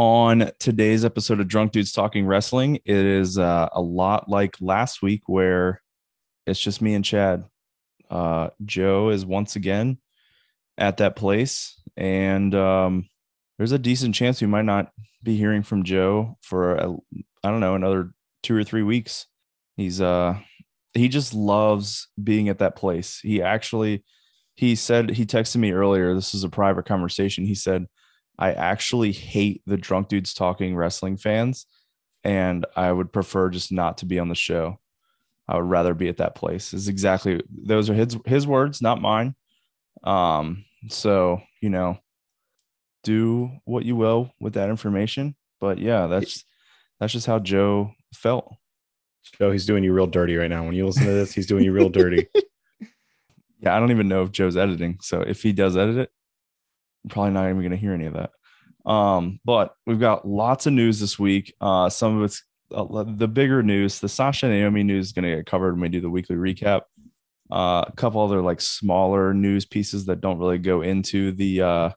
On today's episode of Drunk Dudes Talking Wrestling, it is uh, a lot like last week where it's just me and Chad. Uh, Joe is once again at that place, and um, there's a decent chance we might not be hearing from Joe for I don't know another two or three weeks. He's uh he just loves being at that place. He actually he said he texted me earlier. This is a private conversation. He said, "I actually hate the drunk dudes talking wrestling fans, and I would prefer just not to be on the show. I would rather be at that place." Is exactly those are his his words, not mine. Um, so you know, do what you will with that information. But yeah, that's that's just how Joe felt. Joe, he's doing you real dirty right now. When you listen to this, he's doing you real dirty. Yeah, I don't even know if Joe's editing. So if he does edit it, probably not even going to hear any of that. Um, but we've got lots of news this week. Uh, some of it's uh, the bigger news. The Sasha Naomi news is going to get covered when we do the weekly recap. Uh, a couple other like smaller news pieces that don't really go into the uh,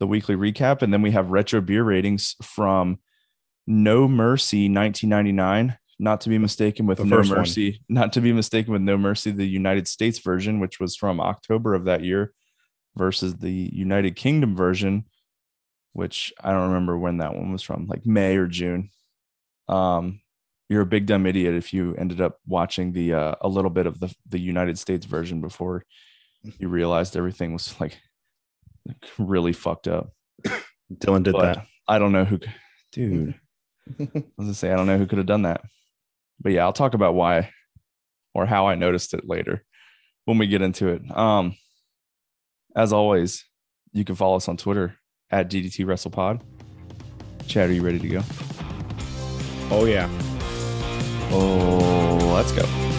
the weekly recap, and then we have retro beer ratings from No Mercy 1999 not to be mistaken with The No first one. Mercy, not to be mistaken with No Mercy, the United States version, which was from October of that year, versus the United Kingdom version, which I don't remember when that one was from, like May or June. Um, you're a big dumb idiot if you ended up watching the uh, a little bit of the the United States version before you realized everything was like, like really fucked up. Dylan did But that. I don't know who, dude. I was gonna say I don't know who could have done that, but yeah, I'll talk about why or how I noticed it later when we get into it. Um, as always, you can follow us on Twitter at DDT WrestlePod. Chad, are you ready to go? Oh yeah. Oh, let's go.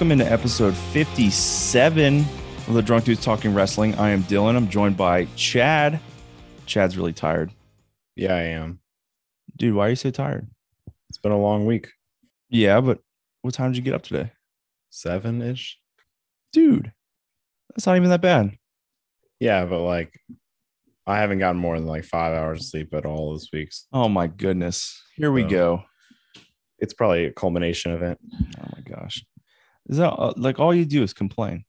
Welcome into episode 57 of the Drunk Dudes Talking Wrestling. I am Dylan. I'm joined by Chad. Chad's really tired. Yeah, I am. Dude, why are you so tired? It's been a long week. Yeah, but what time did you get up today? Seven ish. Dude, that's not even that bad. Yeah, but like I haven't gotten more than like five hours of sleep at all this week. Oh my goodness. Here we go. It's probably a culmination event. Oh my gosh. Is that uh, like all you do is complain?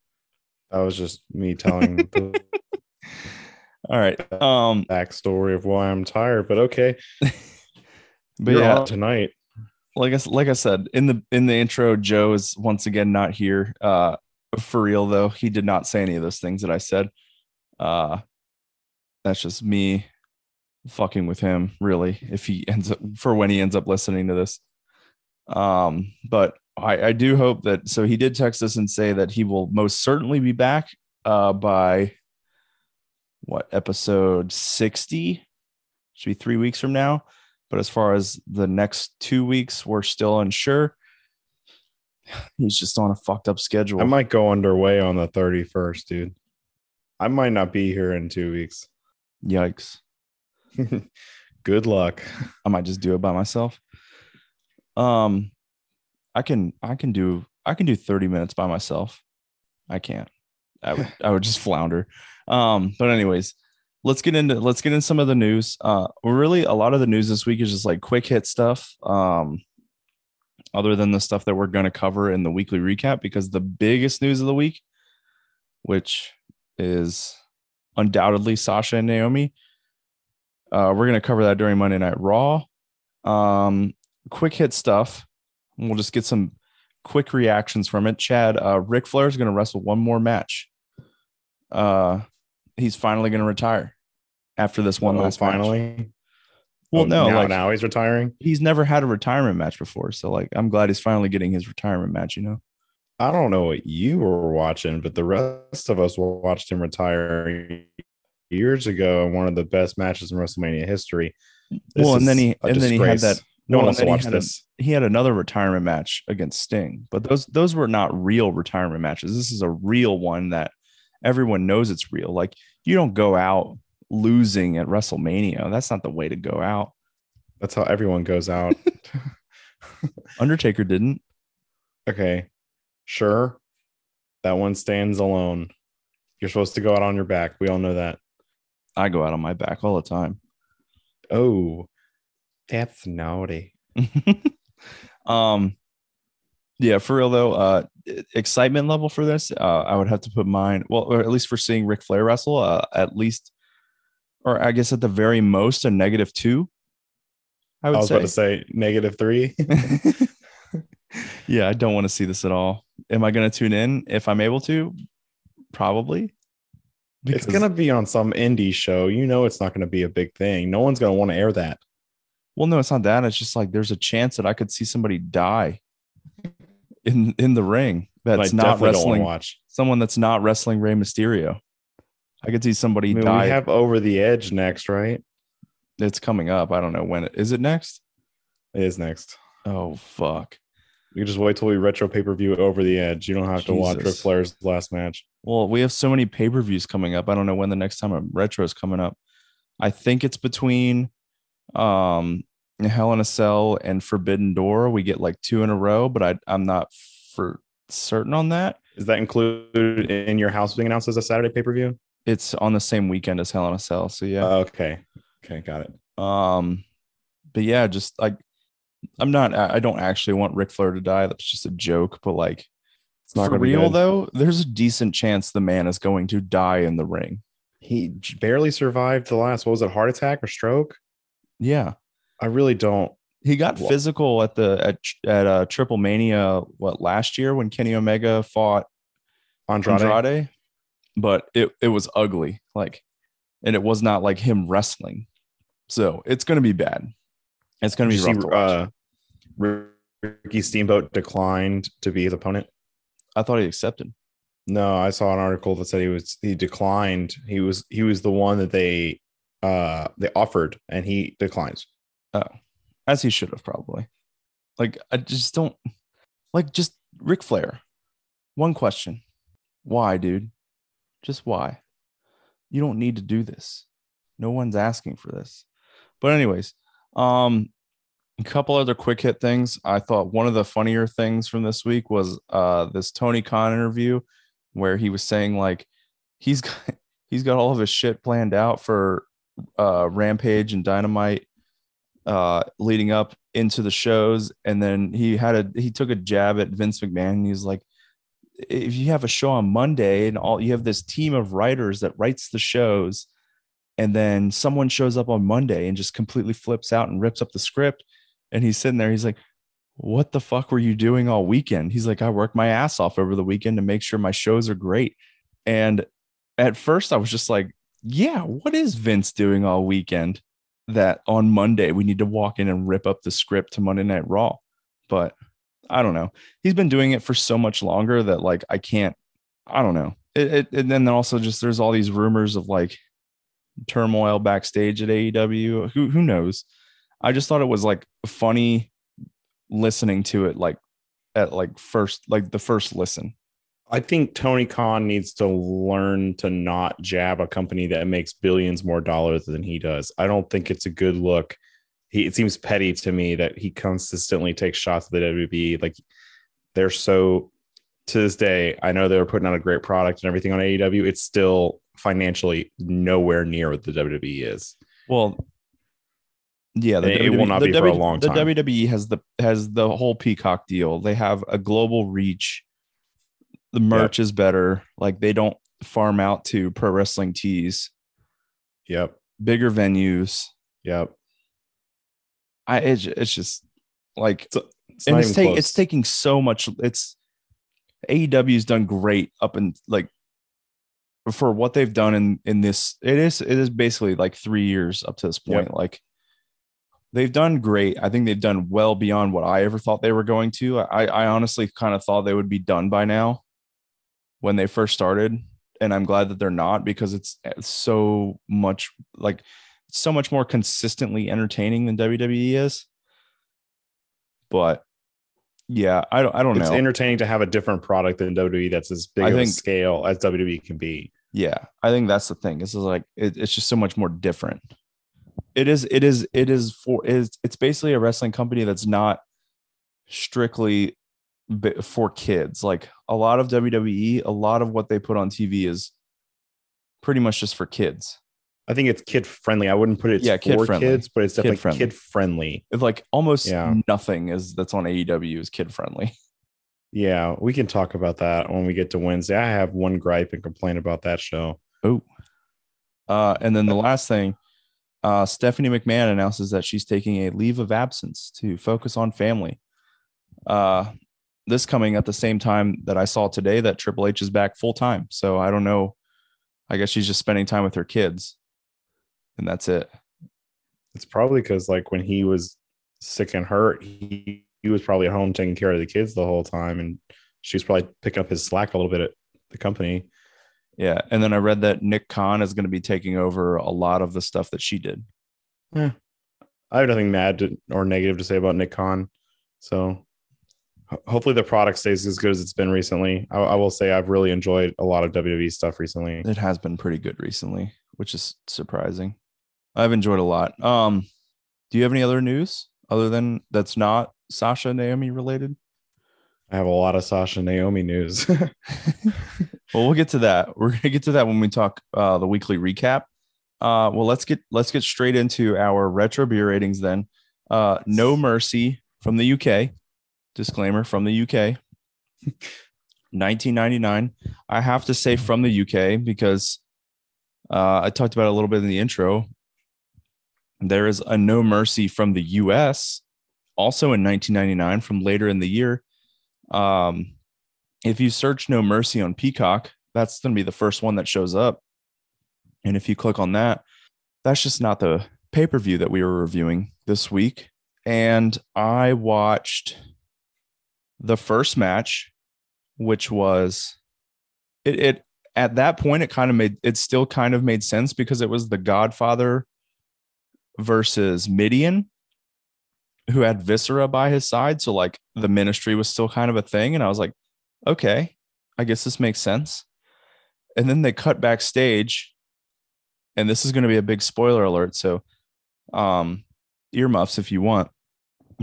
That was just me telling the All right. Um, backstory of why I'm tired. But okay, but you're yeah, on tonight. like I like I said in the in the intro, Joe is once again not here. Uh, for real though, he did not say any of those things that I said. Uh, that's just me fucking with him, really. If he ends up for when he ends up listening to this. Um, but I I do hope that so he did text us and say that he will most certainly be back uh by what episode 60 should be three weeks from now but as far as the next two weeks we're still unsure he's just on a fucked up schedule I might go underway on the 31st, dude. I might not be here in two weeks. yikes Good luck. i might just do it by myself um i can i can do i can do 30 minutes by myself. I can't. I would i would just flounder. Um but anyways let's get into let's get into some of the news. Uh really a lot of the news this week is just like quick hit stuff um other than the stuff that we're going to cover in the weekly recap because the biggest news of the week which is undoubtedly sasha and naomi uh we're going to cover that during monday night raw. Um quick hit stuff we'll just get some quick reactions from it chad uh Ric flair is going to wrestle one more match uh he's finally going to retire after this one Oh, last match. finally. Well, Oh, no, now, like now he's retiring. he's never had a retirement match before, so like I'm glad he's finally getting his retirement match. You know, I don't know what you were watching, but the rest of us watched him retire years ago in one of the best matches in WrestleMania history. This well, and then he and then he had that. No well, one wants to watch had a- this. he had another retirement match against Sting, but those those were not real retirement matches. This is a real one that everyone knows it's real. Like you don't go out losing at WrestleMania. That's not the way to go out. That's how everyone goes out. Undertaker didn't. okay, sure. That one stands alone. You're supposed to go out on your back. We all know that. I go out on my back all the time. Oh, that's naughty. um yeah for real though uh excitement level for this uh i would have to put mine well or at least for seeing Ric flair wrestle uh at least or i guess at the very most a negative two i I was say about to say negative three. yeah i don't want to see this at all am i going to tune in if i'm able to probably it's gonna be on some indie show. You know, it's not gonna be a big thing. No one's gonna want to air that. Well no it's not that it's just like there's a chance that i could see somebody die in in the ring that's not definitely don't want wrestling watch. someone that's not wrestling Rey Mysterio. I could see somebody I mean, die. we have over the edge next, right? it's coming up. I don't know when it is. It next? It is next. Oh fuck. You just wait till we retro pay per view over the edge. You don't have to watch Ric Flair's last match. Well, we have so many pay per views coming up. I don't know when the next time a retro is coming up. I think it's between um Hell in a Cell and Forbidden Door. We get like two in a row, but I I'm not for certain on that. Is that included in your house being announced as a Saturday pay per view? It's on the same weekend as Hell in a Cell. So yeah. okay. Okay, got it. Um, but yeah, just like I'm not. I don't actually want Ric Flair to die. That's just a joke. But like, It's not for real though, there's a decent chance the man is going to die in the ring. He barely survived the last. What was it? Heart attack or stroke? Yeah, I really don't. he got Wha- physical at the at at uh, Triple Mania what last year when Kenny Omega fought Andrade. Andrade, but it it was ugly. Like, and it was not like him wrestling. So it's gonna be bad. It's gonna be rough see, to watch. uh, Ricky Steamboat declined to be his opponent. I thought he accepted. No, I saw an article that said he was he declined. He was he was the one that they uh they offered and he declines. As he should have probably. Like I just don't like just Ric Flair. One question. Why, dude? Just why? You don't need to do this. No one's asking for this. But anyways, um a couple other quick hit things. I thought one of the funnier things from this week was uh this Tony Khan interview where he was saying like he's got he's got all of his shit planned out for uh Rampage and Dynamite uh leading up into the shows. And then he had a he took a jab at Vince McMahon. And he's like if you have a show on Monday and all you have this team of writers that writes the shows and then someone shows up on Monday and just completely flips out and rips up the script and he's sitting there he's like what the fuck were you doing all weekend? He's like I worked my ass off over the weekend to make sure my shows are great. And at first I was just like yeah what is Vince doing all weekend that on Monday we need to walk in and rip up the script to Monday Night Raw. But I don't know. He's been doing it for so much longer that like I can't. I don't know. It, it and then also just there's all these rumors of like turmoil backstage at AEW. Who who knows? I just thought it was like funny listening to it like at like first like the first listen. I think Tony Khan needs to learn to not jab a company that makes billions more dollars than he does. I don't think it's a good look. He it seems petty to me that he consistently takes shots at the WWE. Like they're so to this day, I know they're putting out a great product and everything on AEW. It's still financially nowhere near what the WWE is. Well, yeah, And it will not the be for a long time. The. WWE has the has the whole Peacock deal. They have a global reach. The merch is better. Like they don't farm out to pro wrestling tees, Yep. bigger venues. Yep. I it's, it's just like It's, it's and it's, take, it's taking so much. It's AEW's done great up and like for what they've done in in this it is it is basically like three years up to this point like they've done great i think they've done well beyond what i ever thought they were going to i i honestly kind of thought they would be done by now when they first started and i'm glad that they're not because it's, it's so much like so much more consistently entertaining than wwe is but yeah i don't i don't It's know it's entertaining to have a different product than WWE that's as big I of a scale as WWE can be. Yeah, I think that's the thing. This is like it, it's just so much more different. It is. It is. It is for. Is it's basically a wrestling company that's not strictly for kids. Like a lot of WWE, a lot of what they put on TV is pretty much just for kids. I think it's kid friendly. I wouldn't put it Yeah, for kid-friendly. kids, but it's definitely Kid-friendly. kid friendly. It's like almost Yeah. nothing is that's on AEW is kid friendly. Yeah, we can talk about that when we get to Wednesday. I have one gripe and complain about that show. Oh. Uh, and then the last thing, uh, Stephanie McMahon announces that she's taking a leave of absence to focus on family. Uh, this coming at the same time that I saw today that Triple H is back full time. So I don't know. I guess she's just spending time with her kids, and that's it. It's probably because like when he was sick and hurt, he, he was probably at home taking care of the kids the whole time, and she was probably picking up his slack a little bit at the company. Yeah. And then I read that Nick Khan is going to be taking over a lot of the stuff that she did. Yeah. I have nothing mad to, or negative to say about Nick Khan. So hopefully the product stays as good as it's been recently. I, I will say I've really enjoyed a lot of WWE stuff recently. it has been pretty good recently, which is surprising. I've enjoyed a lot. Um, do you have any other news other than that's not Sasha Naomi related? I have a lot of Sasha Naomi news. Well, we'll get to that. We're gonna get to that when we talk uh, the weekly recap. Uh, well, let's get let's get straight into our retro beer ratings then. Uh, no mercy from the UK. Disclaimer from the UK. 1999. I have to say from the UK because uh, I talked about a little bit in the intro. There is a No Mercy from the US, also in 1999 from later in the year. Um, if you search No Mercy on Peacock, that's going to be the first one that shows up. And if you click on that, that's just not the pay per view that we were reviewing this week. And I watched the first match, which was it, it at that point, it kind of made it still kind of made sense because it was the Godfather versus Mideon, who had Viscera by his side. So, like, the ministry was still kind of a thing. And I was like, okay, I guess this makes sense. And then they cut backstage, and this is going to be a big spoiler alert. So, um, earmuffs if you want.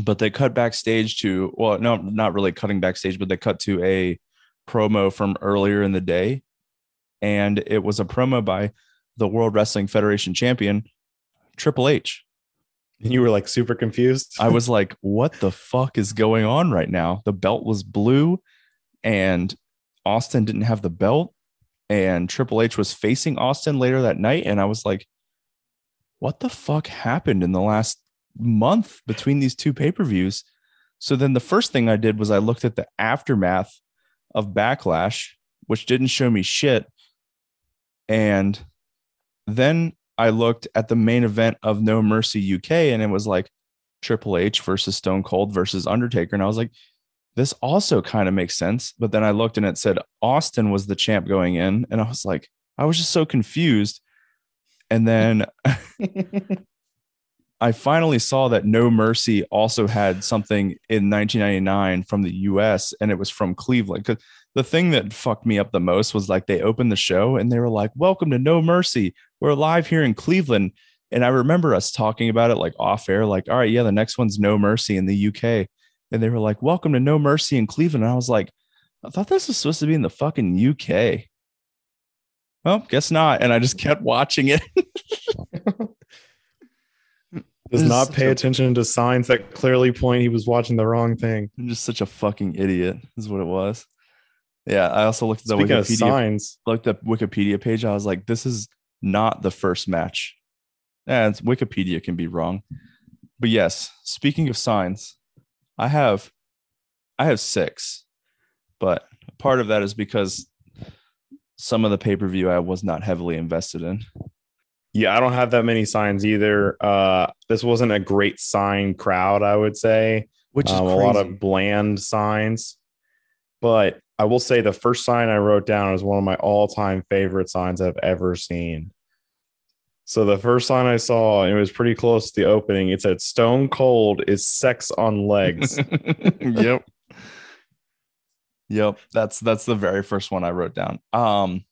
But they cut backstage to, well, no, not really cutting backstage, but they cut to a promo from earlier in the day. And it was a promo by the World Wrestling Federation champion, Triple H. and you were like super confused. I was like, what the fuck is going on right now? The belt was blue and Austin didn't have the belt. And Triple H was facing Austin later that night. And I was like, what the fuck happened in the last month between these two pay per views? So then the first thing I did was I looked at the aftermath of Backlash, which didn't show me shit. And then I looked at the main event of No Mercy UK and it was like Triple H versus Stone Cold versus Undertaker. And I was like, this also kind of makes sense. But then I looked and it said Austin was the champ going in. And I was like, I was just so confused. And then I finally saw that No Mercy also had something in 1999 from the US and it was from Cleveland. Because the thing that fucked me up the most was like they opened the show and they were like, Welcome to No Mercy. We're live here in Cleveland. And I remember us talking about it like off air, like, all right, yeah, the next one's No Mercy in the UK. And they were like, Welcome to No Mercy in Cleveland. And I was like, I thought this was supposed to be in the fucking UK. Well, guess not. And I just kept watching it. Does This not pay a- attention to signs that clearly point he was watching the wrong thing. I'm just such a fucking idiot, is what it was. Yeah, I also looked at the Speaking Wikipedia signs, looked at Wikipedia page. I was like, this is not the first match. And Wikipedia can be wrong. But yes, speaking of signs, I have I have six. But part of that is because some of the pay per view I was not heavily invested in. Yeah, I don't have that many signs either. Uh, this wasn't a great sign crowd, I would say. Which is Um, a lot of bland signs. But I will say the first sign I wrote down is one of my all-time favorite signs I've ever seen. So the first sign I saw, and it was pretty close to the opening. It said "Stone Cold is sex on legs." yep. Yep. That's that's the very first one I wrote down. Um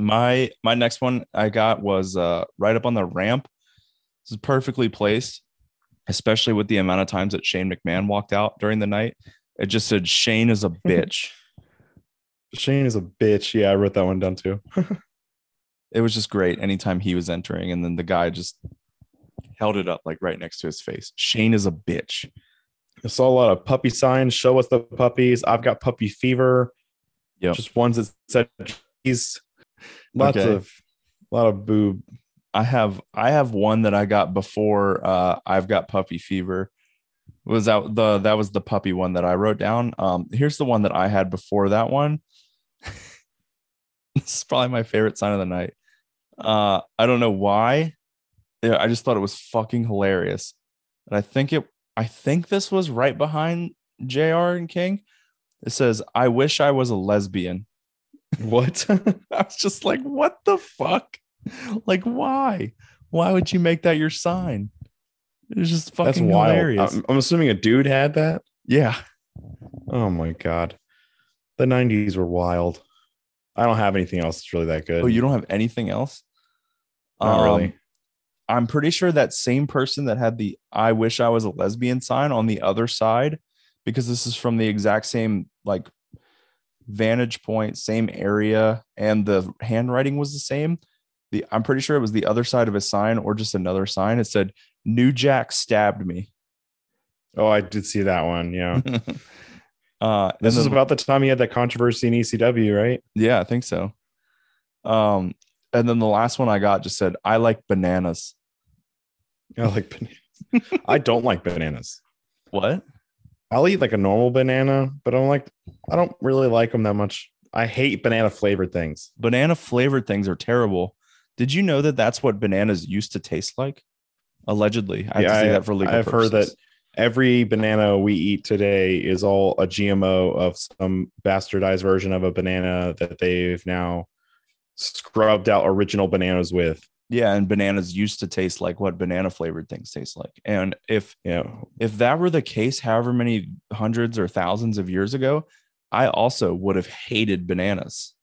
my my next one I got was uh right up on the ramp. This is perfectly placed, especially with the amount of times that Shane McMahon walked out during the night. It just said Shane is a bitch. Shane is a bitch. Yeah, I wrote that one down too. it was just great anytime he was entering, and then the guy just held it up like right next to his face. Shane is a bitch. I saw a lot of puppy signs. Show us the puppies. I've got puppy fever. Yeah, Just ones that said cheese. Lots Okay. of a lot of boob. I have I have one that I got before uh I've got puppy fever. Was that the that was the puppy one that I wrote down. Um here's the one that I had before that one. this is probably my favorite sign of the night. Uh I don't know why. Yeah, I just thought it was fucking hilarious. And I think it I think this was right behind JR and King. It says, I wish I was a lesbian. What? I was just like, what the fuck? Like, why? Why would you make that your sign? It was just fucking That's wild. hilarious. I'm, I'm assuming a dude had that. yeah. Oh my god, the '90s were wild. I don't have anything else that's really that good. Oh, you don't have anything else? Not really. Um, I'm pretty sure that same person that had the I wish I was a lesbian sign on the other side, because this is from the exact same like vantage point, same area, and the handwriting was the same. The I'm pretty sure it was the other side of a sign or just another sign. It said New Jack stabbed me. Oh, I did see that one. Yeah, uh this is about the time he had that controversy in ECW, right? yeah, I think so. Um, and then the last one I got just said, I like bananas. I like bananas. I don't like bananas. What? I'll eat like a normal banana, but I'm like, I don't really like them that much. I hate banana flavored things. Banana flavored things are terrible. Did you know that that's what bananas used to taste like? Allegedly, I have to Yeah, I- that for legal I've heard that every banana we eat today is all a GMO of some bastardized version of a banana that they've now scrubbed out original bananas with. Yeah, and bananas used to taste like what banana flavored things taste like. And if Yeah. if that were the case, however many hundreds or thousands of years ago, I also would have hated bananas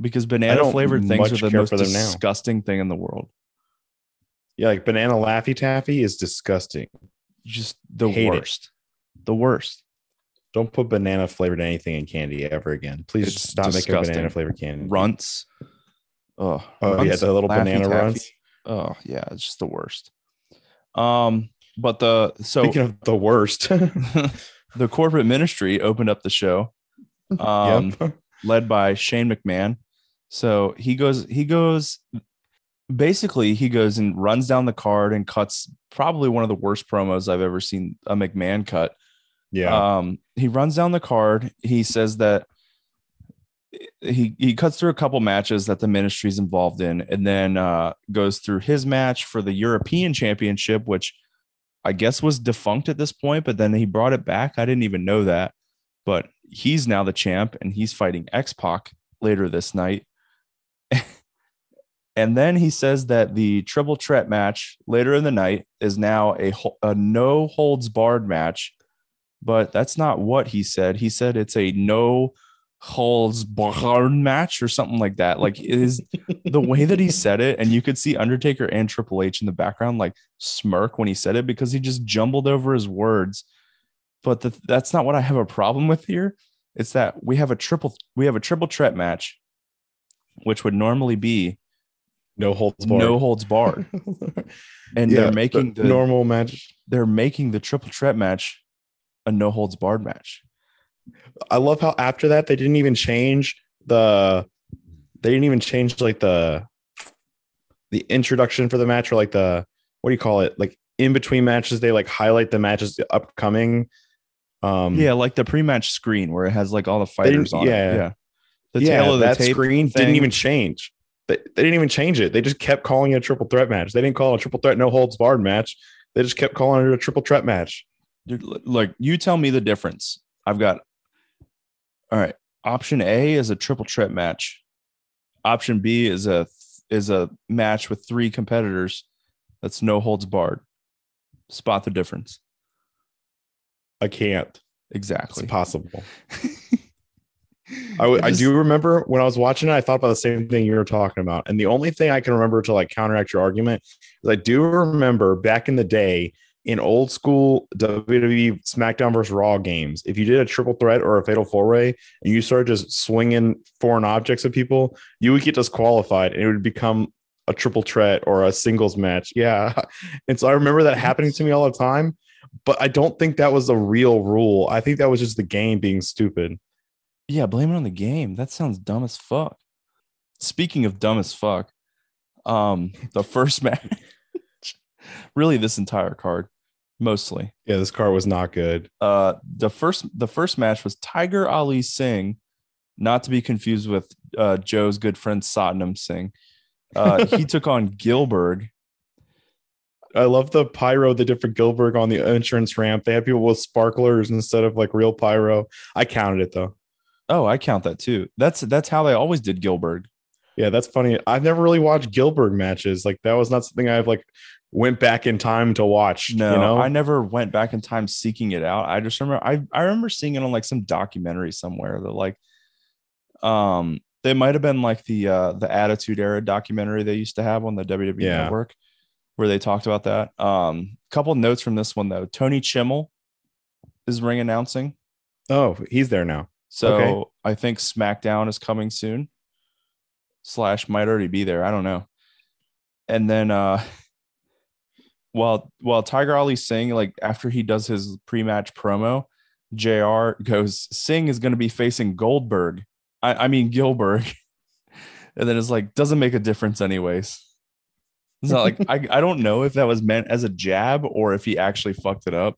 because banana flavored things are the most them now. disgusting thing in the world. Yeah, like banana laffy taffy is disgusting. Just the Hate it. worst. The worst. Don't put banana flavored anything in candy ever again. Please It's stop making banana flavored candy. Runts. Oh, Oh yeah, the little banana Taffy. runs. Oh yeah, it's just the worst. Um, but the so Speaking of the worst, the corporate ministry opened up the show, um, yep. led by Shane McMahon. So he goes, he goes, basically, he goes and runs down the card and cuts probably one of the worst promos I've ever seen a McMahon cut. yeah, Um, he runs down the card. He says that he he cuts through a couple matches that the ministry's involved in, and then uh, goes through his match for the European Championship, which I guess was defunct at this point, but then he brought it back. I didn't even know that, but he's now the champ, and he's fighting X Pac later this night. and then he says that the triple threat match later in the night is now a, a no holds barred match but that's not what he said. He said it's a no holds barred match or something like that. Like is the way that he said it, and you could see Undertaker and Triple H in the background like smirk when he said it because he just jumbled over his words. But the, that's not what I have a problem with here. It's that we have a triple we have a triple threat match, which would normally be no holds barred. no holds barred, and Yeah, they're making the the normal match. they're making the triple threat match a no holds barred match. I love how after that they didn't even change the they didn't even change like the the introduction for the match or like the what do you call it? Like in between matches, they like highlight the matches upcoming. Um Yeah, like the pre-match screen where it has like all the fighters on yeah. it. Yeah. The yeah, tail of the that screen thing- didn't even change. They, they didn't even change it. They just kept calling it a triple threat match. They didn't call it a triple threat no holds barred match. They just kept calling it a triple threat match. Dude, like you tell me the difference. I've got all right. Option A is a triple threat match. Option B is a is a match with three competitors. That's no holds barred. Spot the difference. I can't. Exactly. It's possible. I, w- I do remember when I was watching it, I thought about the same thing you were talking about. And the only thing I can remember to like counteract your argument is I do remember back in the day in old school WWE SmackDown versus Raw games, if you did a triple threat or a fatal four way and you started just swinging foreign objects at people, you would get disqualified and it would become a triple threat or a singles match. Yeah. And so I remember that happening to me all the time, but I don't think that was the real rule. I think that was just the game being stupid. Yeah, blame it on the game. That sounds dumb as fuck. Speaking of dumb as fuck, um, the first match, really this entire card, mostly. Yeah, this card was not good. Uh, the first the first match was Tiger Ali Singh, not to be confused with uh, Joe's good friend Satnam Singh. Uh, he took on Gillberg. I love the pyro, the different Gillberg on the entrance ramp. They had people with sparklers instead of like real pyro. I counted it though. Oh, I count that too. That's that's how they always did Gillberg. Yeah, that's funny. I've never really watched Gillberg matches. Like that was not something I've like went back in time to watch. No, you know, I never went back in time seeking it out. I just remember I I remember seeing it on like some documentary somewhere that like um they might have been like the uh the Attitude Era documentary they used to have on the WWE Yeah. network where they talked about that. Um couple notes from this one though. Tony Chimel is ring announcing. oh, he's there now. So Okay. I think SmackDown is coming soon. Slash might already be there. I don't know. And then uh while while Tiger Ali Singh, like after he does his pre-match promo, JR goes, Singh is gonna be facing Goldberg. I, I mean Gillberg. and then it's like, doesn't make a difference anyways. It's not like I, I don't know if that was meant as a jab or if he actually fucked it up.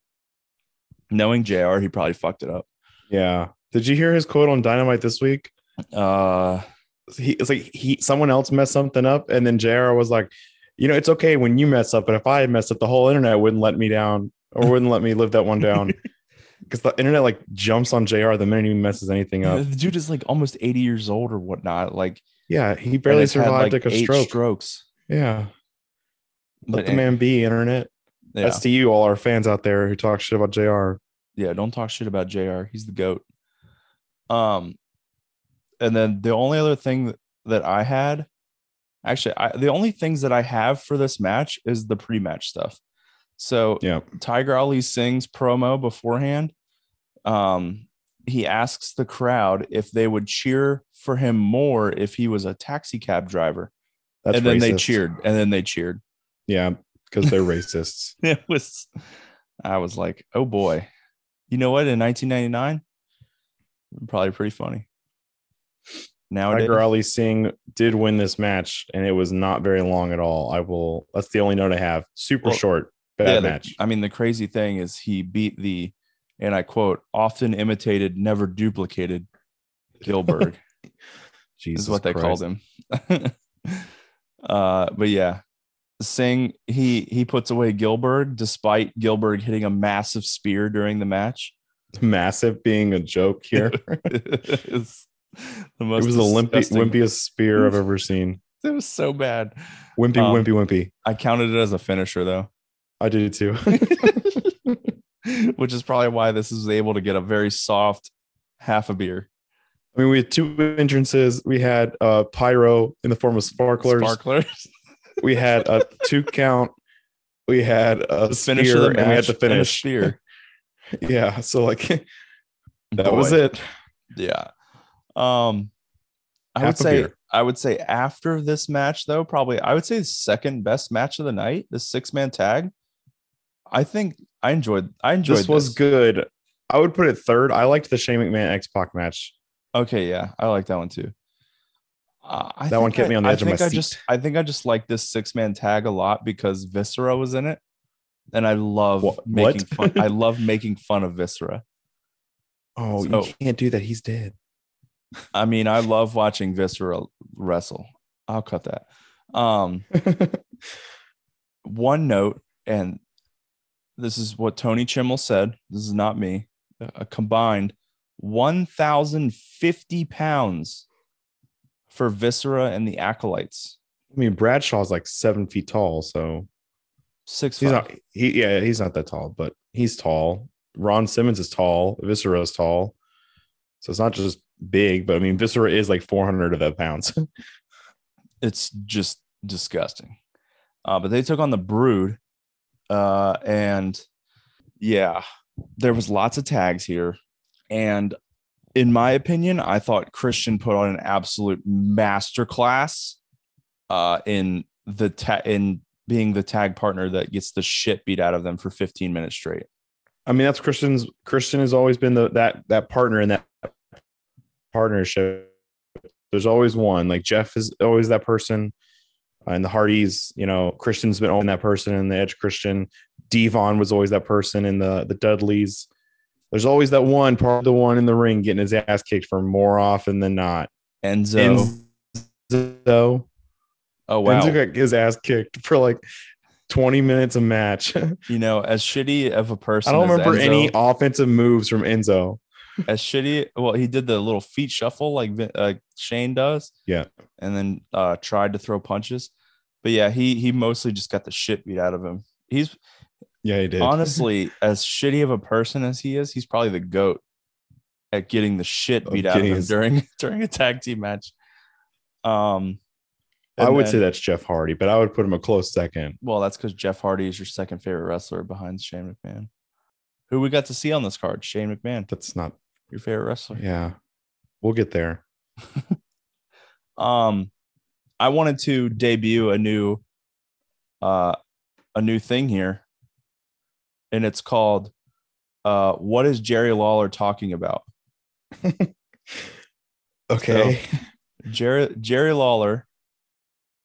Knowing JR, he probably fucked it up. Yeah. Did you hear his quote on Dynamite this week? Uh he it's like he someone else messed something up and then JR was like, you know, it's okay when you mess up, but if I had messed up, the whole internet wouldn't let me down or wouldn't let me live that one down. Because the internet like jumps on JR the minute he messes anything up. The dude is like almost 80 years old or whatnot. Like Yeah, he barely had, survived like, like, a eight stroke. strokes. Yeah. Let But the man be, internet. yeah, That's to you, all our fans out there who talk shit about JR. yeah, don't talk shit about JR. He's the goat. Um, and then the only other thing that, that I had, actually, I, the only things that I have for this match is the pre-match stuff. So Yeah. Tiger Ali Singh's promo beforehand. Um, he asks the crowd if they would cheer for him more if he was a taxi cab driver. That's and then they cheered, and then they cheered. Yeah, because they're racists. it was i was like oh boy you know what in 1999 probably pretty funny nowadays Tiger Ali Singh did win this match, and it was not very long at all. I will. That's the only note I have. Super Well, short, bad yeah, the- match. i mean the crazy thing is he beat the and i quote often imitated never duplicated gillberg Jesus is what they Christ. called him uh but yeah Singh he he puts away Gillberg despite Gillberg hitting a massive spear during the match. Massive being a joke here. It's the most was the limpy, wimpiest spear I've ever seen. It was so bad. Wimpy, Um, wimpy, wimpy. I counted it as a finisher though, I do too. which is probably why this is able to get a very soft half a beer. I mean, we had two entrances. We had uh, pyro in the form of sparklers. Sparklers. We had a two count. We had a The spear, and we had match the and a finish. spear. Yeah, so like that was it. Yeah. Um I Half would say beer. I would say after this match though, probably I would say the second best match of the night, the six man tag. I think I enjoyed I enjoyed This was good. I would put it third. I liked the Shane McMahon X Pac match. Okay, yeah, I like that one too. Uh, I That one kept I- me on the I edge of my think I seat. just I think I just like this six man tag a lot because Viscera was in it, and I love Wha- making what? fun. I love making fun of Viscera. Oh, So- you can't do that. He's dead. I mean, I love watching Viscera wrestle. I'll cut that. Um, one note, and this is what Tony Chimel said. This is not me. A combined 1,050 pounds for Viscera and the Acolytes. I mean, Bradshaw's like seven feet tall, so Six he's five. not. He yeah, he's not that tall, but he's tall. Ron Simmons is tall. Viscera is tall, so it's not just big, but I mean, Viscera is like four hundred of that pounds. it's just disgusting. Uh, but they took on the Brood, uh, and yeah, there was lots of tags here, and in my opinion, I thought Christian put on an absolute masterclass uh, in the ta- in being the tag partner that gets the shit beat out of them for 15 minutes straight. I mean, that's Christian's. Christian has always been the that that partner in that partnership. There's always one. Like Jeff is always that person, uh, and the Hardys. You know, Christian's been always that person, and the Edge Christian. Devon was always that person in the the Dudleys. There's always that one part of the one in the ring getting his ass kicked for more often than not. Enzo, Enzo, oh wow, Enzo got his ass kicked for like 20 minutes a match. You know, as shitty of a person, I don't remember Enzo- any offensive moves from Enzo. as shitty. Well, he did the little feet shuffle like uh, Shane does. Yeah. and then uh, tried to throw punches. But yeah, he he mostly just got the shit beat out of him. He's Yeah, he did. honestly as shitty of a person as he is. He's probably the goat at getting the shit beat out of him during during a tag team match. Um, I would then- say that's Jeff Hardy, but I would put him a close second. Well, that's because Jeff Hardy is your second favorite wrestler behind Shane McMahon. Who we got to see on this card? Shane McMahon, That's not. your favorite wrestler. Yeah, we'll get there. um i wanted to debut a new uh a new thing here and it's called uh what is jerry lawler talking about Okay. jerry jerry lawler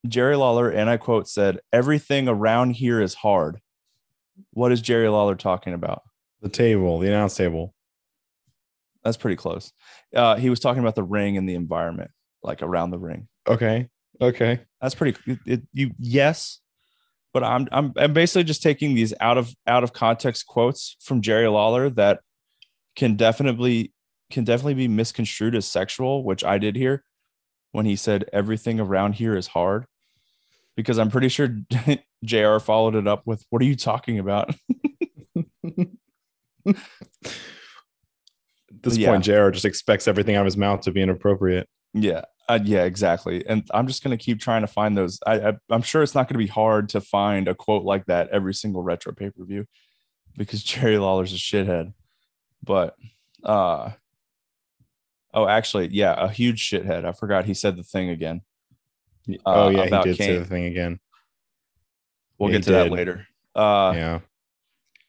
jerry lawler and i quote said everything around here is hard what is jerry lawler talking about the table, the announce table. that's pretty close uh he was talking about the ring and the environment like around the ring Okay. Okay. That's pretty. It, it, you yes, but I'm I'm I'm basically just taking these out of out of context quotes from Jerry Lawler that can definitely can definitely be misconstrued as sexual, which I did here when he said everything around here is hard, because I'm pretty sure Jr. followed it up with "What are you talking about?" At this Yeah. point, JR just expects everything out of his mouth to be inappropriate. Yeah, uh, yeah, exactly. And I'm just gonna keep trying to find those. I, I I'm sure it's not gonna be hard to find a quote like that every single retro pay per view, because Jerry Lawler's a shithead. But uh, oh, actually, yeah, a huge shithead. I forgot he said the thing again. Oh Uh, yeah, about he did say the thing again. We'll Yeah, get to that later. Uh, yeah.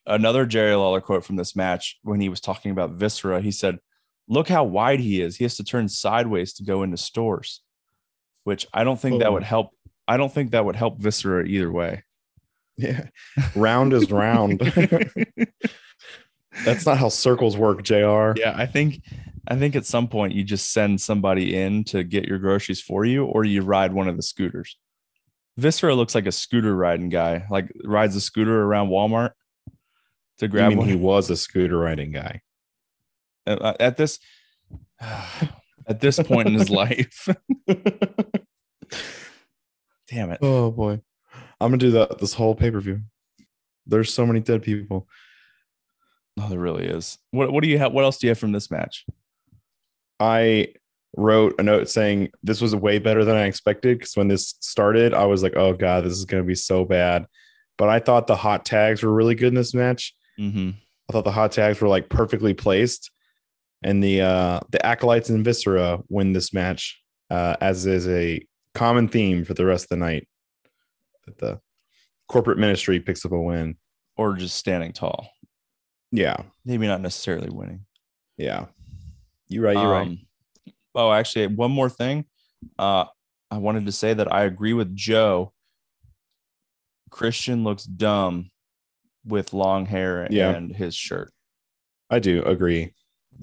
another Jerry Lawler quote from this match when he was talking about Viscera. He said, "Look how wide he is. He has to turn sideways to go into stores," which I don't think that Oh. would help. I don't think that would help Viscera either way. Yeah. Round is round. That's not how circles work, JR. Yeah, I think I think at some point you just send somebody in to get your groceries for you, or you ride one of the scooters. Viscera looks like a scooter riding guy, like rides a scooter around Walmart to grab mean, one. he was a scooter riding guy. Uh, at this at this point in his life. Damn it. Oh boy. I'm gonna do that this whole pay-per-view. There's so many dead people. Oh, there really is. What what do you have? What else do you have from this match? I wrote a note saying this was way better than I expected because when this started, I was like, oh god, this is gonna be so bad. But I thought the hot tags were really good in this match. Mm-hmm. I thought the hot tags were like perfectly placed. And the uh the acolytes and viscera win this match, uh, as is a common theme for the rest of the night. That the corporate ministry picks up a win. Or just standing tall. Yeah, Maybe not necessarily winning. yeah. You're right, you're right. Um, Oh, actually, one more thing. Uh, I wanted to say that I agree with Joe. Christian looks dumb with long hair Yeah. and his shirt. I do agree.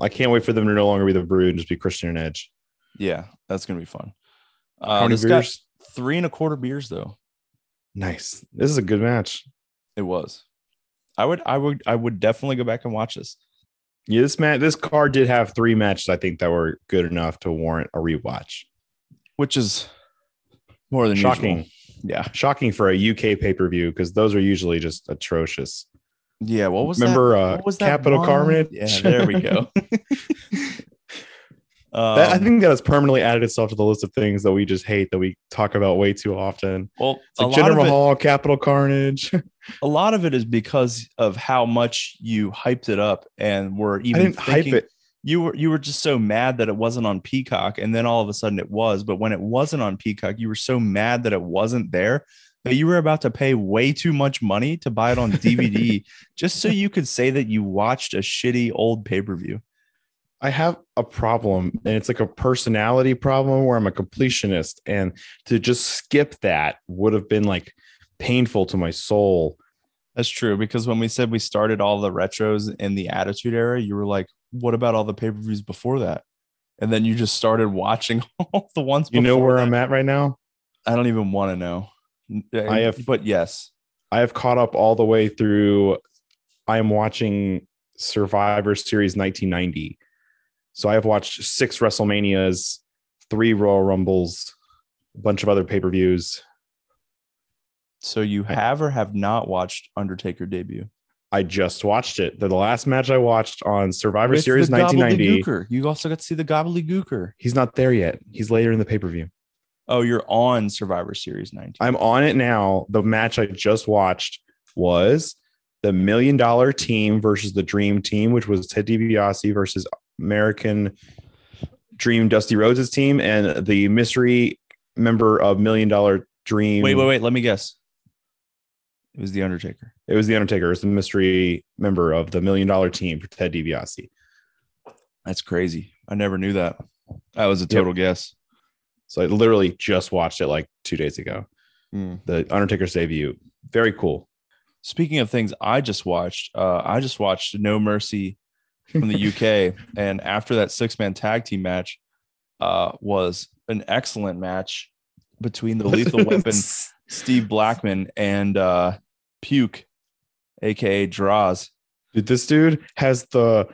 I can't wait for them to no longer be the brood and just be Christian and Edge. Yeah, that's gonna be fun. How Uh, many this got beers? three and a quarter beers though. Nice. This is a good match. It was. I would, I would, I would definitely go back and watch this. Yeah, this match, this card did have three matches I think that were good enough to warrant a rewatch. which is more than Shocking. usual. Yeah, Shocking for a UK pay per view because those are usually just atrocious. yeah. What was Remember that? uh, What was that Capital? Carnage? Yeah, there we go. That- I Um, think that has permanently added itself to the list of things that we just hate that we talk about way too often. well, It's like General it, Hall, Capital Carnage. a lot of it is because of how much you hyped it up and were I even didn't hype it. You were you were just so mad that it wasn't on Peacock, and then all of a sudden it was. But when it wasn't on Peacock, you were so mad that it wasn't there that you were about to pay way too much money to buy it on DVD just so you could say that you watched a shitty old pay per view. I have a problem, and it's like a personality problem where I'm a completionist, and to just skip that would have been like painful to my soul. That's true because when we said we started all the retros in the Attitude Era, you were like, "What about all the pay per views before that?" And then you just started watching all the ones. You know where that. I'm at right now? I don't even want to know. Uh, I have- but yes, I have caught up all the way through. I am watching Survivor Series 1990. So I have watched six WrestleManias, three Royal Rumbles, a bunch of other pay per views. so you have or have not watched Undertaker debut I just watched it. The last match I watched on Survivor With Series 1990. You also got to see the Gobbly gobbledygooker. He's not there yet. He's later in the pay per view. Oh, you're on Survivor Series 19. I'm on it now. The match I just watched was the Million Dollar Team versus the Dream Team, which was Ted DiBiase versus American Dream Dusty Rhodes' team, and the mystery member of Million Dollar Dream. Wait, wait, wait. Let me guess. It was the Undertaker. It was the Undertaker. It was the mystery member of the Million Dollar Team for Ted DiBiase. That's crazy. I never knew that. That was a total guess. So I literally just watched it like two days ago. Hmm. The Undertaker's debut. Very cool. Speaking of things I just watched, uh, I just watched No Mercy from the UK, and after that six man tag team match, uh, was an excellent match between the Lethal Weapon Steve Blackman and uh, Puke, aka Droz. Dude, this dude has the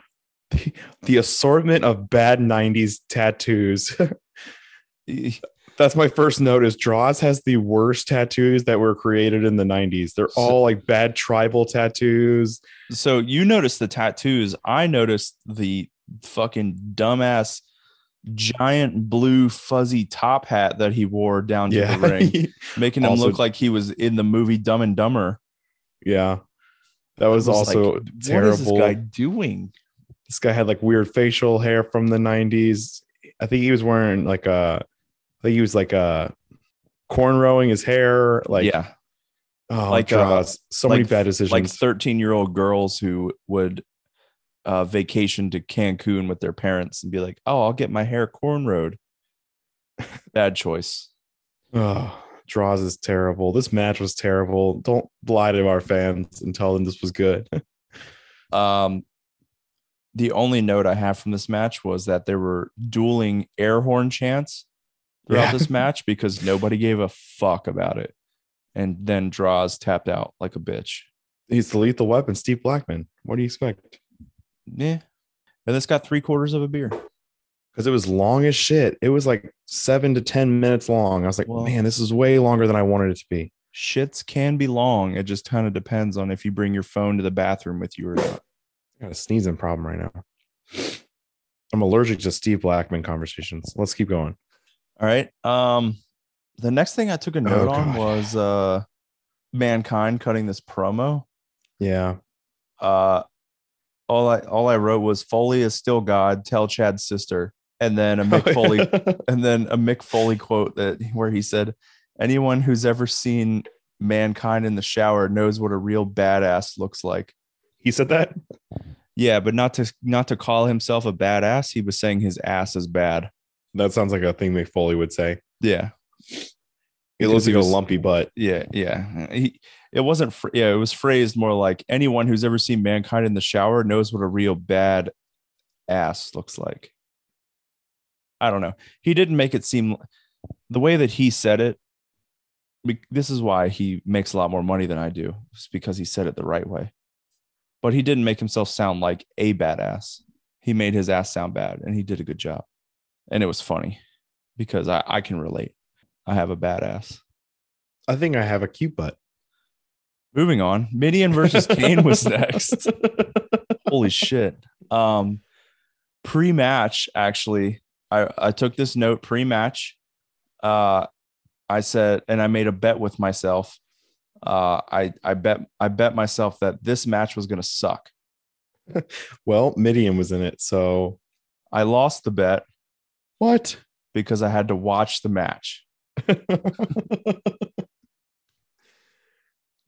the, the assortment of bad 90s tattoos. That's my first note is Droz has the worst tattoos that were created in the 90s. They're all like bad tribal tattoos. So you noticed the tattoos. I noticed the fucking dumbass giant blue fuzzy top hat that he wore down to Yeah. the ring, making him Also- look like he was in the movie Dumb and Dumber. yeah. That was, I also like, terrible. What is this guy doing? this guy had like weird facial hair from the 90s. I think he was wearing like a I think he was like a cornrowing his hair. Like yeah, oh like, like uh, so many bad decisions. like thirteen-year-old girls who would uh, vacation to Cancun with their parents and be like, "Oh, I'll get my hair cornrowed." Bad choice. Oh, Droz is terrible. This match was terrible. Don't lie to our fans and tell them this was good. Um, the only note I have from this match was that there were dueling air horn chants throughout Yeah. this match because nobody gave a fuck about it. And then Droz tapped out like a bitch. He's the lethal weapon, Steve Blackman. What do you expect? Yeah. And this got three quarters of a beer. Because it was long as shit. It was like seven to 10 minutes long. I was like, Well- man, this is way longer than I wanted it to be. Shits can be long. It just kind of depends on if you bring your phone to the bathroom with you or not. I got a sneezing problem right now. I'm allergic to Steve Blackman conversations. Let's keep going. All right. Um, the next thing I took a note on was uh mankind cutting this promo. Yeah. uh all I all I wrote was Foley is still God, tell Chad's sister. And then a Mick Foley and then a Mick Foley quote that where he said, Anyone who's ever seen mankind in the shower knows what a real badass looks like. he said that? Yeah, but not to not to call himself a badass. He was saying his ass is bad. That sounds like a thing Mick Foley would say. Yeah. It looks like was- a lumpy butt. Yeah, yeah. He, it wasn't. Fr- yeah, it was phrased more like anyone who's ever seen mankind in the shower knows what a real bad ass looks like. I don't know. He didn't make it seem the way that he said it. This is why he makes a lot more money than I do. It's because he said it the right way. But he didn't make himself sound like a badass. He made his ass sound bad and he did a good job. And it was funny because I, I can relate. I have a badass. I think I have a cute butt. Moving on. Mideon versus Kane was next. Holy shit. Um pre-match actually I I took this note pre-match. Uh I said and I made a bet with myself. Uh I I bet I bet myself that this match was going to suck. Well, Mideon was in it, so I lost the bet what? because I had to watch the match.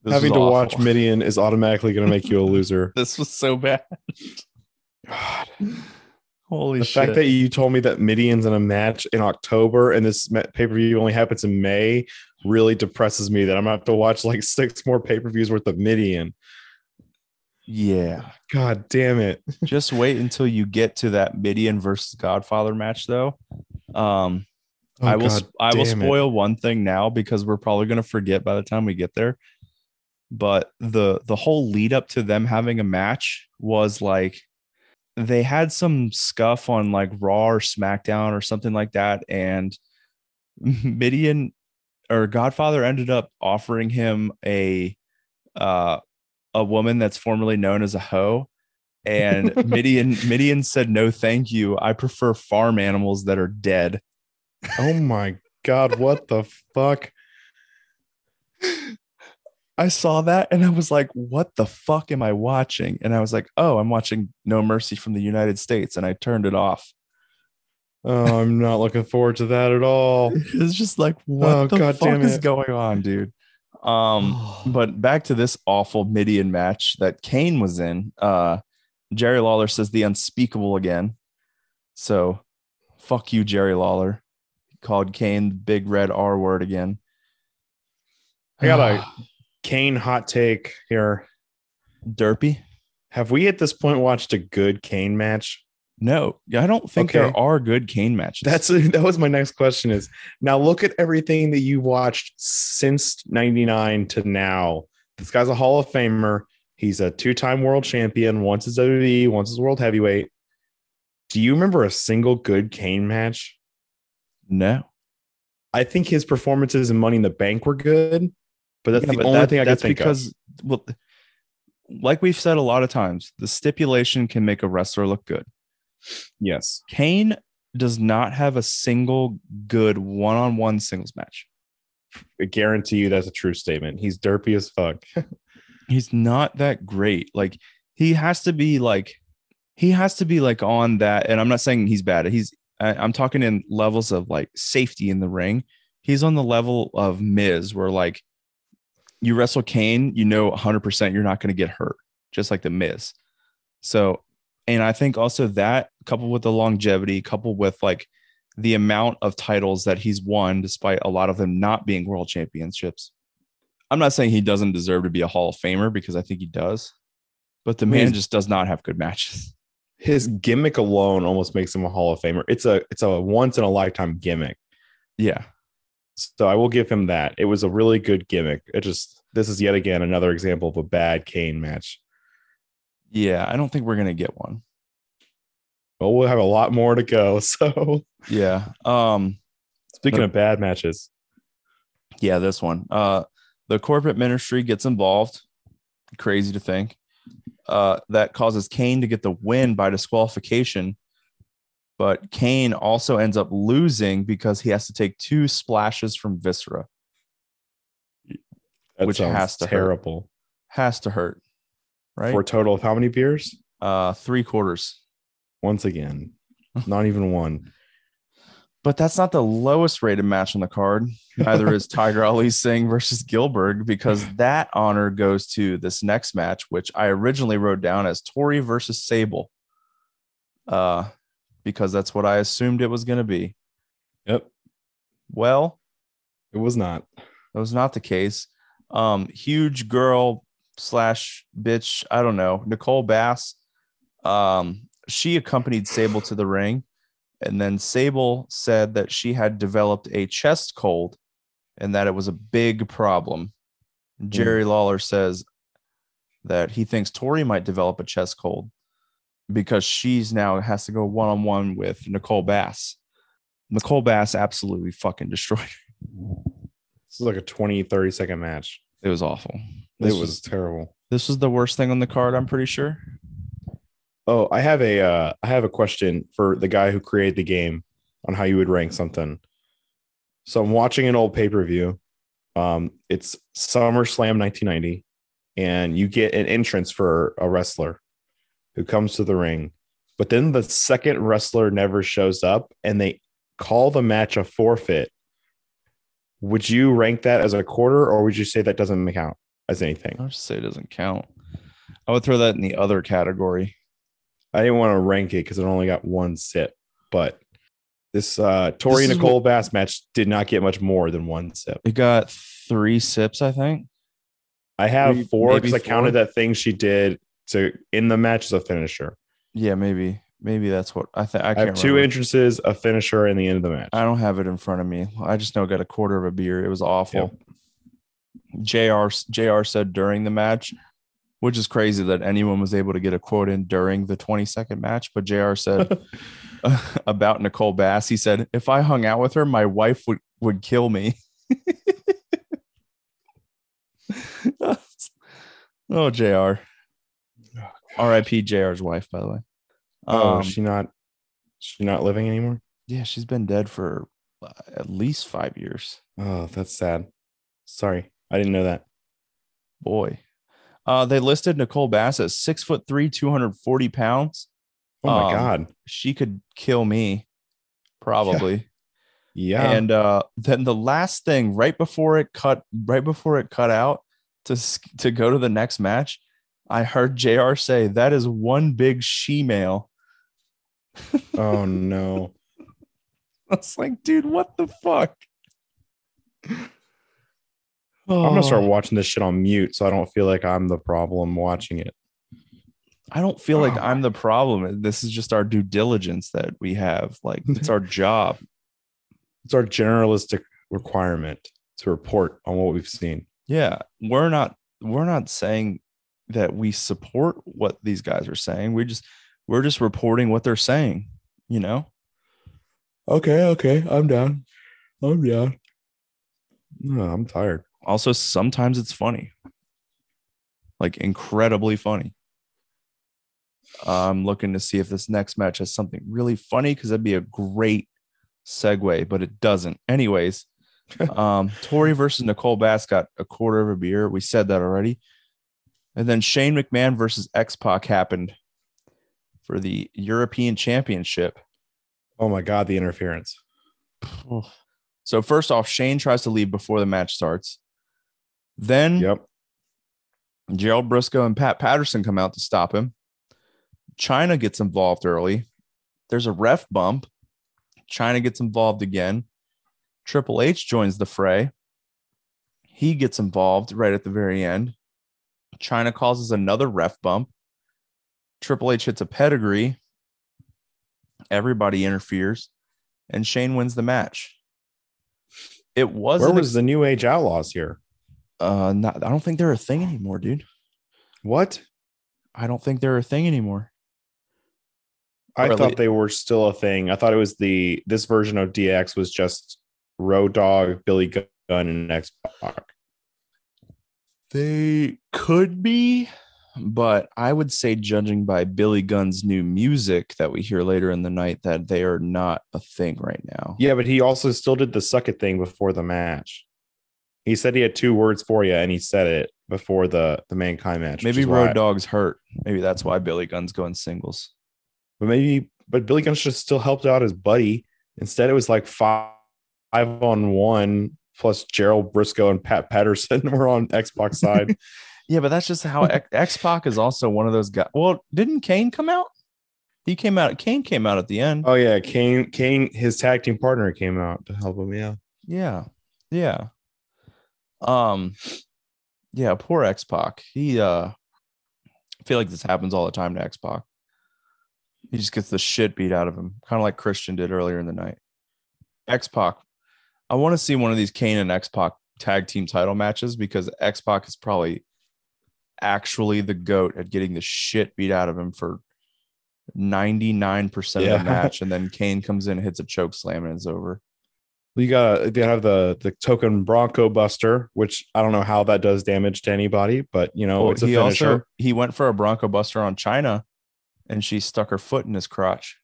This Having to watch. Mideon is automatically going to make you a loser. This was so bad. God. Holy The shit. fact that you told me that Mideon's in a match in October and this pay per view only happens in May really depresses me that I'm going to have to watch like six more pay per views worth of Midian. Yeah. God damn it. Just wait until you get to that Mideon versus Godfather match, though. Um, Oh, I will. God I will damn it. spoil one thing now because we're probably going to forget by the time we get there. But the the whole lead up to them having a match was like they had some scuff on like Raw or SmackDown or something like that, and Mideon or Godfather ended up offering him a uh, a woman that's formerly known as a hoe. And Mideon Mideon said no thank you. I prefer farm animals that are dead. Oh my God. What the fuck? I saw that and I was like, what the fuck am I watching? And I was like, oh, I'm watching No Mercy from the United States. And I turned it off. Oh, I'm not looking forward to that at all. It's just like, what Oh, the God fuck is it. going on, dude? Um, but back to this awful Mideon match that Kane was in. Uh, Jerry Lawler says the unspeakable again. So fuck you, Jerry Lawler. He called Kane the big red R word again. I got a Kane hot take here. derpy. Have we at this point watched a good Kane match? No, I don't think Okay. there are good Kane matches. That's that was my next question is now look at everything that you watched since 99 to now. This guy's a Hall of Famer. He's a two-time world champion, once as WWE, once as world heavyweight. Do you remember a single good Kane match? no. I think his performances in Money in the Bank were good, but that's Yeah, the but only that- thing I that's think of. because well, like we've said a lot of times, the stipulation can make a wrestler look good. Yes. Kane does not have a single good one-on-one singles match. I guarantee you that's a true statement. He's derpy as fuck. He's not that great. Like he has to be like he has to be like on that. And I'm not saying he's bad. He's I, I'm talking in levels of like safety in the ring. He's on the level of Miz, where like you wrestle Kane, you know 100% you're not going to get hurt, just like the Miz. So, and I think also that coupled with the longevity, coupled with like the amount of titles that he's won, despite a lot of them not being world championships. I'm not saying he doesn't deserve to be a Hall of Famer because I think he does, but the man just does not have good matches. His gimmick alone almost makes him a Hall of Famer. It's a it's a once in a lifetime gimmick. Yeah. So I will give him that. It was a really good gimmick. It just this is yet again another example of a bad Kane match. Yeah. I don't think we're going to get one. But we'll have a lot more to go. So Yeah. Um, speaking No. of bad matches, yeah, this one. Uh, the corporate ministry gets involved. Crazy to think. Uh, that causes Kane to get the win by disqualification. But Kane also ends up losing because he has to take two splashes from Viscera. that Which has to hurt. terrible. Has to hurt, right? For a total of how many beers? uh, three quarters. Once again, not even one. But that's not the lowest rated match on the card. Neither is Tiger Ali Singh versus Gillberg because that honor goes to this next match, which I originally wrote down as Tori versus Sable. Uh, because that's what I assumed it was going to be. Yep, Well, it was not. that was not the case. Um, huge girl slash bitch, I don't know, Nicole Bass. Um, she accompanied Sable to the ring, And then Sable said that she had developed a chest cold and that it was a big problem. Hmm. Jerry Lawler says that he thinks Tori might develop a chest cold because she's now has to go one on one with Nicole Bass. Nicole Bass absolutely fucking destroyed. her. This is like a 20, 30 second match. It was awful. It was, was terrible. this was the worst thing on the card. I'm pretty sure. Oh, I have a uh, I have a question for the guy who created the game on how you would rank something. So I'm watching an old pay per view. Um, it's SummerSlam 1990, and you get an entrance for a wrestler who comes to the ring, but then the second wrestler never shows up, and they call the match a forfeit. Would you rank that as a quarter, or would you say that doesn't count as anything? I'll just say it doesn't count. I would throw that in the other category. I didn't want to rank it because it only got one sip, but this uh Tori This is Nicole Bass match did not get much more than one sip. It got three sips, I think. I have Three- four maybe because I counted that thing she did to in the match as a finisher. Yeah, maybe. Maybe that's what I think. I have two entrances, a finisher, and the end of the match. I don't have it in front of me. I just know I got a quarter of a beer. It was awful. JR JR said during the match, which is crazy that anyone was able to get a quote in during the 20 second match. But JR said about Nicole Bass, he said, if I hung out with her, my wife would would kill me. oh, JR. R.I.P. JR's wife, by the way. oh, Um, is she not she not living anymore? yeah, she's been dead for uh, at least five years. Oh, that's sad. Sorry, I didn't know that. Boy. Uh, they listed Nicole Bass as six foot three, 240 pounds. Oh my Um, god. She could kill me, probably. Yeah. And uh, then the last thing, right before it cut, right before it cut out to to go to the next match, I heard Jr. say that is one big she male. oh no. I was like, dude, what the fuck? I'm gonna start Oh, watching this shit on mute so I don't feel like I'm the problem watching it. I don't feel like Oh. I'm the problem. This is just our due diligence that we have. Like it's our job. It's our generalistic requirement to report on what we've seen. Yeah, we're not we're not saying that we support what these guys are saying. We just we're just reporting what they're saying, you know? Okay, okay, I'm down. I'm down. No, I'm tired. Also sometimes it's funny. Like incredibly funny. I'm looking to see if this next match has something really funny cuz that'd be a great segue, but it doesn't. Anyways, um Tori versus Nicole Bass got a quarter of a beer. We said that already. And then Shane McMahon versus X Pac happened for the European Championship. Oh my god, the interference. So first off, Shane tries to leave before the match starts. Then Yep. Gerald Brisco and Pat Patterson come out to stop him. Chyna gets involved early. There's a ref bump. Chyna gets involved again. Triple H joins the fray. He gets involved right at the very end. Chyna causes another ref bump. Triple H hits a pedigree. Everybody interferes, and Shane wins the match. It was Where was ex- the New Age Outlaws here? Uh not I don't think they're a thing anymore, dude. What? I don't think they're a thing anymore. I Or thought they were still a thing. I thought it was the this version of DX was just Road Dog, Billy Gunn, and X Pac. They could be, but I would say, judging by Billy Gunn's new music that we hear later in the night, that they are not a thing right now. Yeah, but he also still did the suck it thing before the match. He said he had two words for you, and he said it before the the mankind match. Maybe Road why- Dog's hurt. Maybe that's why Billy Gunn's going singles. but maybe but Billy Gunn should have still helped out his buddy. Instead, it was like five, five on one plus Gerald Brisco and Pat Patterson were on Xbox side. Yeah, but that's just how X Pac is also one of those guys. Well, didn't Kane come out? He came out. Kane came out at the end. oh yeah, Kane Kane his tag team partner came out to help him. Yeah. Yeah. Yeah. Um yeah, poor X Pac. He uh I feel like this happens all the time to X Pac. He just gets the shit beat out of him, kind of like Christian did earlier in the night. X Pac. I want to see one of these Kane and X Pac tag team title matches because X Pac is probably actually the goat at getting the shit beat out of him for 99% of the match. And then Kane comes in, hits a choke slam, and it's over. You got they have the the token Bronco Buster, which I don't know how that does damage to anybody, but you know Well, it's a he finisher. also he went for a Bronco Buster on Chyna and she stuck her foot in his crotch.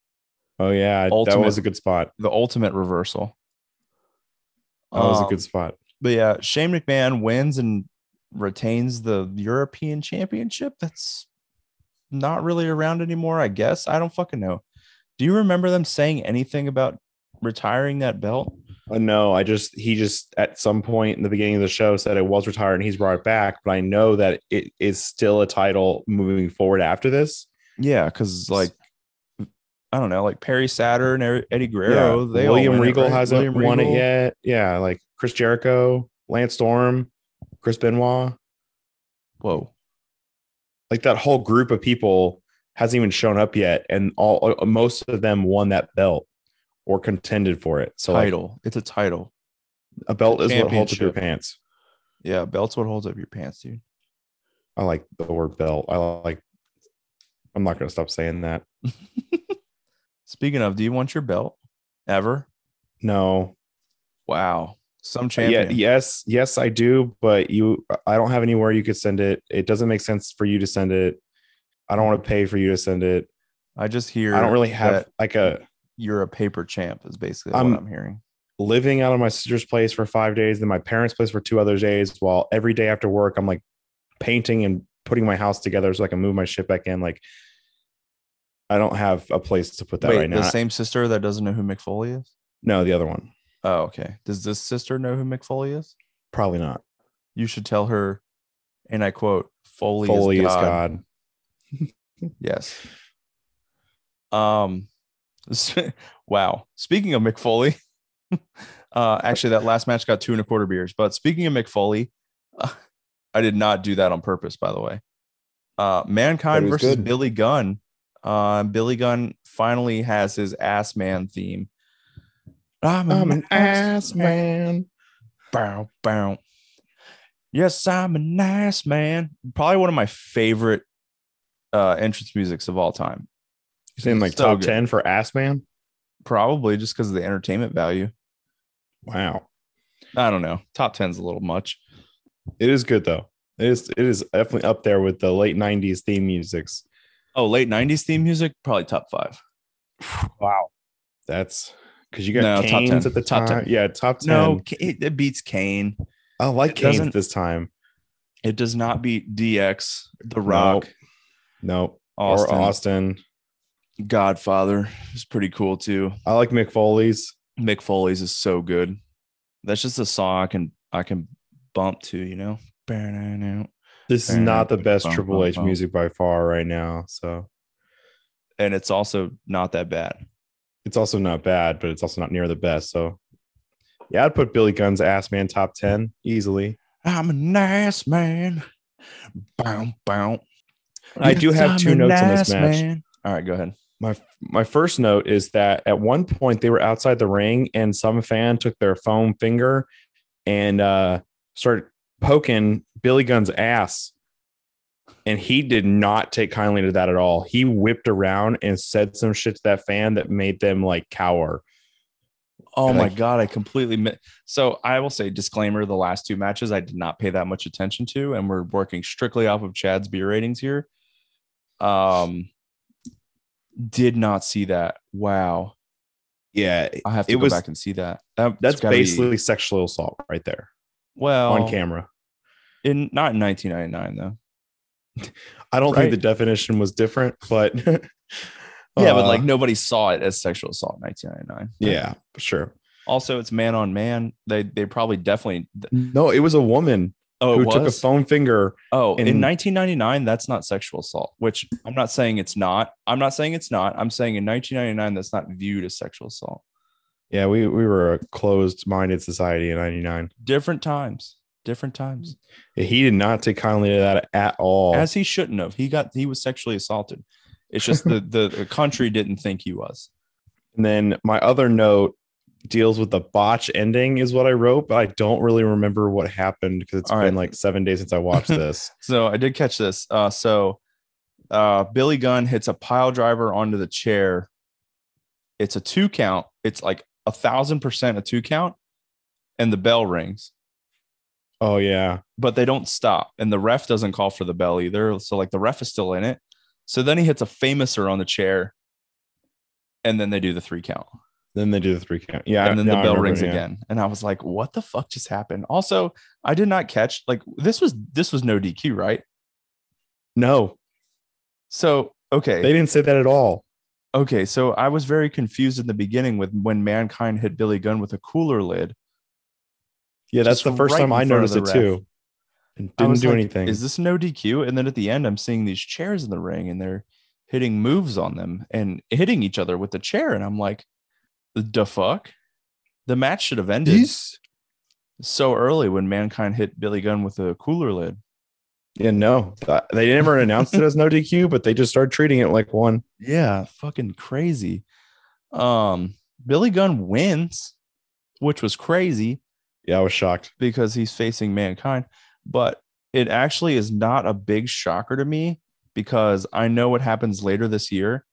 oh yeah, that was a good spot. The ultimate reversal. That was a Um, good spot. But yeah, Shane McMahon wins and retains the European Championship. That's not really around anymore, I guess. I don't fucking know. Do you remember them saying anything about retiring that belt? Uh, no, I just he just at some point in the beginning of the show said it was retired and he's brought it back, but I know that it is still a title moving forward after this. Yeah, because like I don't know, like Perry Saturn, Eddie Guerrero, they all William win it, Regal right? hasn't William won it yet. Yeah, like Chris Jericho, Lance Storm, Chris Benoit, Whoa. like that whole group of people hasn't even shown up yet, and all uh, most of them won that belt or contended for it. So like, title. it's a title. a belt is what holds up your pants. Yeah, belt's what holds up your pants, dude. I like the word belt. I like. I'm not gonna stop saying that. Speaking of, do you want your belt ever? No, Wow. Some uh, yeah, champion. yes, yes, I do, but you, I don't have anywhere you could send it. It doesn't make sense for you to send it. I don't want to pay for you to send it. I just hear I don't really have like a you're a paper champ is basically I'm- what I'm hearing. living out of my sister's place for five days, then my parents' place for two other days. While every day after work, I'm like painting and putting my house together so I can move my shit back in. Like, I don't have a place to put that Wait, right now. the same sister that doesn't know who Mick Foley is? no, the other one, Oh, okay. Does this sister know who Mick Foley is? probably not. You should tell her, and I quote, Foley, Foley is is God. God. Yes. Um wow. Speaking of Mick Foley, uh actually that last match got two and a quarter beers. But speaking of McFoley, Foley, I did not do that on purpose, by the way. Uh Mankind But it was versus good. Billy Gunn. Uh Billy Gunn finally has his ass man theme. I'm, I'm an ass man. Bow, bow. Yes, I'm a nice man. Probably one of my favorite uh entrance musics of all time. You saying like So top good. 10 for ass man? Probably just because of the entertainment value. Wow. I don't know. Top 10's a little much. It is good though. It is it is definitely up there with the late 90s theme musics. Oh, late 90s theme music, probably top five. Wow. That's because you got No, top Canes 10. at the Top time. 10. Yeah, top 10. No, it, it beats Kane. I like Kane this time. It does not beat DX, The Rock, Nope. Austin, Or Austin. Godfather is pretty cool too. I like Mick Foley's. Mick Foley's is so good. That's just a song I can I can bump to, you know. This is not the best bum, Triple H bum. music by far right now. So and it's also not that bad. it's also not bad, but it's also not near the best. So yeah, I'd put Billy Gunn's Ass Man top 10 easily. I'm a nice man. Bow, bow. I do have I'm two notes on this match. man. All right, go ahead. My my first note is that at one point they were outside the ring and some fan took their foam finger and uh started poking Billy Gunn's ass. And he did not take kindly to that at all. He whipped around and said some shit to that fan that made them like cower. Oh And, my like- god, I completely mi- so I will say disclaimer: the last two matches I did not pay that much attention to, and we're working strictly off of Chad's beer ratings here. Um, did not see that. Wow, Yeah, I have to It go was- back and see that. That- that's gotta be- basically sexual assault right there well on camera. In not in 1999 though. I don't Right. think the definition was different, but Yeah, but uh, like nobody saw it as sexual assault in 1999. yeah, sure. Also, it's man on man. They they probably definitely. No, it was a woman Oh, who took a foam finger. Oh, in, in- 1999, that's not sexual assault, which I'm not saying it's not. I'm not saying it's not. I'm saying in 1999, that's not viewed as sexual assault. Yeah, we we were a closed-minded society in '99. Different times, different times. He did not take kindly to that at all. As he shouldn't have. He got, he was sexually assaulted. It's just the, the the country didn't think he was. And then my other note deals with the botch ending, is what I wrote, but I don't really remember what happened because it's All been right. like seven days since I watched this. So I did catch this. Uh, so uh, Billy Gunn hits a pile driver onto the chair. It's a two count. It's like a thousand percent a two count, and the bell rings, oh yeah. but they don't stop, and the ref doesn't call for the bell either. So like the ref is still in it. So then he hits a Fameasser on the chair, and then they do the three count, Then they do the three count. Yeah. and then the bell remember, rings yeah. again. And I was like, "What the fuck just happened?" Also, I did not catch like this was this was no DQ, right? No, So okay, they didn't say that at all. Okay, so I was very confused in the beginning with when mankind hit Billy Gunn with a cooler lid. Yeah, that's the first right time I noticed it the too. And didn't do like, anything. Is this no DQ? And then at the end, I'm seeing these chairs in the ring and they're hitting moves on them and hitting each other with the chair. And I'm like, the fuck? The match should have ended so early when mankind hit Billy Gunn with a cooler lid. Yeah, no, they never announced it as no DQ, but they just started treating it like one. Yeah, fucking crazy. Um, Billy Gunn wins, which was crazy. Yeah, I was shocked. because he's facing mankind. But it actually is not a big shocker to me because I know what happens later this year.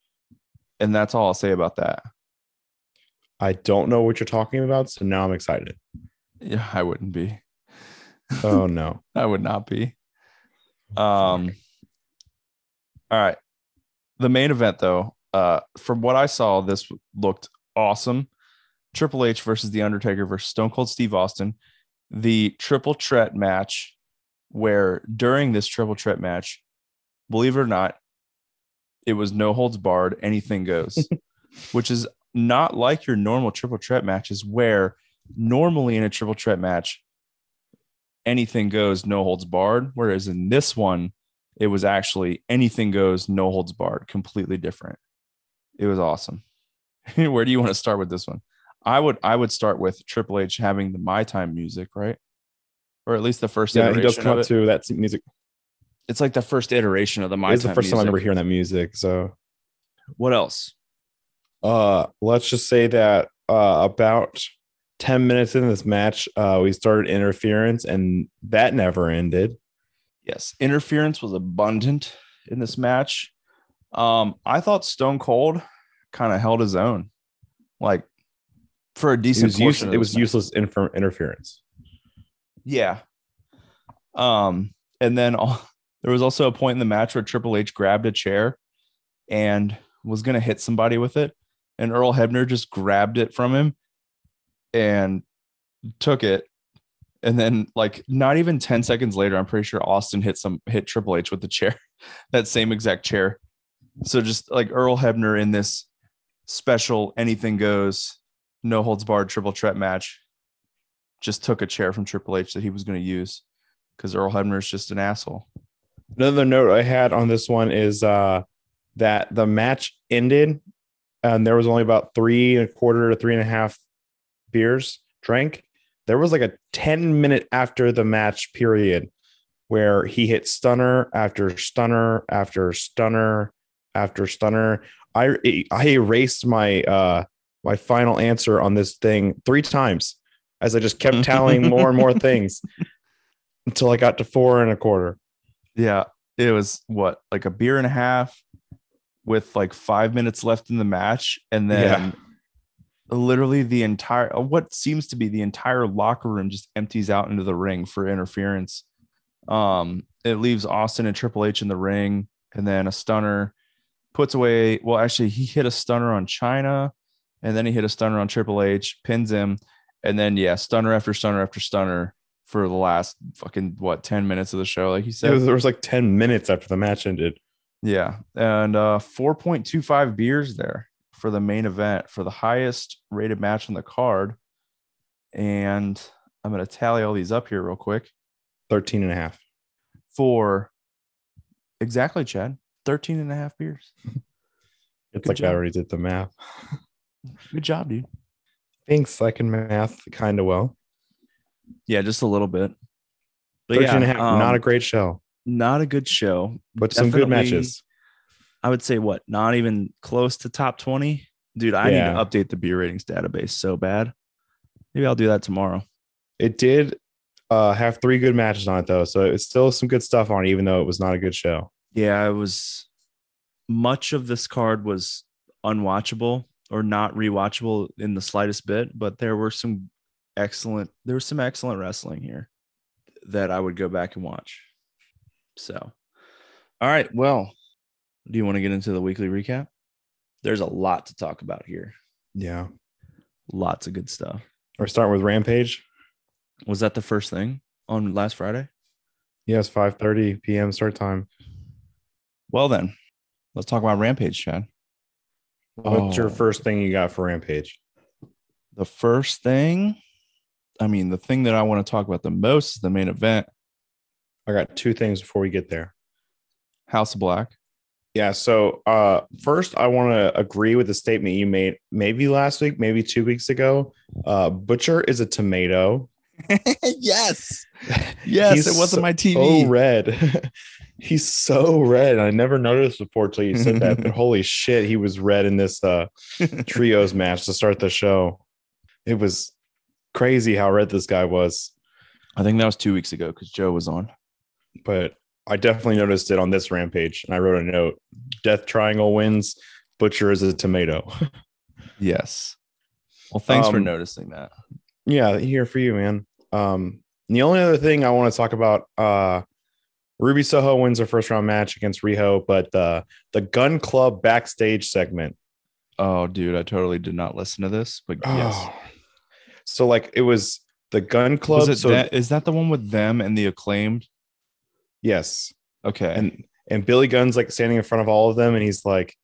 And that's all I'll say about that. I don't know what you're talking about, so now I'm excited. Yeah, I wouldn't be. Oh no. I would not be. Um all right. The main event though, uh from what I saw, this looked awesome. Triple H versus The Undertaker versus Stone Cold Steve Austin. The triple threat match, where during this triple threat match, believe it or not, it was no holds barred, anything goes, which is not like your normal triple threat matches where normally in a triple threat match, anything goes, no holds barred. Whereas in this one, it was actually anything goes, no holds barred, completely different. It was awesome. Where do you want to start with this one? I would I would start with Triple H having the My Time music, right? Or at least the first Yeah, he does come up it. to that music. It's like the first iteration of the My It's Time the first time I music. remember hearing that music. So What else? Uh let's just say that uh about 10 minutes in this match, uh we started interference and that never ended. Yes, interference was abundant in this match. Um, I thought Stone Cold kind of held his own, like for a It decent was, use, portion. it was useless infer- interference. Yeah. Um, and then all, there was also a point in the match where Triple H grabbed a chair and was going to hit somebody with it, and Earl Hebner just grabbed it from him and took it. And then, like, not even 10 seconds later, I'm pretty sure Austin hit some hit Triple H with the chair, that same exact chair. So just like Earl Hebner in this special anything goes, no holds barred triple threat match just took a chair from Triple H that he was going to use because Earl Hebner is just an asshole. Another note I had on this one is uh, that the match ended and there was only about three and a quarter to three and a half beers drank. There was like a 10 minute after the match period where he hit stunner after stunner after stunner after stunner. I I erased my uh my final answer on this thing three times as I just kept tallying more and more things until I got to four and a quarter. Yeah, it was what like a beer and a half with like five minutes left in the match, and then literally the entire what seems to be the entire locker room just empties out into the ring for interference. Um, it leaves Austin and Triple H in the ring, and then a stunner puts away. Well, actually, he hit a stunner on Chyna, and then he hit a stunner on Triple H, pins him, and then yeah, stunner after stunner after stunner for the last fucking what 10 minutes of the show, like you said. It was, there was like 10 minutes after the match ended. Yeah. And uh 4.25 beers there for the main event for the highest rated match on the card. And I'm going to tally all these up here real quick 13 and a half. for exactly, Chad, 13 and a half beers. It's Good like job. I already did the math. Good job, dude. Thanks. I can math kind of well. Yeah, just a little bit. But 13 yeah, and a half. not a um, great show, not a good show. but some good matches. I would say what, not even close to top 20. Dude, I Yeah. need to update the beer ratings database so bad. Maybe I'll do that tomorrow. It did uh, have three good matches on it though, so it's still some good stuff on it, even though it was not a good show. Yeah, it was much of this card was unwatchable or not rewatchable in the slightest bit, but there were some excellent there was some excellent wrestling here that I would go back and watch. So all right, well, do you want to get into the weekly recap? There's a lot to talk about here. Yeah, Lots of good stuff. we're starting with Rampage. Was that the first thing on last Friday? Yes, five thirty p.m. start time. Well then, let's talk about Rampage, Chad. What's your Oh. first thing you got for Rampage? The first thing, I mean, the thing that I want to talk about the most is the main event, I got two things before we get there. House of Black. Yeah. So uh first I want to agree with the statement you made maybe last week, maybe two weeks ago. Uh Butcher is a tomato. yes. Yes, He's it wasn't my So TV. red. He's so red. I never noticed before till you said that. But holy shit, he was red in this uh trios match to start the show. It was crazy how red this guy was. I think that was two weeks ago because Joe was on. But I definitely noticed it on this rampage. And I wrote a note. Death Triangle wins. Butcher is a tomato. Yes. Well, thanks for Um, noticing that. Yeah, here for you, man. Um, the only other thing I want to talk about, uh, Ruby Soho wins her first round match against Riho, but the the Gun Club backstage segment. Oh, dude, I totally did not listen to this, but yes. Oh. So like it was the Gun Club. Was it so that, is that the one with them and the acclaimed? Yes, Okay. and and Billy Gunn's like standing in front of all of them, and he's like,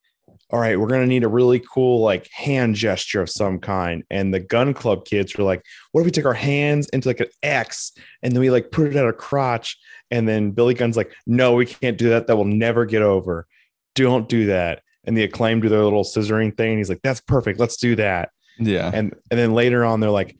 "All right, we're gonna need a really cool like hand gesture of some kind." And the Gun Club kids were like, "What if we take our hands into like an X and then we like put it at a crotch?" And then Billy Gunn's like, "No, we can't do that. That will never get over. Don't do that." And the acclaim do their little scissoring thing. And he's like, "That's perfect. Let's do that." yeah. and and then later on they're like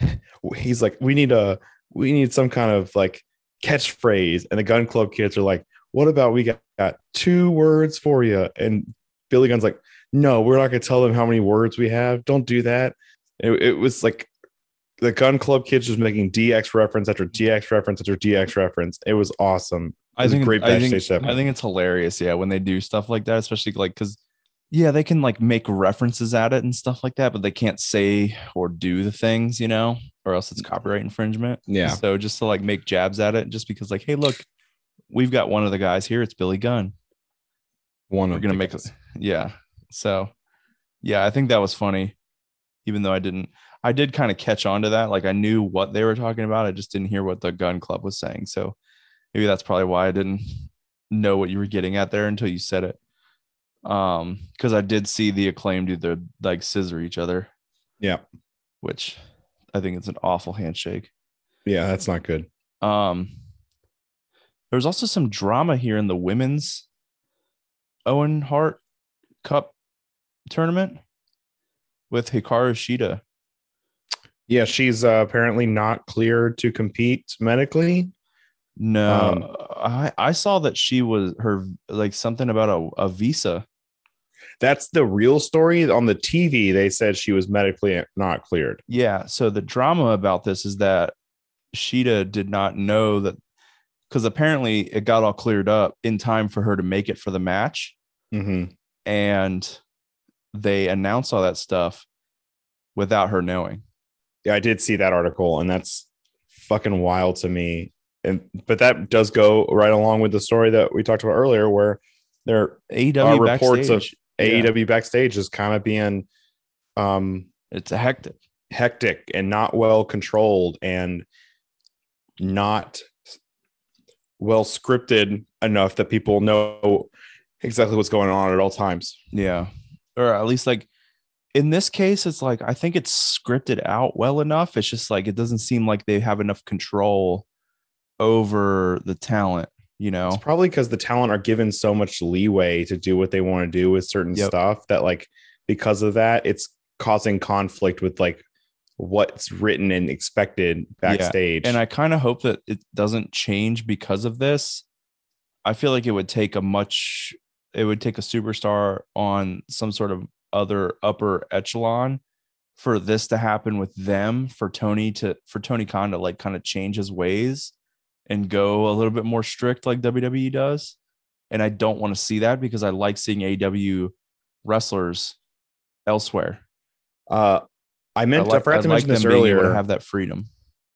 he's like we need a we need some kind of like catchphrase and the gun club kids are like what about we got, got two words for you and billy gunn's like no we're not going to tell them how many words we have. Don't do that. It, it was like the gun club kids just making dx reference after dx reference after dx reference. It was awesome. I was a think great I think. I think it's hilarious, yeah, when they do stuff like that, especially like because yeah, they can like make references at it and stuff like that, but they can't say or do the things, you know, or else it's copyright infringement. yeah So just to like make jabs at it, just because like, hey, look, we've got one of the guys here. It's Billy Gunn. one We're gonna make guys. Yeah. So yeah, I think that was funny, even though I didn't. I did kind of catch on to that. Like I knew what they were talking about. I just didn't hear what the gun club was saying. So maybe that's probably why I didn't know what you were getting at there until you said it. Um, because I did see the acclaim do the like scissor each other, yeah which I think it's an awful handshake. yeah that's not good Um, there's also some drama here in the women's Owen Hart Cup tournament with Hikaru Shida. yeah she's uh, apparently not cleared to compete medically No, Um, I I saw that she was her like something about a, a visa. That's the real story. On the TV, they said she was medically not cleared. Yeah. So the drama about this is that Shida did not know that because apparently it got all cleared up in time for her to make it for the match. Mm-hmm. And they announced all that stuff without her knowing. Yeah, I did see that article, and that's fucking wild to me. And but that does go right along with the story that we talked about earlier, where there AEW are reports of backstage, Yeah. AEW backstage is kind of being um it's a hectic. hectic and not well controlled and not well scripted enough that people know exactly what's going on at all times. Yeah. Or at least like in this case, it's like I think it's scripted out well enough. It's just like it doesn't seem like they have enough control over the talent, you know? It's probably because the talent are given so much leeway to do what they want to do with certain Yep. stuff that like because of that, it's causing conflict with like what's written and expected backstage. And I kind of hope that it doesn't change because of this. I feel like it would take a much it would take a superstar on some sort of other upper echelon for this to happen with them for Tony to for Tony Khan to like kind of change his ways and go a little bit more strict like WWE does. And I don't want to see that because I like seeing AEW wrestlers elsewhere. Uh, I meant I forgot to I'd mention this them being able earlier. to have that freedom.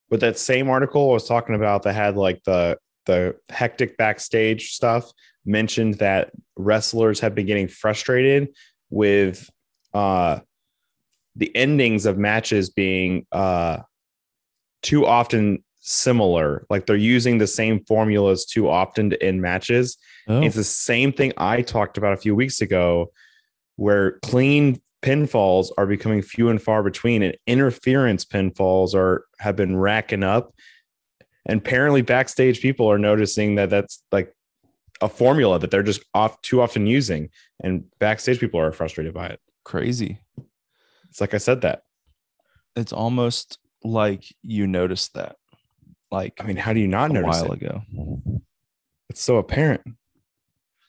but that same article I was talking about that had like the the hectic backstage stuff mentioned that wrestlers have been getting frustrated with uh the endings of matches being uh too often similar like they're using the same formulas too often to end matches Oh, it's the same thing I talked about a few weeks ago, where clean pinfalls are becoming few and far between, and interference pinfalls are have been racking up. And apparently, backstage people are noticing that that's like a formula that they're just off too often using, and backstage people are frustrated by it. crazy. It's like I said that. It's almost like you noticed that. Like I mean, how do you not notice a notice while it? ago. It's so apparent.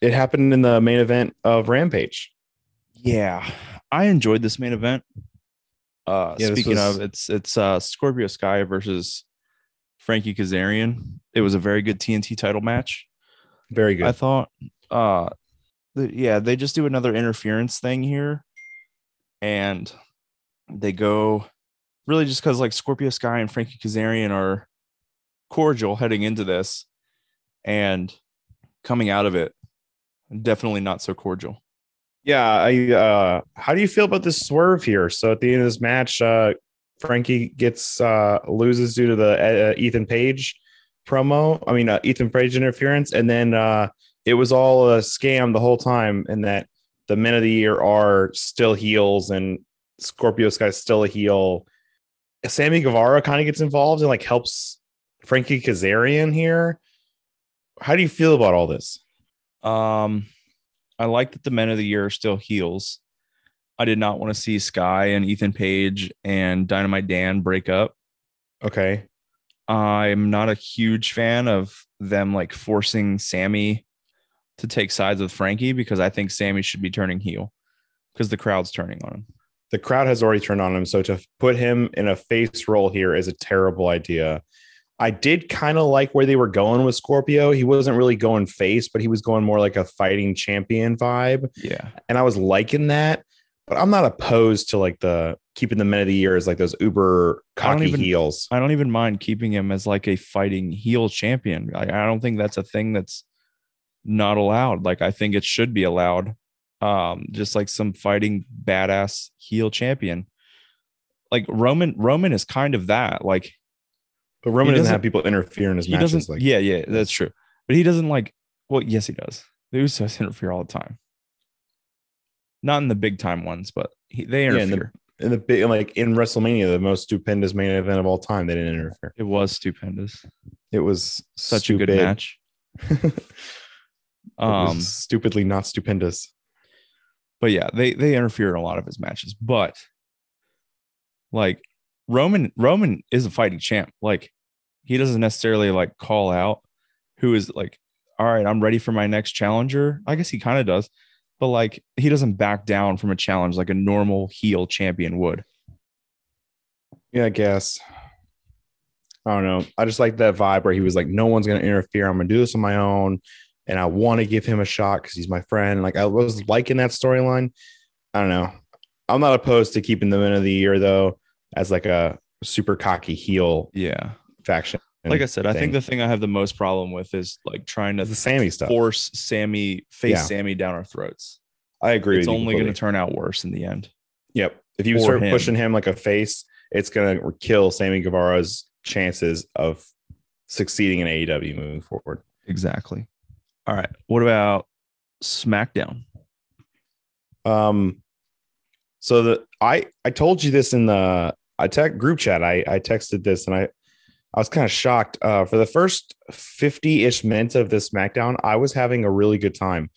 It happened in the main event of Rampage. Yeah, I enjoyed this main event. Uh Yeah, speaking was- of, it's it's uh Scorpio Sky versus Frankie Kazarian. It was a very good TNT title match. Very good. I thought uh the, yeah, they just do another interference thing here and they go really just cuz like Scorpio Sky and Frankie Kazarian are cordial heading into this and coming out of it definitely not so cordial. Yeah, I uh how do you feel about this swerve here? So at the end of this match, uh Frankie gets uh loses due to the uh, Ethan Page promo. I mean, uh, Ethan Page interference and then uh it was all a scam the whole time and that the men of the year are still heels and Scorpio Sky's still a heel. Sammy Guevara kind of gets involved and like helps Frankie Kazarian here. How do you feel about all this? Um, I like that the men of the year are still heels. I did not want to see Sky and Ethan Page and Dynamite Dan break up. Okay. I'm not a huge fan of them like forcing Sammy to take sides with Frankie because I think Sammy should be turning heel because the crowd's turning on him. the crowd has already turned on him. So to put him in a face role here is a terrible idea. I did kind of like where they were going with Scorpio. He wasn't really going face, but he was going more like a fighting champion vibe. Yeah. And I was liking that. But I'm not opposed to like the keeping the men of the year as like those uber I don't cocky even- heels. I don't even mind keeping him as like a fighting heel champion. I, I don't think that's a thing that's not allowed. Like I think it should be allowed. Um, just like some fighting badass heel champion. Like Roman, Roman is kind of that. Like But Roman doesn't doesn't- have people interfere in his he matches. Like yeah, yeah, that's true. But he doesn't like. Well, yes, he does. The Usos interfere all the time. Not in the big time ones, but he, they in the- interfere. in the big like in WrestleMania, the most stupendous main event of all time, they didn't interfere. it was stupendous. It was Such a good match. Um, stupidly not stupendous. but yeah, they they interfere in a lot of his matches. But like Roman, Roman is a fighting champ. Like he doesn't necessarily like call out who is like, all right, I'm ready for my next challenger. I guess he kind of does, but like he doesn't back down from a challenge like a normal heel champion would. Yeah, I guess. I don't know. I just like that vibe where he was like, no one's to interfere. I'm to do this on my own. And I want to give him a shot because he's my friend. Like, I was liking that storyline. I don't know. I'm not opposed to keeping the men of the year, though, as like a super cocky heel Yeah. faction. Like I said, I think the thing I have the most problem with is like trying to It's the Sammy stuff. force Sammy, face Yeah. Sammy down our throats. I agree. It's only going to turn out worse in the end. Yep. If you start him. pushing him like a face, it's going to kill Sammy Guevara's chances of succeeding in AEW moving forward. Exactly. All right. What about SmackDown? Um, so the I I told you this in the I tech group chat. I I texted this and I I was kind of shocked. Uh, for the first fifty ish minutes of this SmackDown, I was having a really good time.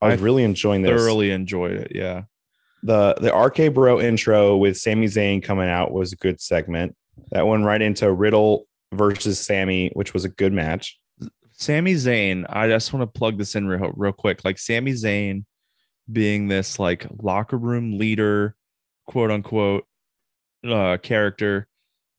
I was I really enjoying this. Thoroughly enjoyed it. Yeah. the the RK Bro intro with Sami Zayn coming out was a good segment. That went right into Riddle versus Sami, which was a good match. Sami Zayn, I just want to plug this in real, real quick. Like Sami Zayn being this like locker room leader, quote unquote, uh, character,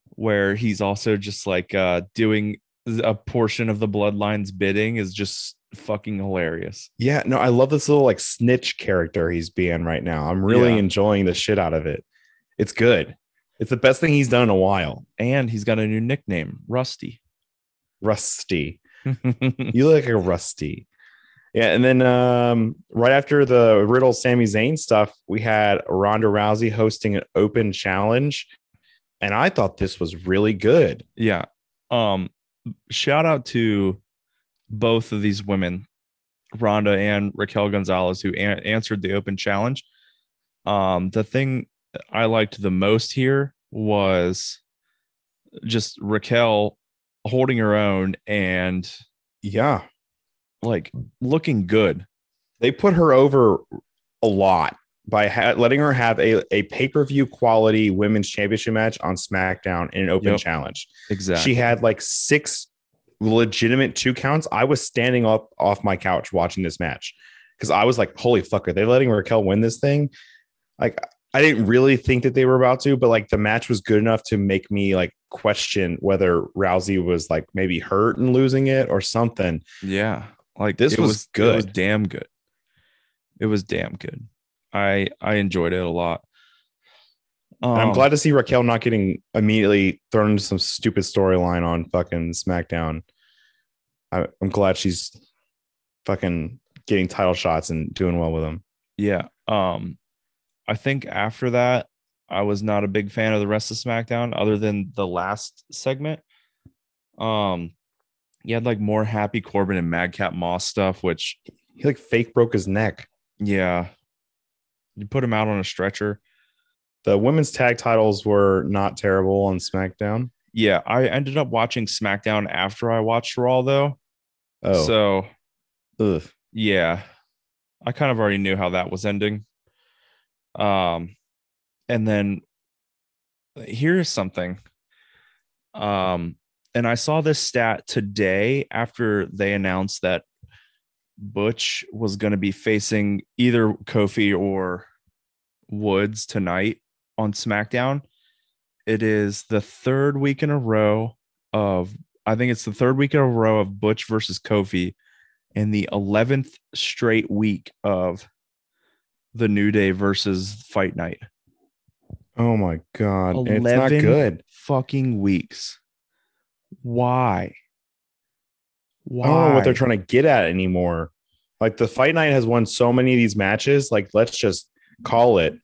where he's also just like uh, doing a portion of the bloodline's bidding is just fucking hilarious. Yeah, no, I love this little like snitch character he's being right now. I'm really Yeah. enjoying the shit out of it. It's good. It's the best thing he's done in a while. And he's got a new nickname, Rusty. Rusty. You look like a rusty. Yeah, and then um, right after the Riddle Sami Zayn stuff, we had Ronda Rousey hosting an open challenge, and I thought this was really good. Yeah. Um shout out to both of these women, Ronda and Raquel Gonzalez, who an- answered the open challenge. Um, the thing I liked the most here was just Raquel holding her own and Yeah, like looking good. they put her over a lot by ha- letting her have a, a pay per view quality women's championship match on SmackDown in an open Yep. challenge. Exactly. She had like six legitimate two counts. I was standing up off my couch watching this match because I was like, holy fuck, are they letting Raquel win this thing? Like, I didn't really think that they were about to, but like the match was good enough to make me like question whether Rousey was like maybe hurt and losing it or something. yeah. Like This it was good. It was damn good. It was damn good. I I enjoyed it a lot. And I'm Um, glad to see Raquel not getting immediately thrown into some stupid storyline on fucking SmackDown. I, I'm glad she's fucking getting title shots and doing well with them. Yeah. Um, I think after that, I was not a big fan of the rest of SmackDown, other than the last segment. Um, you had like more Happy Corbin and Madcap Moss stuff, which He like fake broke his neck. yeah, you put him out on a stretcher. The women's tag titles were not terrible on SmackDown. Yeah, I ended up watching SmackDown after I watched Raw though. Oh, So ugh. yeah, I kind of already knew how that was ending. Um, and then here's something. Um, and I saw this stat today after they announced that Butch was going to be facing either Kofi or Woods tonight on SmackDown. It is the third week in a row of, I think it's the third week in a row of Butch versus Kofi and the 11th straight week of the New Day versus Fight Night. oh my god, it's not 11 good. Fucking weeks. Why? Why? I don't know what they're trying to get at anymore. Like the fight night has won so many of these matches. Like let's just call it.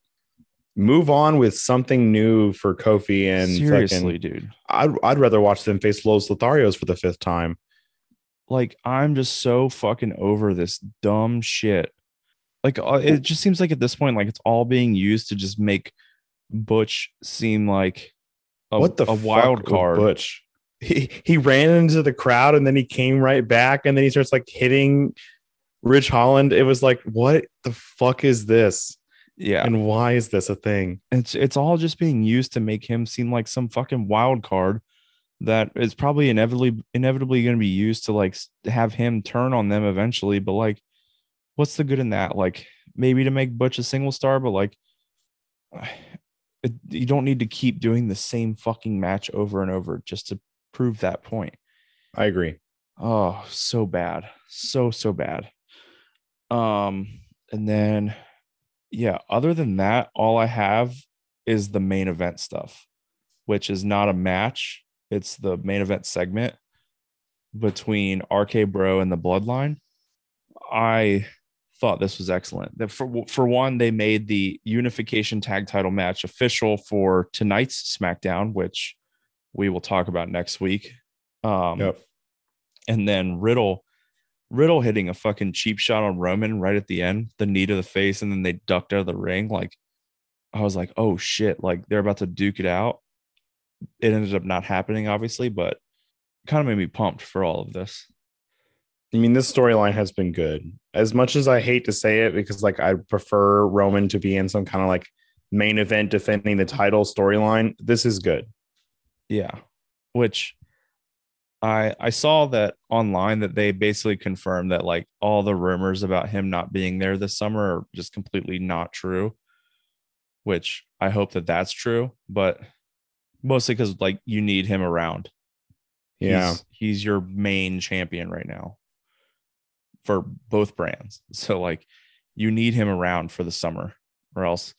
Move on with something new for Kofi and Seriously, fucking- dude. I'd I'd rather watch them face Los Lotharios for the fifth time. Like, I'm just so fucking over this dumb shit. Like, uh, it just seems like at this point, like it's all being used to just make Butch seem like a, what the a wild card. Butch? He he ran into the crowd and then he came right back and then he starts like hitting Ridge Holland. It was like, what the fuck is this? Yeah. And why is this a thing? it's it's all just being used to make him seem like some fucking wild card that is probably inevitably inevitably going to be used to like have him turn on them eventually but like what's the good in that like maybe to make butch a single star but like it, you don't need to keep doing the same fucking match over and over just to prove that point I agree. Oh, so bad. So so bad. Um and then yeah, other than that, all I have is the main event stuff, which is not a match. It's the main event segment between RK Bro and the Bloodline. I thought this was excellent. That for for one, they made the unification tag title match official for tonight's SmackDown, which we will talk about next week. Um Yep. and then Riddle, Riddle hitting a fucking cheap shot on Roman right at the end, the knee to the face, and then they ducked out of the ring. Like, I was like, oh shit, like they're about to duke it out. It ended up not happening, obviously, but kind of made me pumped for all of this. I mean, this storyline has been good. As much as I hate to say it, because like I prefer Roman to be in some kind of like main event defending the title storyline, this is good. Yeah. Which I I saw that online that they basically confirmed that like all the rumors about him not being there this summer are just completely not true. Which I hope that that's true, but mostly because like you need him around. Yeah. he's, he's your main champion right now for both brands. So like you need him around for the summer, or else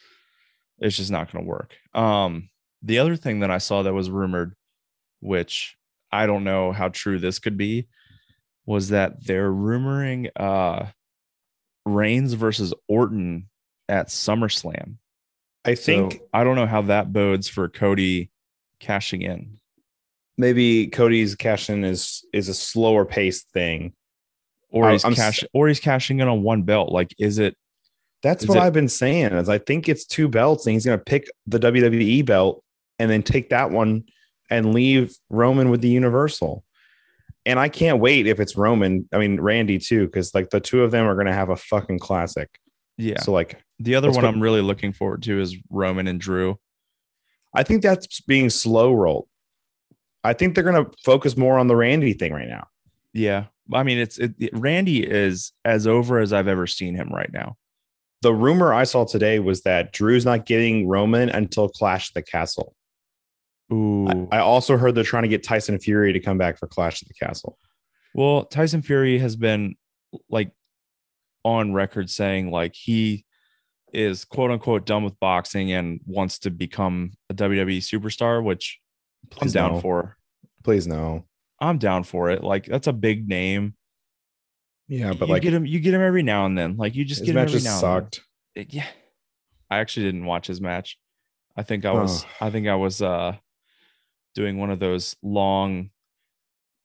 it's just not going to work. Um, the other thing that I saw that was rumored, which I don't know how true this could be, was that they're rumoring uh Reigns versus Orton at SummerSlam. I So think I don't know how that bodes for Cody cashing in. maybe Cody's cashing in is is a slower paced thing. Or I- he's I'm cash or he's cashing in on one belt. Like, is it That's Is what it- I've been saying. Is I think it's two belts, and he's going to pick the WWE belt and then take that one and leave Roman with the Universal. And I can't wait if it's Roman. I mean Randy too, because like the two of them are going to have a fucking classic. yeah. So like, The other one go- I'm really looking forward to is Roman and Drew. I think that's being slow rolled. I think they're going to focus more on the Randy thing right now. Yeah. I mean, it's it, it- Randy is as over as I've ever seen him right now. The rumor I saw today was that Drew's not getting Roman until Clash the Castle. Ooh. I, I also heard they're trying to get Tyson Fury to come back for Clash of the Castle. well, Tyson Fury has been like on record saying like he is quote unquote done with boxing and wants to become a WWE superstar, which I'm Please down no. for. Please no. I'm down for it. Like that's a big name. Yeah, but you like get him, you get him every now and then. Like you just get him every now and then. sucked. it- yeah i actually didn't watch his match i think i was Oh. i think i was uh doing one of those long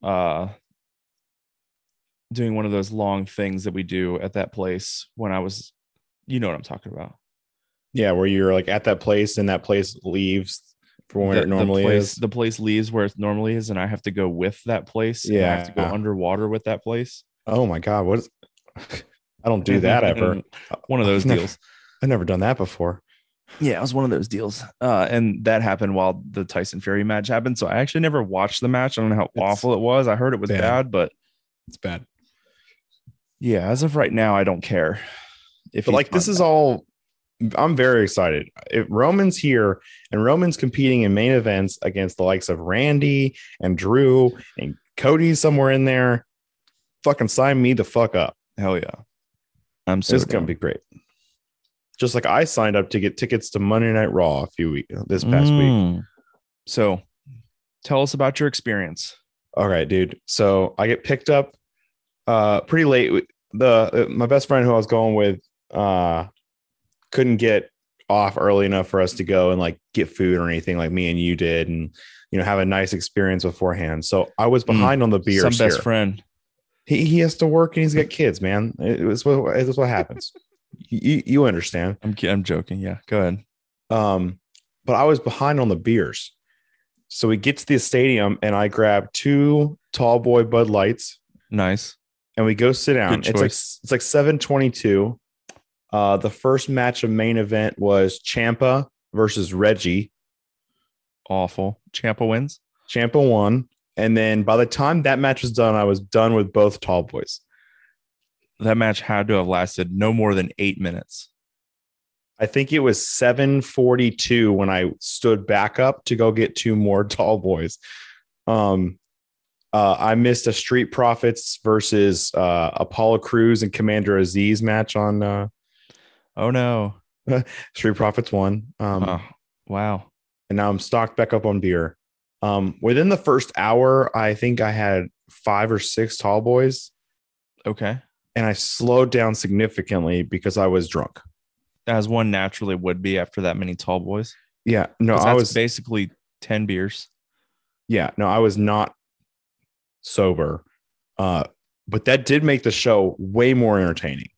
uh doing one of those long things that we do at that place when i was you know what i'm talking about Yeah, where you're like at that place and that place leaves from where the, it normally the place, is. the place leaves where it normally is and i have to go with that place and i have to go underwater with that place Oh my god, what is I don't do that ever. one of those I've never- deals I've never done that before. Yeah, it was one of those deals. Uh, and that happened while the Tyson Fury match happened. So I actually never watched the match. I don't know how It's awful it was. I heard it was bad. bad, but It's bad. yeah, as of right now, I don't care. If But like this is all I'm very excited. If Roman's here and Roman's competing in main events against the likes of Randy and Drew and Cody somewhere in there, fucking sign me the fuck up. hell yeah. I'm so This is gonna be great. Just like I signed up to get tickets to Monday Night Raw a few weeks this past week. Mm. So tell us about your experience. All right, dude. So I get picked up uh pretty late. The uh, my best friend who I was going with uh couldn't get off early enough for us to go and like get food or anything like me and you did and you know have a nice experience beforehand. So I was Mm. behind on the beers Some best here. friend. He, he has to work and he's got kids, man. It, it's what it's what happens. you you understand. I'm I'm joking. Yeah, go ahead. Um, but I was behind on the beers. So we get to the stadium and I grab two tall boy Bud Lights Nice. and we go sit down. It's like it's like 722. Uh the first match of main event was Ciampa versus Reggie. Awful. Ciampa wins. Ciampa won. And then by the time that match was done, I was done with both tall boys. That match had to have lasted no more than eight minutes. I think it was 742 when I stood back up to go get two more tall boys. Um uh, I missed a Street Profits versus uh, Apollo Crews and Commander Azeez match on uh, Oh no. Street Profits won. Um, oh, wow. and now I'm stocked back up on beer. Um, within the first hour, I think I had five or six tall boys, Okay. And I slowed down significantly because I was drunk. As one naturally would be after that many tall boys. Yeah, no, I was basically 10 beers. yeah, no, I was not sober. Uh, but that did make the show way more entertaining.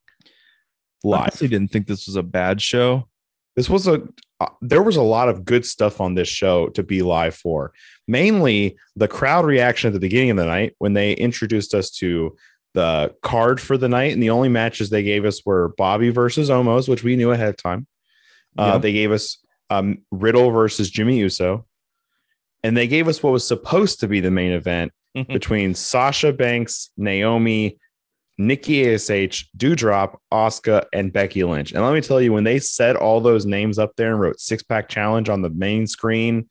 I honestly didn't think this was a bad show. This was a uh, there was a lot of good stuff on this show to be live for. Mainly the crowd reaction at the beginning of the night when they introduced us to the card for the night, and the only matches they gave us were Bobby versus Omos, which we knew ahead of time. Uh, Yep. They gave us um, Riddle versus Jimmy Uso, and they gave us what was supposed to be the main event between Sasha Banks, Naomi, Nikki ASH, Doudrop, Asuka, and Becky Lynch. And let me tell you, when they said all those names up there and wrote six pack challenge on the main screen,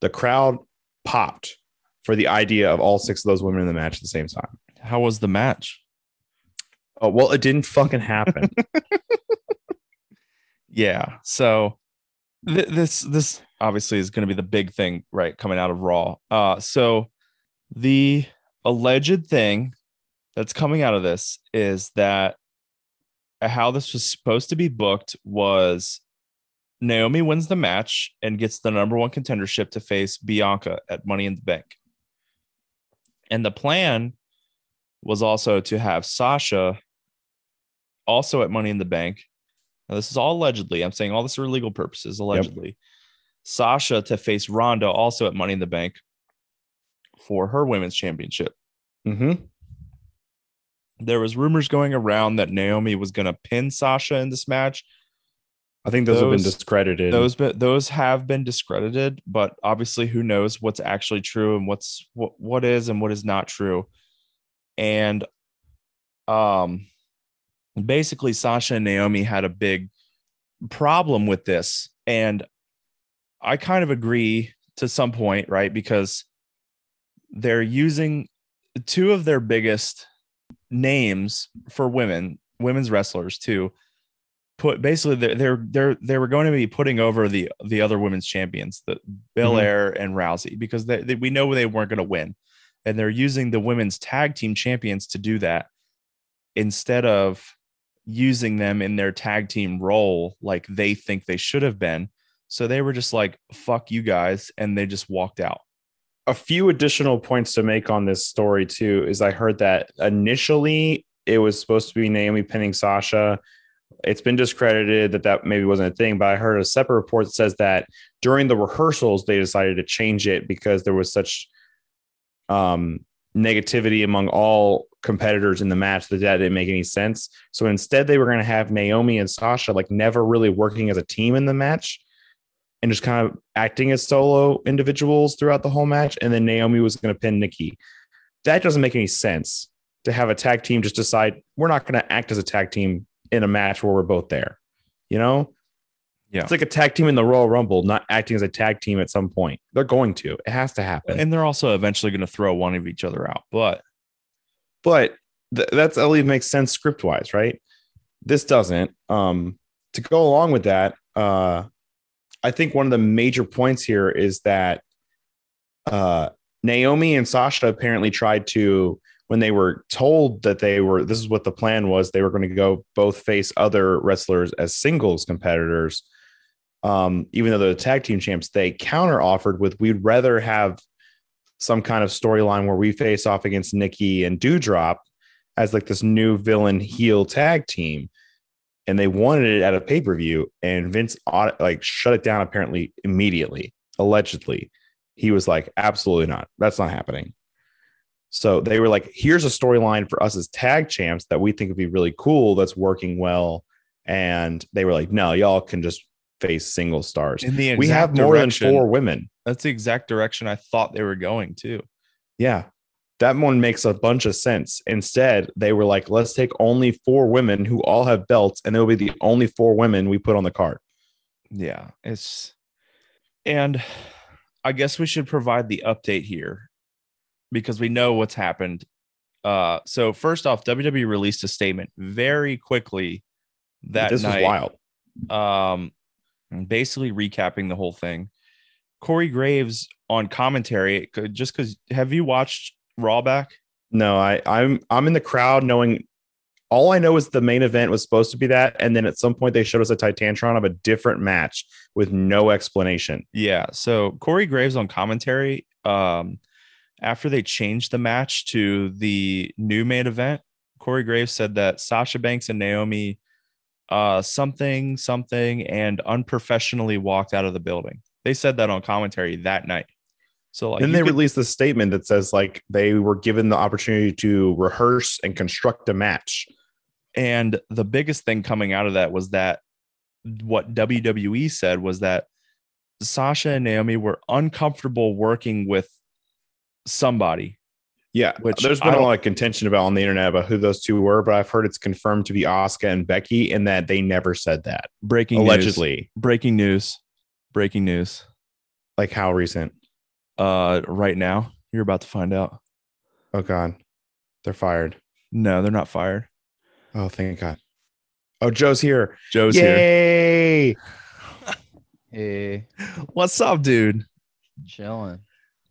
the crowd popped for the idea of all six of those women in the match at the same time. How was the match? Oh, well, it didn't fucking happen. Yeah. So th- this this obviously is going to be the big thing, right, coming out of Raw. Uh, so the alleged thing that's coming out of this is that how this was supposed to be booked was Naomi wins the match and gets the number one contendership to face Bianca at Money in the Bank. And the plan was also to have Sasha also at Money in the Bank. Now, this is all allegedly. I'm saying all this for legal purposes, allegedly. Sasha to face Ronda also at Money in the Bank for her women's championship. hmm There was rumors going around that Naomi was going to pin Sasha in this match. I think those, have been discredited. Those those have been discredited, but obviously, who knows what's actually true and what's what what is and what is not true. And um, basically, Sasha and Naomi had a big problem with this, and I kind of agree to some point, right? Because they're using two of their biggest names for women, women's wrestlers, to put basically they're they're they're they were going to be putting over the the other women's champions, the Belair and Rousey, because they, they, we know they weren't going to win, and they're using the women's tag team champions to do that instead of using them in their tag team role like they think they should have been. So they were just like, "Fuck you guys," and they just walked out. a few additional points to make on this story too is I heard that initially it was supposed to be Naomi pinning Sasha. It's been discredited that that maybe wasn't a thing, but I heard a separate report that says that during the rehearsals they decided to change it because there was such um, negativity among all competitors in the match that that didn't make any sense. So instead, they were going to have Naomi and Sasha like never really working as a team in the match and just kind of acting as solo individuals throughout the whole match. And then Naomi was going to pin Nikki. That doesn't make any sense to have a tag team just decide we're not going to act as a tag team in a match where we're both there. You know? Yeah. It's like a tag team in the Royal Rumble, not acting as a tag team at some point. They're going to. It has to happen. And they're also eventually going to throw one of each other out. But but th- that's at least makes sense script wise, right? This doesn't. Um, to go along with that, uh, I think one of the major points here is that uh, Naomi and Sasha apparently tried to, when they were told that they were, this is what the plan was, they were going to go both face other wrestlers as singles competitors. Um, even though they're the tag team champs, they counter offered with, we'd rather have some kind of storyline where we face off against Nikki and Doudrop as like this new villain heel tag team. And they wanted it at a pay per view, and Vince like shut it down apparently immediately. Allegedly, he was like, "Absolutely not. That's not happening." So they were like, "Here's a storyline for us as tag champs that we think would be really cool. That's working well." And they were like, "No, y'all can just face single stars. in the We have more direction- than four women." That's the exact direction I thought they were going to. Yeah. That one makes a bunch of sense. Instead, they were like, let's take only four women who all have belts, and they'll be the only four women we put on the card. Yeah, it's and I guess we should provide the update here because we know what's happened. Uh so first off, WWE released a statement very quickly that this night. was wild. um basically recapping the whole thing. Corey Graves on commentary, could- just because have you watched Raw back? No, I, I'm I'm in the crowd knowing all I know is the main event was supposed to be that, and then at some point they showed us a Titantron of a different match with no explanation. Yeah. So Corey Graves on commentary, um, after they changed the match to the new main event, Corey Graves said that Sasha Banks and Naomi uh something something and unprofessionally walked out of the building. They said that on commentary that night. So like then they could- released the statement that says like they were given the opportunity to rehearse and construct a match. And the biggest thing coming out of that was that what WWE said was that Sasha and Naomi were uncomfortable working with somebody Yeah, Which there's I been a lot of contention about on the internet about who those two were, but I've heard it's confirmed to be Asuka and Becky, and that they never said that Breaking news. allegedly. Breaking news. Breaking news. Like how recent? Uh, right now, you're about to find out. Oh God, they're fired. No, they're not fired. Oh, thank God. Oh, Joe's here. Joe's here. Yay! Hey, What's up, dude? chilling.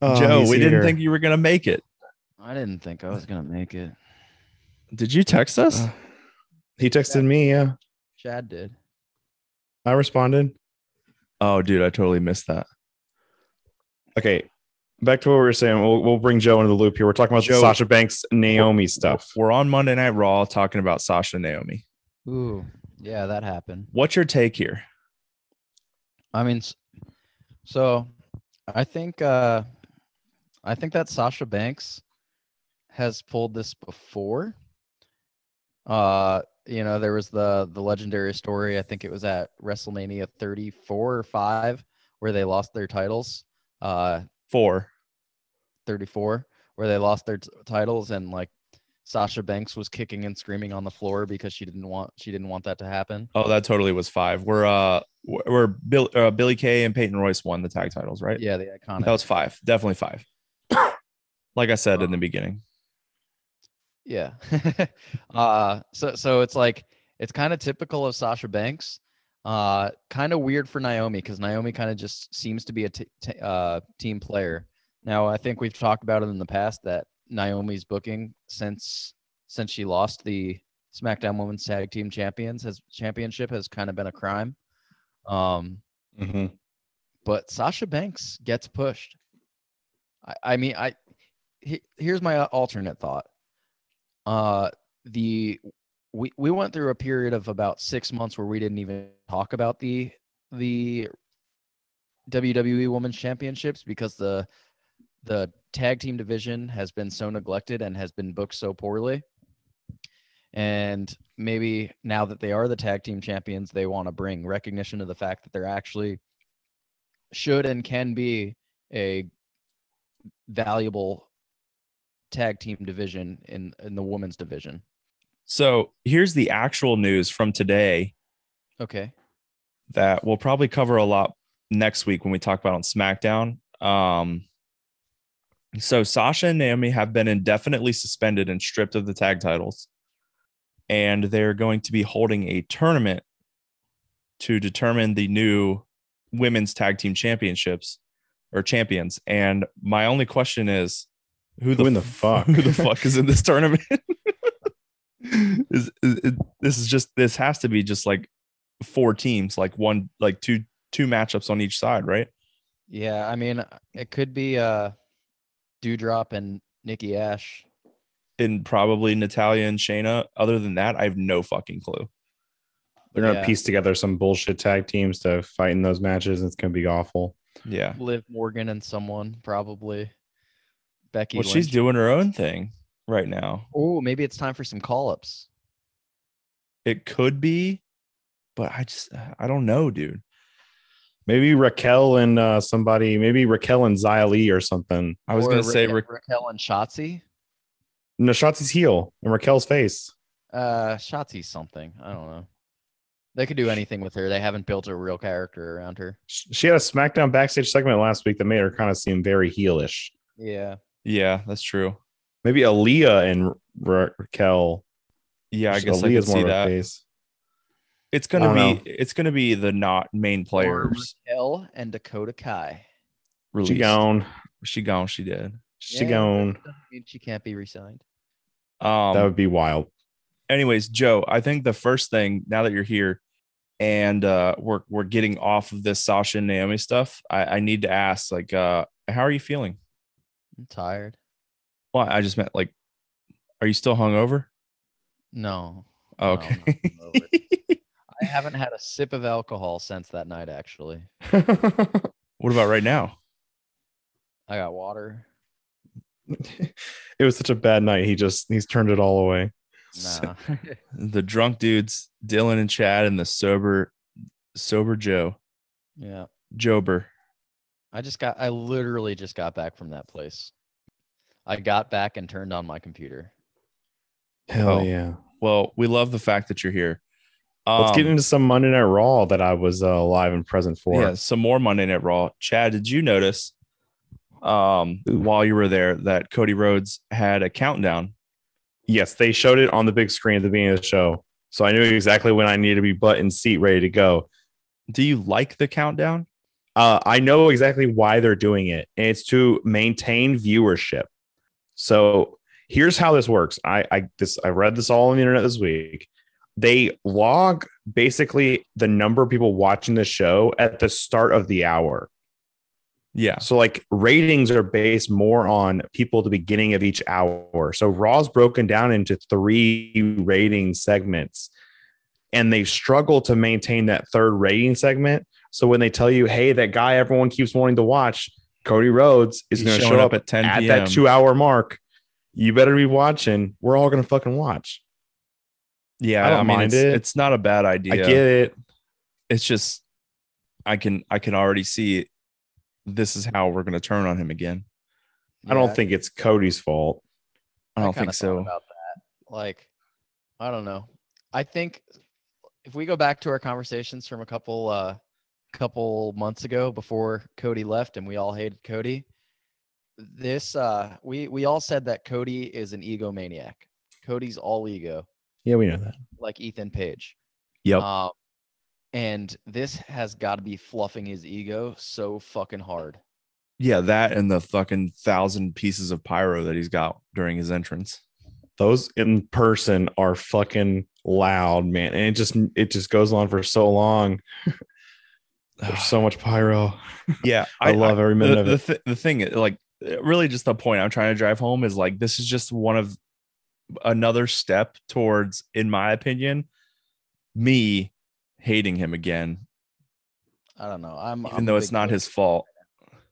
Oh, Joe, he's we didn't think you were gonna make it. I didn't think I was gonna make it. Did you text us? Uh, he texted me. Yeah, Chad did. I responded. oh, dude, I totally missed that. Okay, back to what we were saying. We'll, we'll bring Joe into the loop here. We're talking about the Joe- Sasha Banks Naomi stuff. We're on Monday Night Raw talking about Sasha and Naomi. Ooh, yeah, that happened. What's your take here? I mean, so I think uh I think that Sasha Banks has pulled this before. Uh, you know, there was the the legendary story. I think it was at WrestleMania 34 or 5 where they lost their titles. Uh, Four. 34 where they lost their t- titles and like Sasha Banks was kicking and screaming on the floor because she didn't want she didn't want that to happen. Oh, that totally was five. We're uh, we're Bill, uh, Billie Kay and Peyton Royce won the tag titles, right? Yeah, the iconic. That was five. Definitely five. like I said in the beginning. Yeah. uh so so it's like it's kind of typical of Sasha Banks. Uh kind of weird for Naomi cuz Naomi kind of just seems to be a t- t- uh team player. Now, I think we've talked about it in the past that Naomi's booking since since she lost the SmackDown Women's Tag Team Champions has championship has kind of been a crime. Um Mhm. but Sasha Banks gets pushed. I, I mean, I he, here's my alternate thought. Uh, the we we went through a period of about six months where we didn't even talk about the the WWE Women's Championships because the the tag team division has been so neglected and has been booked so poorly. And maybe now that they are the tag team champions, they want to bring recognition of the fact that they're actually should and can be a valuable tag team division in in the women's division. So here's the actual news from today Okay. that we'll probably cover a lot next week when we talk about on SmackDown. Um, so Sasha and Naomi have been indefinitely suspended and stripped of the tag titles, and they're going to be holding a tournament to determine the new women's tag team championships or champions. And my only question is, who the, Who in the fuck? Who the fuck is in this tournament? is, is, is- this is just this has to be just like four teams, like one, like two two matchups on each side, right? Yeah, I mean, it could be uh Doudrop and Nikki Ash. And probably Natalya and Shayna. Other than that, I have no fucking clue. They're gonna Yeah. piece together some bullshit tag teams to fight in those matches. It's gonna be awful. Yeah. Liv Morgan and someone probably. Becky. Well, she's doing her own thing right now. Oh, maybe it's time for some call ups. It could be, but I just I don't know, dude. Maybe Raquel and uh, somebody, maybe Raquel and Xia Li or something. I was gonna say Ra- Raquel and Shotzi. No, Shotzi's heel and Raquel's face. Uh, Shotzi's something. I don't know. They could do anything with her. They haven't built a real character around her. She had a SmackDown backstage segment last week that made her kind of seem very heelish. Yeah. Yeah, that's true. Maybe Aliyah and Ra- Raquel. Yeah, I guess I can see of a that. face. It's gonna don't be it's gonna be the not main Or players Raquel and Dakota Kai. released. She gone. She gone. She did. She Yeah, gone. mean she can't be resigned. Um, that would be wild. anyways, Joe, I think the first thing now that you're here and uh we're we're getting off of this Sasha and Naomi stuff, I, I need to ask, like, uh, how are you feeling? I'm tired. Well, I just meant like, are you still hungover? No. Oh, No, okay. hungover. I haven't had a sip of alcohol since that night, actually. what about right now? I got water. it was such a bad night. He just he's turned it all away. Nah. The drunk dudes, Dylan and Chad, and the sober, sober Joe, yeah. Jober. I just got I literally just got back from that place. I got back and turned on my computer. Hell Oh. yeah. Well, we love the fact that you're here. Let's get Um, into some Monday Night Raw that I was uh, live and present for. Yeah, some more Monday Night Raw. Chad, did you notice um while you were there that Cody Rhodes had a countdown? Yes, they showed it on the big screen at the beginning of the show. So I knew exactly when I needed to be butt in seat ready to go. Do you like the countdown? Uh, I know exactly why they're doing it, and it's to maintain viewership. So here's how this works. I, I this I read this all on the internet this week. They log basically the number of people watching the show at the start of the hour. Yeah. So like ratings are based more on people at the beginning of each hour. So Raw's broken down into three rating segments and they struggle to maintain that third rating segment. So when they tell you, hey, that guy everyone keeps wanting to watch, Cody Rhodes is going to show up up at 10 at p.m.. that two hour mark. You better be watching. We're all going to fucking watch. Yeah, I don't mean, mind it's, it. it's not a bad idea. I get it. It's just I can I can already see it. this is how we're gonna turn on him again. I don't think it's Cody's fault. I don't kinda think so. About that, like, I don't know. I think if we go back to our conversations from a couple uh couple months ago before Cody left and we all hated Cody, this uh we we all said that Cody is an egomaniac. Cody's all ego, Yeah, we know that. like Ethan Page. Yep. Um, and this has got to be fluffing his ego so fucking hard. Yeah, that and the fucking thousand pieces of pyro that he's got during his entrance. those in person are fucking loud, man. And it just it just goes on for so long. There's so much pyro. yeah, I, love every minute the, of the, it. th- the thing like really just the point I'm trying to drive home is like this is just one of another step towards in my opinion me hating him again I don't know. I'm even I'm though it's not Cody- his fault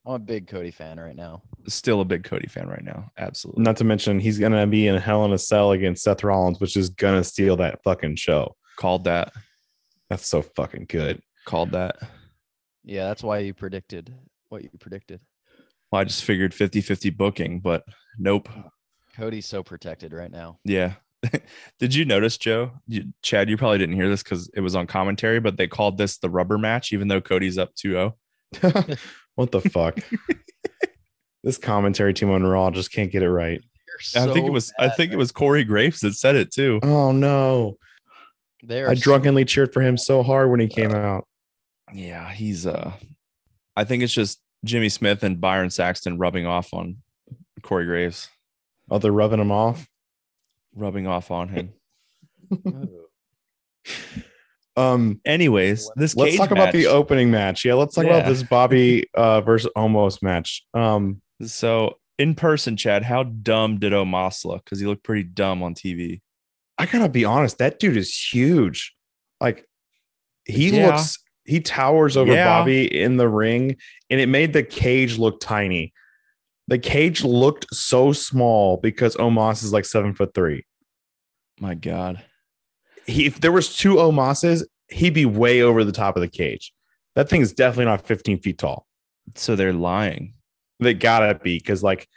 I'm a big Cody fan right now. still a big Cody fan right now absolutely Not to mention he's gonna be in Hell in a Cell against Seth Rollins, which is gonna steal that fucking show. called that That's so fucking good. called that Yeah, that's why you predicted what you predicted. well, I just figured 50-50 booking but nope oh, Cody's so protected right now. yeah did you notice Joe you, Chad you probably didn't hear this because it was on commentary but they called this the rubber match even though Cody's up oh. 2-0 what the fuck? this commentary team on Raw just can't get it right. They're I think it so was I bad, think it was Corey Graves that said it too. Oh no. They're I so- drunkenly cheered for him so hard when he came out. Yeah, he's uh I think it's just Jimmy Smith and Byron Saxton rubbing off on Corey Graves, Oh, they're rubbing him off. rubbing off on him. Um, Anyways, this let's talk about the opening match. Yeah, let's talk about this Bobby uh versus Omos match. Um, So in person, Chad, how dumb did Omos look? Because he looked pretty dumb on TV. I gotta be honest, that dude is huge. Like he Yeah. looks he towers over Yeah. Bobby in the ring, and it made the cage look tiny. The cage looked so small because Omos is like seven foot three. My God. He, if there was two Omoses, he'd be way over the top of the cage. That thing is definitely not 15 feet tall. So they're lying. They gotta be because like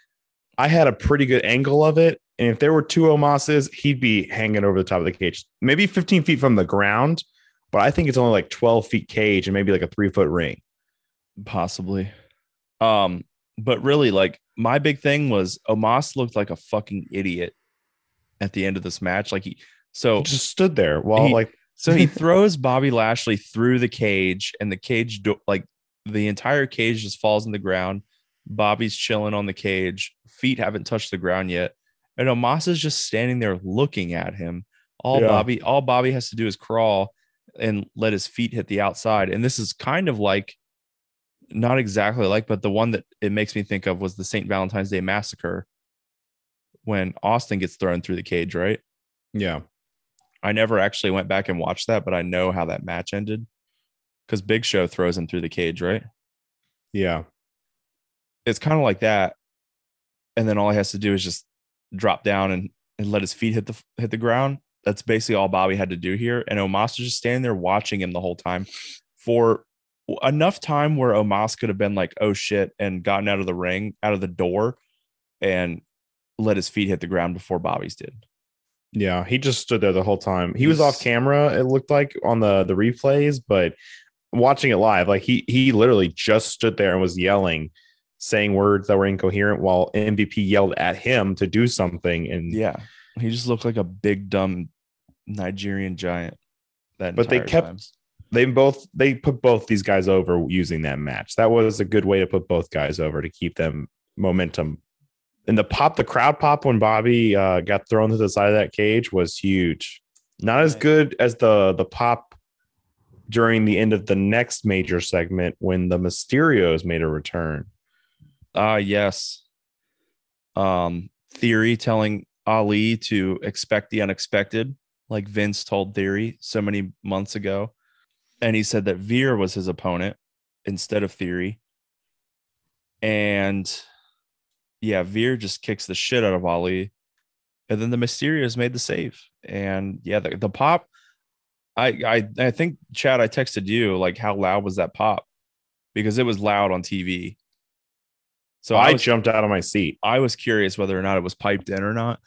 I had a pretty good angle of it, and if there were two Omoses, he'd be hanging over the top of the cage, maybe 15 feet from the ground. But I think it's only like 12 feet cage and maybe like a three foot ring. Possibly. Um, but really, like my big thing was Omos looked like a fucking idiot at the end of this match. Like he so He just stood there while He- like So he throws Bobby Lashley through the cage, and the cage, do- like the entire cage, just falls in the ground. Bobby's chilling on the cage, feet haven't touched the ground yet, and Omos is just standing there looking at him. All Yeah. Bobby, all Bobby has to do is crawl and let his feet hit the outside. And this is kind of like, not exactly like, but the one that it makes me think of was the St. Valentine's Day massacre when Austin gets thrown through the cage, right? yeah. I never actually went back and watched that, but I know how that match ended because Big Show throws him through the cage, right? Yeah. It's kind of like that, and then all he has to do is just drop down and, and let his feet hit the hit the ground. That's basically all Bobby had to do here, and Omos was just standing there watching him the whole time for enough time where Omos could have been like, "Oh shit," and gotten out of the ring, out of the door, and let his feet hit the ground before Bobby's did. Yeah, he just stood there the whole time. He was off camera, it looked like on the the replays, but watching it live, like he he literally just stood there and was yelling, saying words that were incoherent while MVP yelled at him to do something. And Yeah, he just looked like a big dumb Nigerian giant. That But they kept- time. they both they put both these guys over using that match. That was a good way to put both guys over to keep them momentum. And the pop, the crowd pop when Bobby uh, got thrown to the side of that cage was huge. Not as good as the the pop during the end of the next major segment when the Mysterios made a return. Ah, yes. Um, Theory telling Ali to expect the unexpected, like Vince told Theory so many months ago. And he said that Veer was his opponent instead of Theory. And yeah, Veer just kicks the shit out of Ali. And then the Mysterios made the save. And yeah, the, the pop, I, I I think Chad, I texted you like how loud was that pop? Because it was loud on TV. So I I was jumped out of my seat. I was curious whether or not it was piped in or not.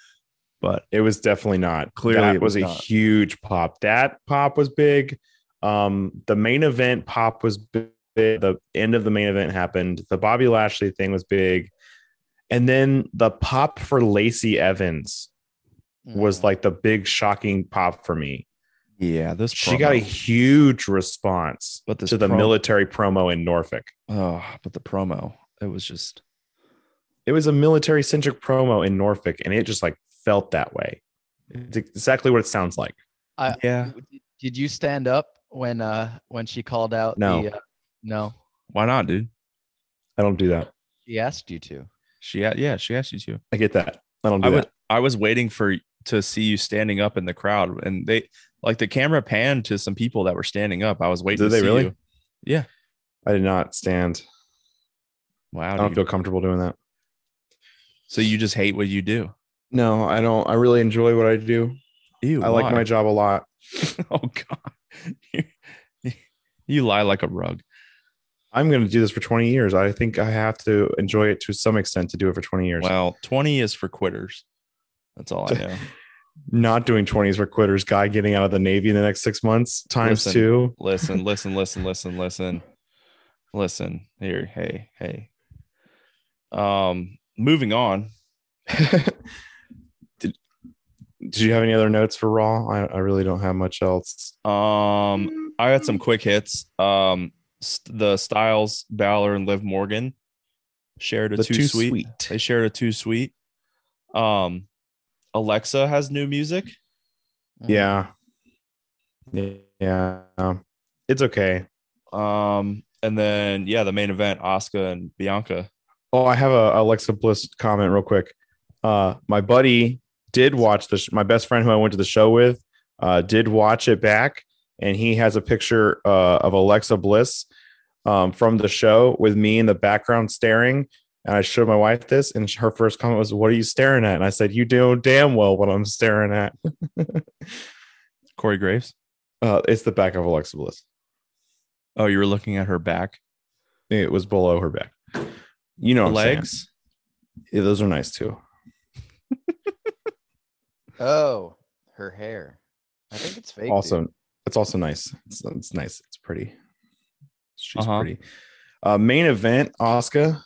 But It was definitely not. Clearly that it was, was a huge pop. That pop was big. Um, the main event pop was big. The end of the main event happened. The Bobby Lashley thing was big. And then the pop for Lacey Evans was Mm. like the big shocking pop for me. yeah, this She got a huge response But this to the pro- military promo in Norfolk. oh, but the promo it was just It was a military centric promo in Norfolk, and it just like felt that way. It's exactly what it sounds like. I, yeah. Did you stand up when uh when she called out No. the uh, no. Why not, dude? I don't do that. She asked you to. She a- yeah, she asked you to. I get that. I don't do I was. I was waiting for to see you standing up in the crowd, and they like the camera panned to some people that were standing up. I was waiting. Did to they see really? you. I did not stand. Wow. I don't dude. feel comfortable doing that. so you just hate what you do. No, I don't. I really enjoy what I do. Ew. I like my job a lot. oh god. you lie like a rug. I'm going to do this for 20 years. I think I have to enjoy it to some extent to do it for 20 years. Well, 20 is for quitters. That's all I know. Not doing 20s for quitters. Guy getting out of the Navy in the next six months times Listen. two. listen, listen, listen, listen, listen, listen. Here, hey, hey. Um, moving on. did, did you have any other notes for Raw? I, I really don't have much else. Um, I had some quick hits. Um, st- the Styles, Balor, and Liv Morgan shared a The two, Too sweet. Sweet. They shared a two sweet. Um, Alexa has new music. Yeah. Yeah. It's okay. Um, and then yeah, the main event, Asuka and Bianca. Oh, I have a Alexa Bliss comment real quick. Uh, my buddy did watch the sh- my best friend who I went to the show with uh, did watch it back, and he has a picture uh, of Alexa Bliss um, from the show with me in the background staring. And I showed my wife this, and her first comment was, "What are you staring at?" And I said, "You know damn well what I'm staring at." Corey Graves. uh, it's the back of Alexa Bliss. Oh, you were looking at her back. It was below her back. You know, The what I'm saying. legs. Yeah, those are nice too. Oh, her hair. I think it's fake. dude. also it's also nice it's, it's nice it's pretty she's Uh-huh. pretty uh main event Asuka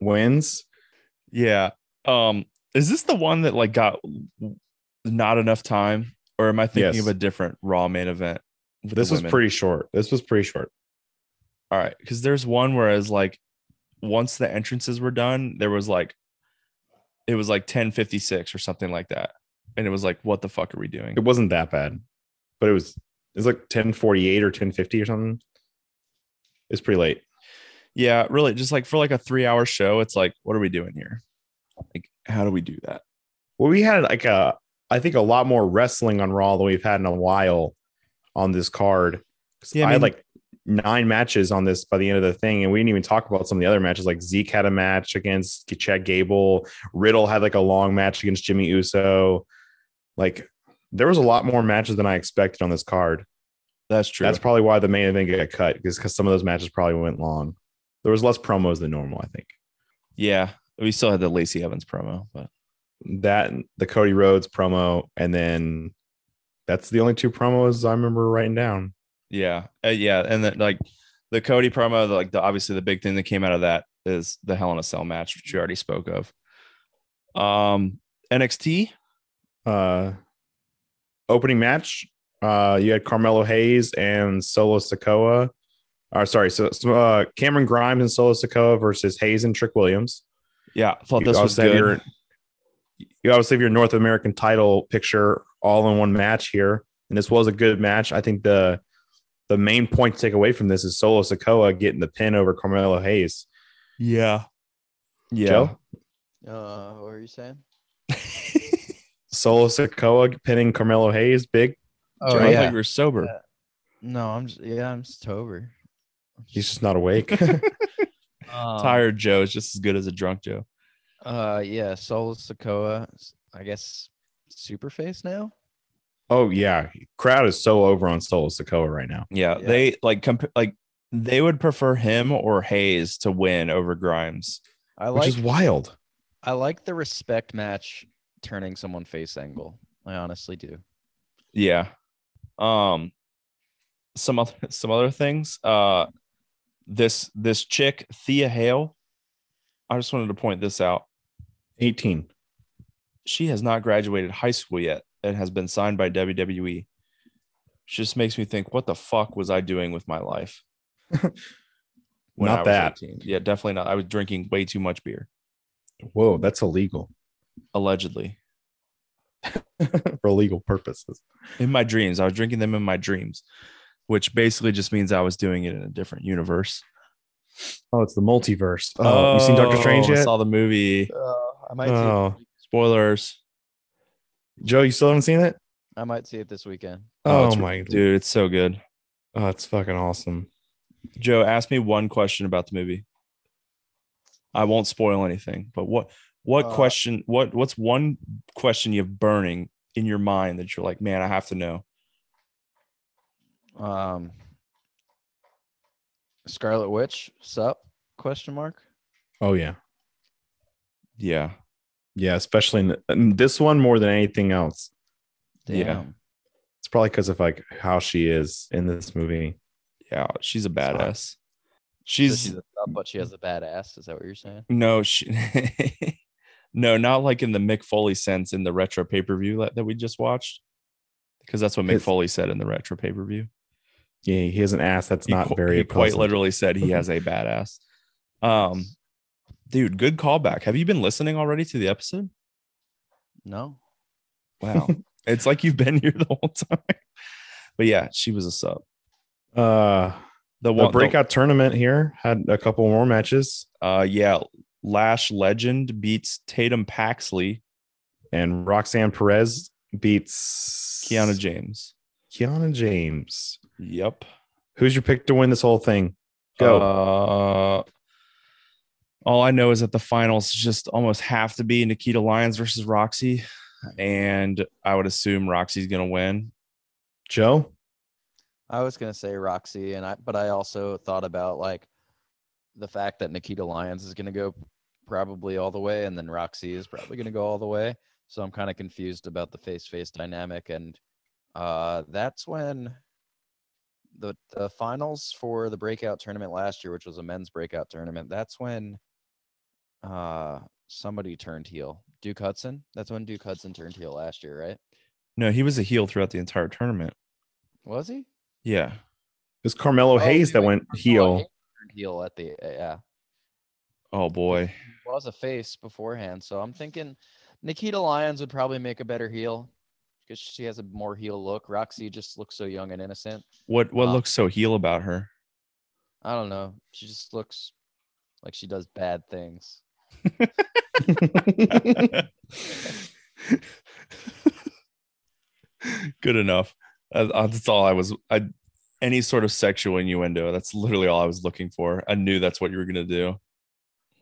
wins Yeah. Um, is this the one that like got not enough time, or am I thinking Yes. of a different Raw main event? this was pretty short this was pretty short all right because there's one whereas like once the entrances were done, there was like it was like 1056 or something like that, and it was like, what the fuck are we doing? it wasn't that bad but it was it was like 1048 or 1050 or something it's pretty late Yeah, really, just like for like a three hour show, it's like, what are we doing here? Like, how do we do that? well we had like a i think a lot more wrestling on raw than we've had in a while on this card. Yeah, I I, had mean- like nine matches on this by the end of the thing, and we didn't even talk about some of the other matches. Like Zeke had a match against Chad Gable, Riddle had like a long match against Jimmy Uso. Like there was a lot more matches than I expected on this card. That's true. That's probably why the main event got cut because because some of those matches probably went long. There was less promos than normal, I think. yeah, we still had the Lacey Evans promo, but that and the Cody Rhodes promo, and then that's the only two promos I remember writing down. Yeah, uh, yeah, and then like the Cody promo, the, like the obviously the big thing that came out of that is the Hell in a Cell match, which you already spoke of. Um, NXT, Uh, opening match, uh, you had Carmelo Hayes and Solo Sikoa. Or sorry, so, so, uh, Cameron Grimes and Solo Sikoa versus Hayes and Trick Williams. yeah, I thought You this was good. your- you obviously have your North American title picture all in one match here, and this was a good match. I think the the main point to take away from this is Solo Sikoa getting the pin over Carmelo Hayes. yeah, yeah. Joe? Uh, what are you saying? Solo Sikoa pinning Carmelo Hayes, big. Joe, I thought you were sober. Yeah. No, I'm just yeah, I'm just over. He's just not awake. Um, Tired Joe is just as good as a drunk Joe. Uh, yeah, Solo Sikoa, I guess Superface now. Oh yeah, crowd is so over on Solo Sikoa right now. Yeah, Yeah. they like comp- like they would prefer him or Hayes to win over Grimes. I like, Which like is wild. I like the respect match turning someone face angle. I honestly do. Yeah. Um some other some other things. Uh this this chick, Thea Hail. I just wanted to point this out. 18. She has not graduated high school yet and has been signed by WWE. Just makes me think, what the fuck was I doing with my life? When Not I was that. 18? Yeah, definitely not. I was drinking way too much beer, Whoa, that's illegal allegedly. for legal purposes. In my dreams. I was drinking them in my dreams, which basically just means I was doing it in a different universe. Oh, it's the multiverse. Oh, you seen Doctor Strange I yet? saw the movie. Uh, I might Oh, Spoilers. Joe, you still haven't seen it? I might see it this weekend. Oh, it's- my dude. Dude, it's so good. Oh, it's fucking awesome. Joe, ask me one question about the movie. I won't spoil anything, but what what Uh, question what what's one question you have burning in your mind that you're like, man, I have to know? Um, Scarlet Witch, sup? Question mark. Oh yeah, Yeah. Yeah. Especially in, the, in this one more than anything else. Yeah. It's probably because of like how she is in this movie. Yeah. She's a fine. badass. So She's, she's a sup, but she has a bad ass. Is that what you're saying? no, she no, not like in the Mick Foley sense in the retro pay-per-view that, that we just watched. Because that's what Mick It's- Foley said in the retro payper-view. Yeah, he has an ass that's He not qu- very he quite literally said he has a badass. Um, dude, good callback. Have you been listening already to the episode? No. Wow, it's like you've been here the whole time. But yeah, she was a sub. Uh, The the one breakout tournament here had a couple more matches, uh, yeah, Lash Legend beats Tatum Paxley, and Roxanne Perez beats Kiana James. Kiana James. Yep. Who's your pick to win this whole thing? Go. Uh, all I know is that the finals just almost have to be Nikita Lyons versus Roxy, and I would assume Roxy's gonna win. Joe. I was gonna say Roxy, and I but I also thought about like the fact that Nikita Lyons is gonna go probably all the way, and then Roxy is probably gonna go all the way. So I'm kind of confused about the face-face dynamic, and uh, that's when the the finals for the breakout tournament last year, which was a men's breakout tournament. That's when uh somebody turned heel. Duke Hudson. That's when Duke Hudson turned heel last year, right? No, he was a heel throughout the entire tournament. Was he? Yeah. It was Carmelo Oh, Hayes that went heel. Hayes heel at the yeah. Oh boy. was a face beforehand. So I'm thinking Nikita Lyons would probably make a better heel because she has a more heel look. Roxy just looks so young and innocent. What what Wow. looks so heel about her? I don't know. She just looks like she does bad things. Good enough. Uh, That's all I was. I any sort of sexual innuendo. That's literally all I was looking for. I knew that's what you were gonna do.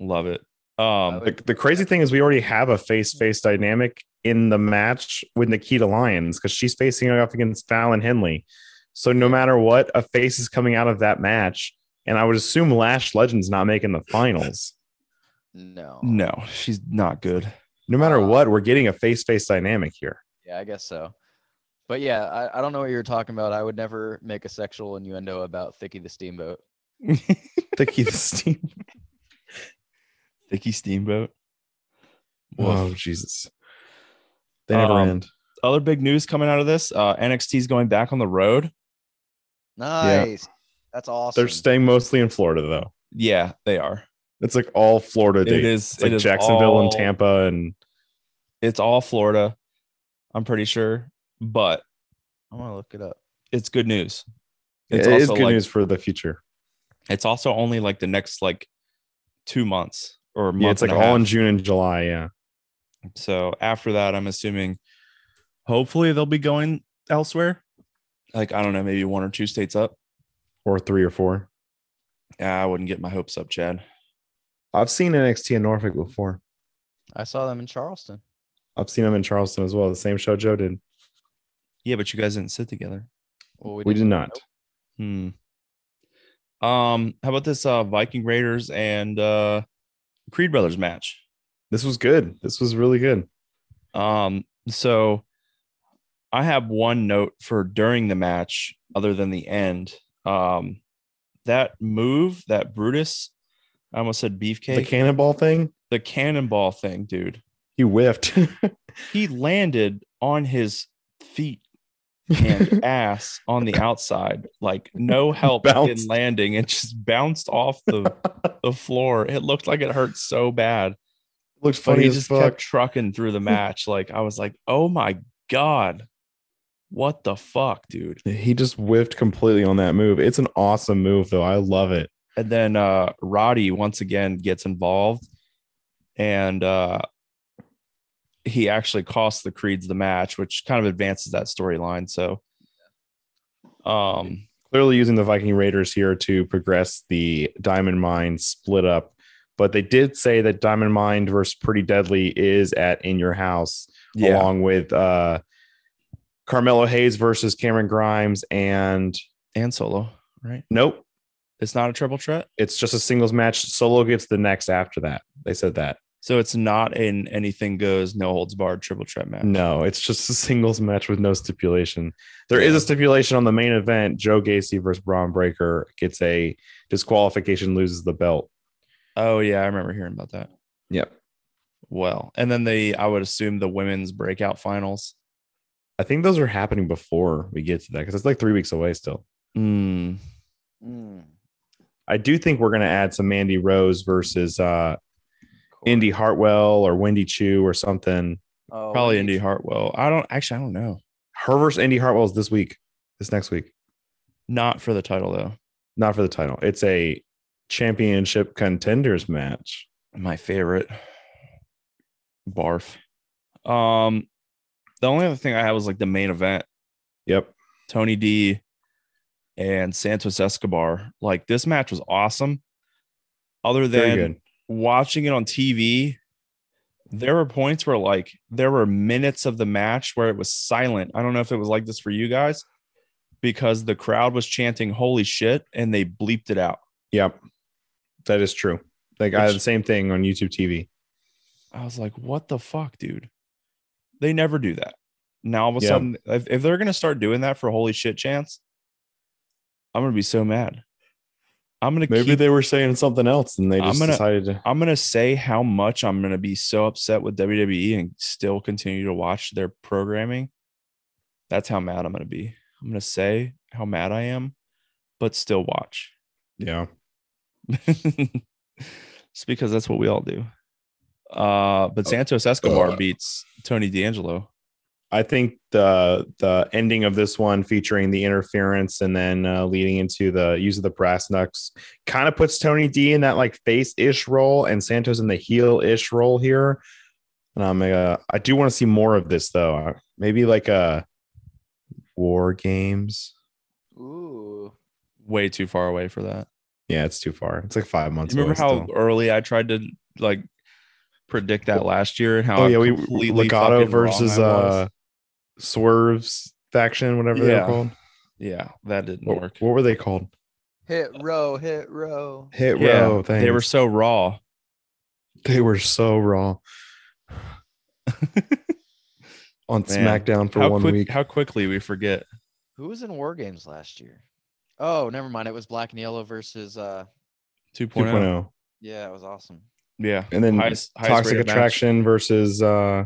Love it. Um, the, the crazy thing is we already have a face face dynamic in the match with Nikita Lyons because she's facing off against Fallon Henley. So no matter what, a face is coming out of that match. And I would assume Lash Legend's not making the finals. No. no, she's not good. No matter Uh, what, we're getting a face face dynamic here. Yeah, I guess so. But yeah, I, I don't know what you're talking about. I would never make a sexual innuendo about Thicky the Steamboat. Thicky the steam. Thicky Steamboat. Oh Jesus. They never Um, end. Other big news coming out of this: uh, NXT is going back on the road. Nice. That's awesome. They're staying mostly in Florida though. Yeah, they are. It's like all Florida dates. is. It's like it is Jacksonville all- and Tampa and It's all Florida. I'm pretty sure, but I'm gonna look it up. it's good news. it's It's it is also good like, news for the future. It's also only like the next like two months or month. Yeah, it's like all in. June and July. Yeah. So after that, I'm assuming hopefully they'll be going elsewhere. Like I don't know, maybe one or two states up. Or three or four. Yeah, I wouldn't get my hopes up, Chad. I've seen NXT in Norfolk before. I saw them in Charleston. I've seen them in Charleston as well. The same show Joe did. Yeah, but you guys didn't sit together. Well, We did didn't- not. Hmm. Um, how about this uh Viking Raiders and uh Creed Brothers match? This was good. This was really good. Um, so I have one note for during the match, other than the end. Um, that move, that Brutus, I almost said beefcake, The cannonball thing, the cannonball thing, dude. he whiffed. He landed on his feet and ass on the outside, like no help in landing, and just bounced off the, the floor. It looked like it hurt so bad. Looks funny. but he just fuck. kept trucking through the match. Like I was like, oh my god, what the fuck, dude? He just whiffed completely on that move. It's an awesome move, though. I love it. And then uh Roddy once again gets involved, and uh he actually costs the Creeds the match, which kind of advances that storyline. So, um, Clearly using the Viking Raiders here to progress the Diamond Mine split up. But they did say that Diamond Mine versus Pretty Deadly is at In Your House, yeah, along with uh, Carmelo Hayes versus Cameron Grimes. And and solo, right? nope, It's not a triple threat, it's just a singles match. Solo gets the next after that. They said that. so it's not an anything goes, no holds barred triple threat match. No, it's just a singles match with no stipulation. There is Yeah. a stipulation on the main event. Joe Gacy versus Bron Breakker gets a disqualification, loses the belt. Oh yeah, I remember hearing about that. Yep. Well, and then the I would assume the women's breakout finals. I think those are happening before we get to that because it's like three weeks away still. Mm, Mm, I do think we're going to add some Mandy Rose versus uh, Indi Hartwell or Wendy Choo or something. Oh, probably Wendy Indi Hartwell. I don't actually. I don't know. Her versus Indi Hartwell is this week, this next week. Not for the title though. Not for the title. It's a championship contenders match. My favorite. Barf. Um, the only other thing I had was like the main event. Yep. Tony D and Santos Escobar. Like this match was awesome. Other than watching it on TV, there were points where like there were minutes of the match where it was silent. I don't know if it was like this for you guys because the crowd was chanting holy shit and they bleeped it out. Yep. That is true. Like I had the same thing on YouTube TV. I was like, what the fuck, dude? They never do that. Now all of a Yeah. sudden, if, if they're gonna start doing that for holy shit chance, I'm gonna be so mad. I'm gonna Maybe keep, they were saying something else and they I'm just gonna- decided to. I'm gonna say how much I'm gonna be so upset with WWE and still continue to watch their programming. That's how mad I'm gonna be. I'm gonna say how mad I am, but still watch. Yeah. It's because that's what we all do. Uh, but Santos Escobar Uh. beats Tony D'Angelo. I think the the ending of this one featuring the interference and then uh, leading into the use of the brass knucks kind of puts Tony D in that like face ish role and Santos in the heel ish role here. And I'm uh, I do want to see more of this though. Uh, Maybe like a war games. Ooh. Way too far away for that. Yeah, it's too far. It's like five months. You remember how still. early I tried to like predict that last year and how Oh yeah, we completely Legado versus I was? uh Swerves faction, whatever they Yeah. were called. yeah, that didn't What, work. what were they called? Hit row, hit row. Hit Yeah, row. they were so raw. they were so raw. on Man, SmackDown for how one quick, week. How quickly we forget. Who was in War Games last year? Oh, never mind. It was Black and Yellow versus. uh 2.0. 2.0. Yeah, it was awesome. Yeah. And then Highest- highest Toxic rated match. Attraction versus uh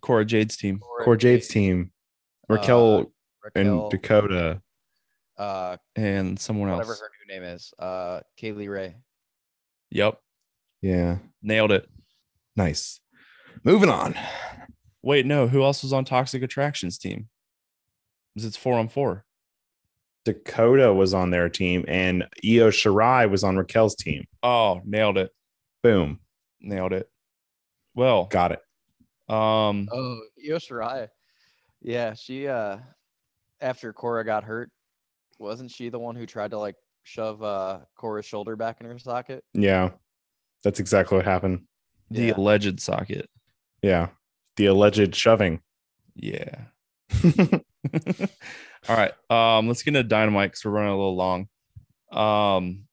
Cora Jade's team. Core Jade's team. Raquel and Raquel, Dakota. uh, and someone whatever else. Whatever her new name is, uh, Kay Lee Ray. Yep. Yeah. Nailed it. Nice. Moving on. Wait, no. Who else was on Toxic Attractions team? Because it's four on four. Dakota was on their team and Io Shirai was on Raquel's team. Oh, nailed it. Boom. Nailed it. Well, Got it. Um, Oh, Io Shirai. Yeah, she uh after Cora got hurt, wasn't she the one who tried to like shove uh Cora's shoulder back in her socket? Yeah. That's exactly what happened. the Yeah. alleged socket. Yeah. The alleged shoving. Yeah. All right. Um, let's get into dynamite because we're running a little long. Um,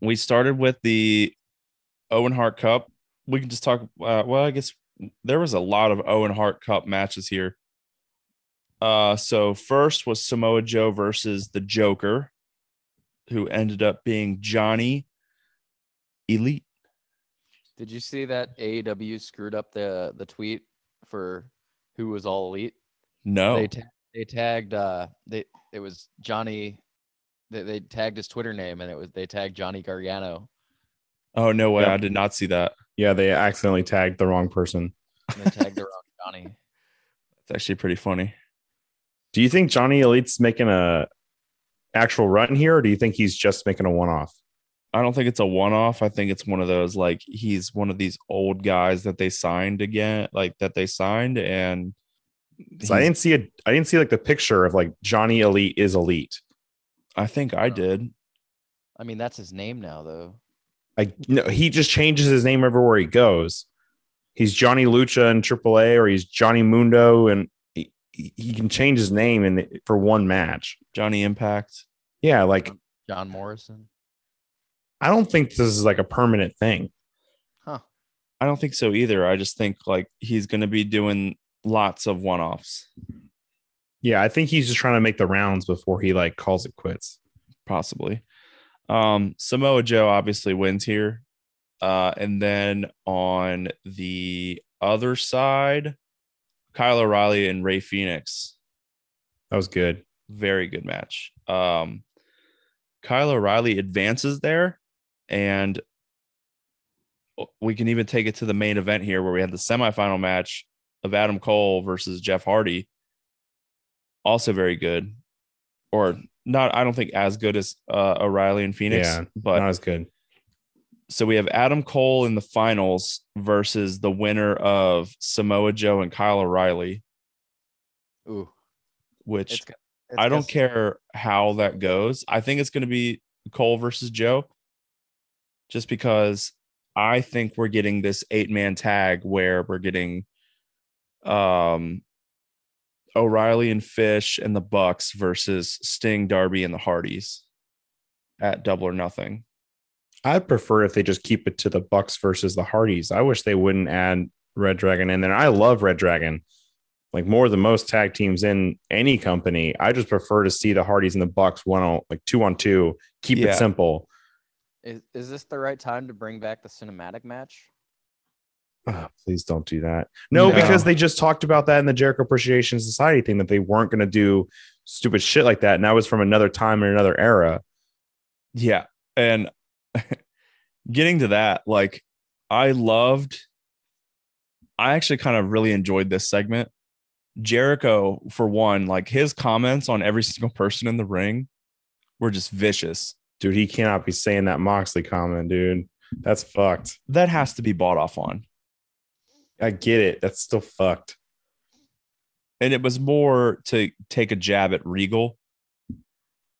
we started with the Owen Hart Cup. We can just talk. Uh, well, I guess there was a lot of Owen Hart Cup matches here. Uh, so first was Samoa Joe versus the Joker, who ended up being Johnny Elite. Did you see that AEW screwed up the the tweet for who was all elite? No, They ta- they tagged uh they it was Johnny they, they tagged his Twitter name and it was they tagged Johnny Gargano oh no way! Yeah. I did not see that. Yeah, they accidentally tagged the wrong person. and they tagged the wrong Johnny. It's actually pretty funny. Do you think Johnny Elite's making a actual run here, or do you think he's just making a one off? I don't think it's a one off. I think it's one of those like he's one of these old guys that they signed again, like that they signed, and So I didn't see a I didn't see like the picture of like Johnny Elite is elite. I think I did. I mean that's his name now though. Like no, he just changes his name everywhere he goes. He's Johnny Lucha in AAA, or he's Johnny Mundo, and he, he he can change his name in for one match. Johnny Impact. Yeah, like John Morrison. I don't think this is like a permanent thing. Huh. I don't think so either. I just think like he's going to be doing lots of one offs, Yeah, I think he's just trying to make the rounds before he like calls it quits. possibly. Um, Samoa Joe obviously wins here. Uh, and then on the other side, Kyle O'Reilly and Rey Fenix. That was good. very good match. Um, Kyle O'Reilly advances there, and we can even take it to the main event here, where we had the semifinal match of Adam Cole versus Jeff Hardy. Also very good, or not. I don't think as good as uh, O'Reilly and Fenix, Yeah, but Not as good. so we have Adam Cole in the finals versus the winner of Samoa Joe and Kyle O'Reilly, Ooh. which It's, it's I don't guess- care how that goes. I think it's going to be Cole versus Joe, just because I think we're getting this eight man tag where we're getting um O'Reilly and Fish and the Bucks versus Sting, Darby, and the Hardys at Double or Nothing. I'd prefer if they just keep it to the Bucks versus the Hardys. I wish they wouldn't add Red Dragon in there. I love Red Dragon, like more than most tag teams in any company. I just prefer to see the Hardys and the Bucks one on like two on two. Keep Yeah. it simple. Is, is this the right time to bring back the cinematic match? Ah, please don't do that. No, No. because they just talked about that in the Jericho Appreciation Society thing that they weren't going to do stupid shit like that. And that was from another time and another era. Yeah. And getting to that, like, I loved, I actually kind of really enjoyed this segment. Jericho, for one, like his comments on every single person in the ring were just vicious. Dude, he cannot be saying that Moxley comment, dude. That's fucked. That has to be bought off on. I get it. That's still fucked. And it was more to take a jab at Regal,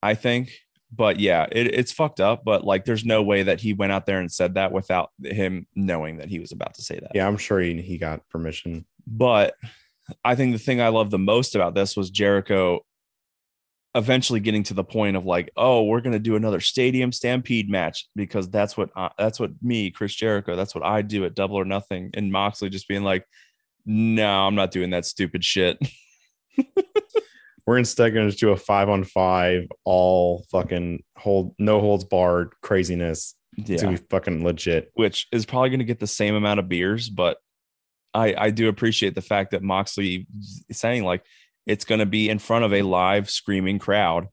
I think. But yeah, it, it's fucked up. But like, there's no way that he went out there and said that without him knowing that he was about to say that. Yeah, I'm sure he, he got permission. But I think the thing I love the most about this was Jericho eventually getting to the point of like, oh, we're gonna do another stadium stampede match because that's what I, that's what me, Chris Jericho, that's what I do at Double or Nothing, and Moxley just being like, no, I'm not doing that stupid shit. We're instead going to do a five on five, all fucking hold, no holds barred craziness. Yeah, gonna be fucking legit. which is probably gonna get the same amount of beers, but I I do appreciate the fact that Moxley saying like it's gonna be in front of a live screaming crowd.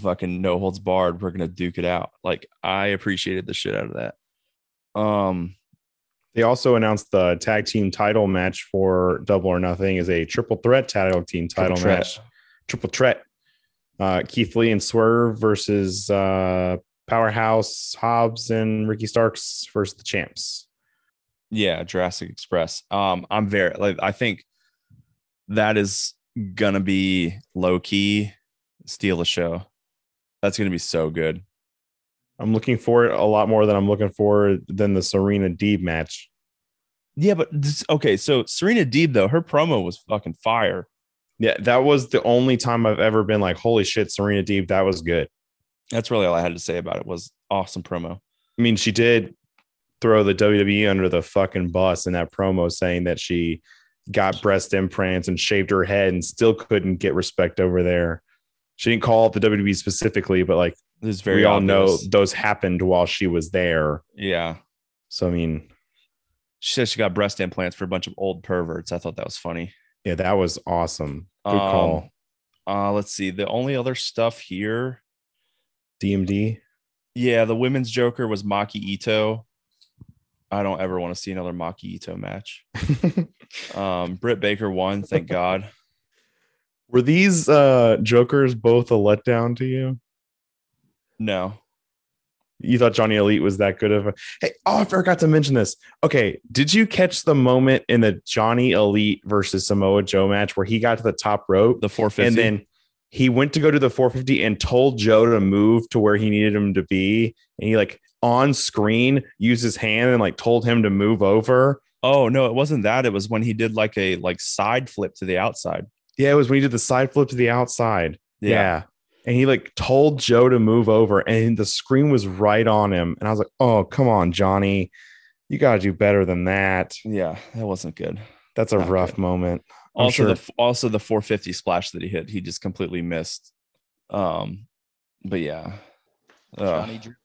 Fucking no holds barred. We're gonna duke it out. Like I appreciated the shit out of that. Um, They also announced the tag team title match for Double or Nothing is a triple threat tag team title triple threat. match. Triple threat. Uh, Keith Lee and Swerve versus uh, Powerhouse Hobbs and Ricky Starks versus the champs. yeah, Jurassic Express. Um, I'm very like I think that is gonna be low key steal the show. That's gonna be so good. I'm looking for it a lot more than I'm looking for than the Serena Deeb match. Yeah, but this, okay, so Serena Deeb though, her promo was fucking fire. Yeah, that was the only time I've ever been like, holy shit, Serena Deeb, that was good. That's really all I had to say about it. Was awesome promo. I mean, she did throw the WWE under the fucking bus in that promo saying that she got breast implants and shaved her head and still couldn't get respect over there. She didn't call out the WWE specifically, but like very we all know those happened while she was there. Yeah, So I mean, she said she got breast implants for a bunch of old perverts. I thought that was funny. yeah, that was awesome. Good Um, call. Uh, let's see. The only other stuff here, DMD. yeah, the women's Joker was Maki Ito. I don't ever want to see another Maki Ito match. Um, Britt Baker won, thank God. Were these uh jokers both a letdown to you? No, You thought Johnny Elite was that good of a hey? Oh, I forgot to mention this. Okay, did you catch the moment in the Johnny Elite versus Samoa Joe match where he got to the top rope the 450. and then he went to go to the 450 and told Joe to move to where he needed him to be, and he like on screen used his hand and like told him to move over. oh no, it wasn't that. It was when he did like a like side flip to the outside. Yeah, it was when he did the side flip to the outside. Yeah. And he like told Joe to move over, and the screen was right on him. And I was like, oh, come on, Johnny. You got to do better than that. yeah, that wasn't good. That's a Not rough good. moment. I'm also sure. the also the 450 splash that he hit, he just completely missed. Um, but yeah, Ugh. Johnny Drip Drip.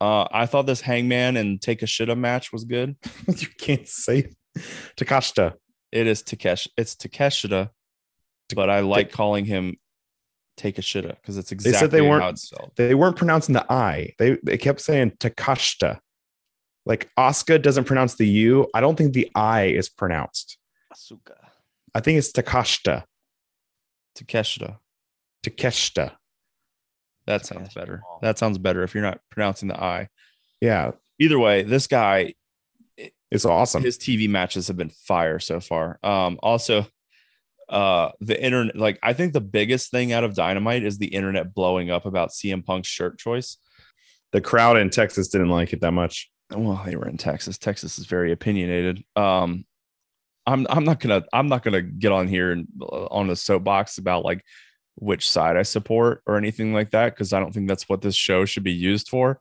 Uh, I thought this Hangman and Take a Shitta match was good. you can't say Takashita. It is Takesh, it's Takeshita, but I like calling him Take a Shitta because it's exactly they said they weren't- how it's spelled. They weren't pronouncing the I. They they kept saying Takashita. Like Asuka doesn't pronounce the U. I don't think the I is pronounced. Asuka. I think it's Takashita. Takeshita. Takeshita. That sounds Takeshita. better. That sounds better if you're not pronouncing the I. Yeah, Either way, this guy it's awesome. his TV matches have been fire so far. Um, also, uh, the internet, like I think the biggest thing out of Dynamite is the internet blowing up about CM Punk's shirt choice. the crowd in Texas didn't like it that much. Well, they were in Texas. Texas is very opinionated. Um, I'm I'm not gonna I'm not gonna get on here and uh, on the soapbox about like which side I support or anything like that because I don't think that's what this show should be used for.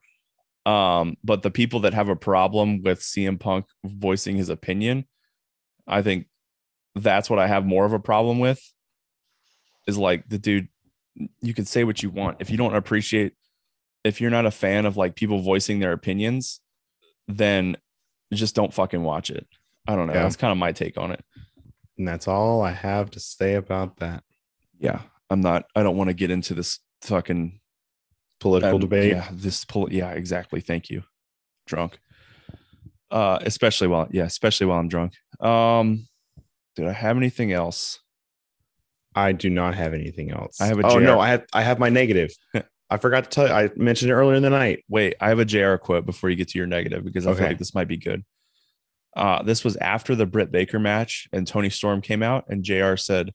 Um, but the people that have a problem with CM Punk voicing his opinion, I think that's what I have more of a problem with. Is like the dude, you can say what you want if you don't appreciate, if you're not a fan of like people voicing their opinions, then just don't fucking watch it. I don't know. Yeah. That's kind of my take on it. And that's all I have to say about that Yeah, I'm not. I don't want to get into this fucking political um, debate. Yeah, this pol- Yeah, exactly. Thank you. Drunk. Uh, especially while yeah, especially while I'm drunk. Um, did I have anything else? I do not have anything else. I have a oh JR. no, I have I have my negative. I forgot to tell you. I mentioned it earlier in the night. Wait, I have a JR quote before you get to your negative because I feel like this might be good. Uh, this was after the Britt Baker match, and Toni Storm came out, and JR said,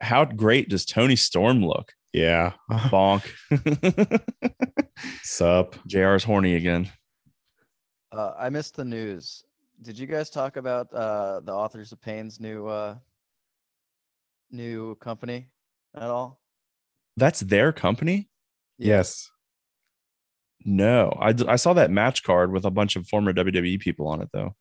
"How great does Toni Storm look?" Yeah. Bonk. Sup. JR's horny again. Uh, I missed the news. Did you guys talk about uh, the Authors of Pain's new uh, new company at all? That's their company? Yes. No, I, d- I saw that match card with a bunch of former WWE people on it though.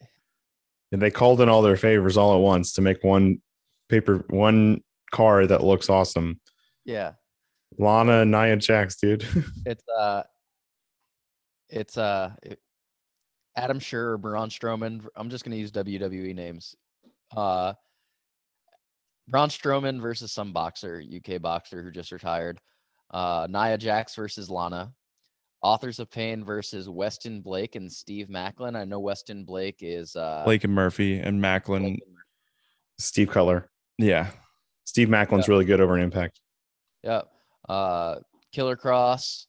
And they called in all their favors all at once to make one paper one card that looks awesome. Yeah. Lana and Nia Jax, dude. It's uh it's uh Adam Scherr or Braun Strowman. I'm just gonna use WWE names. Uh Braun Strowman versus some boxer, UK boxer who just retired. Uh Nia Jax versus Lana. Authors of Pain versus Weston Blake and Steve Maclin. I know Weston Blake is uh Blake and Murphy and Maclin. Blake and- Steve Cutler. Yeah. Steve Maclin's really good over an impact. Yep. Uh, Killer Kross,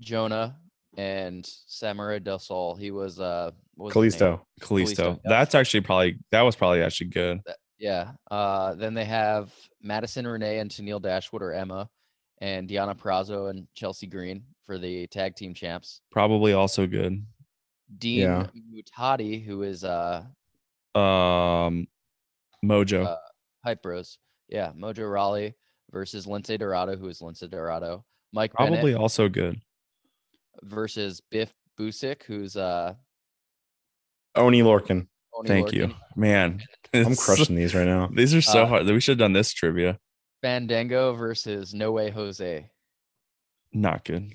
Jonah, and Samuray Del Sol. He was uh, what was? Kalisto. Kalisto. Kalisto, yeah. That's actually probably that was probably actually good. Yeah. Uh, then they have Madison Renee and Tennille Dashwood or Emma, and Deonna Purrazzo and Chelsea Green for the tag team champs. Probably also good. Dean Yeah. Muhtadi, who is uh, Um Mojo. Uh, Hype Bros. Yeah, Mojo Rawley versus Lince Dorado, who is Lince Dorado. Mike probably Bennett also good. versus Biff Busick, who's uh, Oney Lorcan. Oney Thank you. Man. I'm crushing these right now. These are so Uh, hard. We should have done this trivia. Fandango versus No Way Jose. Not good.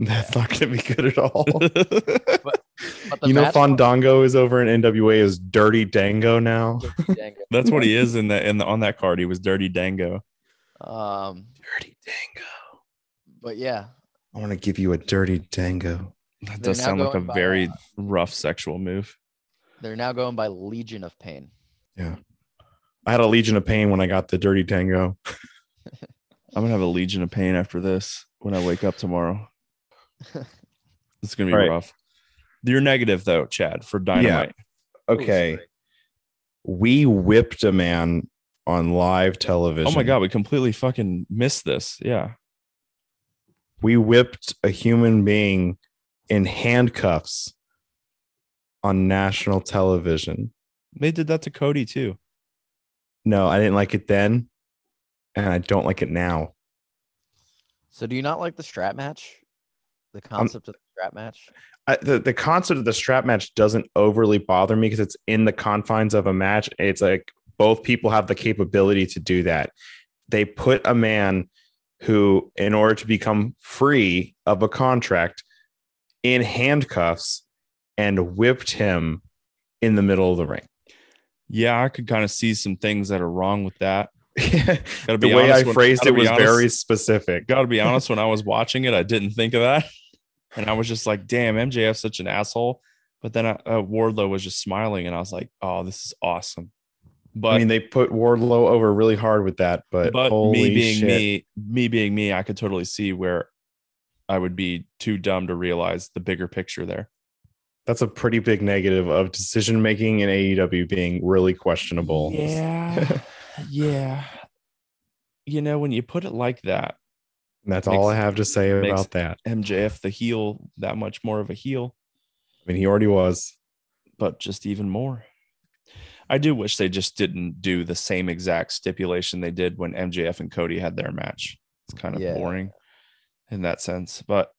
That's yeah. not going to be good at all. But the you know, match- Fandango is over in NWA is Dirty Dango now. Dango. That's what he is in that in the on that card. He was Dirty Dango. Um, Dirty Dango. but yeah, I want to give you a Dirty Dango. That They're does sound like a by, very uh, rough sexual move. they're now going by Legion of Pain. Yeah, I had a Legion of Pain when I got the Dirty Dango. I'm gonna have a legion of pain after this when I wake up tomorrow. It's gonna be All right. rough. You're negative though, Chad, for dynamite. Yeah. Okay. We whipped a man on live television. Oh my god, we completely fucking missed this. Yeah. We whipped a human being in handcuffs on national television. They did that to Cody too. No, I didn't like it then. And I don't like it now. So, do you not like the strap match? The concept of the strap match? I, the, the concept of the strap match doesn't overly bother me because it's in the confines of a match. It's like both people have the capability to do that. They put a man who, in order to become free of a contract, in handcuffs and whipped him in the middle of the ring. Yeah, I could kind of see some things that are wrong with that. Gotta the way I honest when- phrased gotta it was honest- very specific. Gotta be honest, when I was watching it, I didn't think of that. And I was just like, damn, MJF's such an asshole. But then uh, uh, Wardlow was just smiling, and I was like, oh, this is awesome. But I mean, they put Wardlow over really hard with that, but, but me being shit. me, me being me, I could totally see where I would be too dumb to realize the bigger picture there. that's a pretty big negative of decision making in AEW being really questionable. Yeah, yeah. You know, when you put it like that, And that's all I have to say about that. MJF the heel that much more of a heel, I mean, he already was. but just even more. I do wish they just didn't do the same exact stipulation they did when MJF and Cody had their match. It's kind of Yeah. boring in that sense, but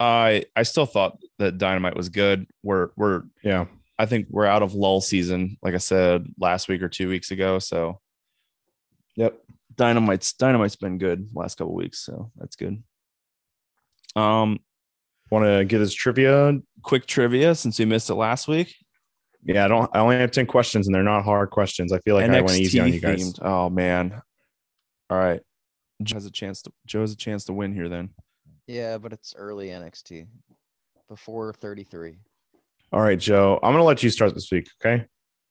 I I still thought that Dynamite was good. We're we're Yeah. I think we're out of lull season, like I said last week or two weeks ago. So Yep. Dynamite's Dynamite's been good last couple weeks, so that's good. Um, Want to get his trivia? quick trivia since we missed it last week. Yeah, I don't. I only have ten questions, and they're not hard questions. I feel like I went easy on you guys. themed. Oh man. All right. Joe has a chance to Joe has a chance to win here then. Yeah, but it's early NXT before 33. All right, Joe. I'm gonna let you start this week. Okay,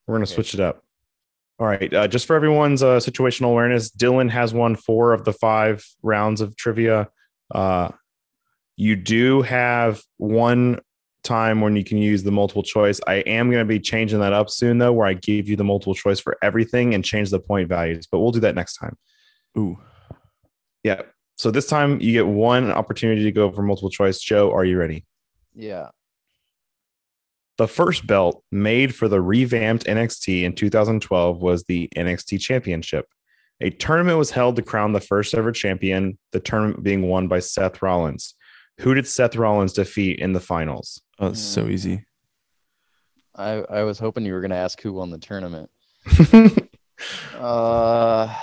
we're gonna Okay. switch it up. All right, uh, just for everyone's uh, situational awareness, Dylan has won four of the five rounds of trivia. Uh, you do have one time when you can use the multiple choice. I am going to be changing that up soon, though, where I give you the multiple choice for everything and change the point values. But we'll do that next time. Ooh. Yeah. So this time you get one opportunity to go for multiple choice. Joe, are you ready? Yeah. The first belt made for the revamped NXT in 2012 was the NXT Championship. A tournament was held to crown the first ever champion, the tournament being won by Seth Rollins. Who did Seth Rollins defeat in the finals? Oh, it's so easy. I, I was hoping you were going to ask who won the tournament. Uh,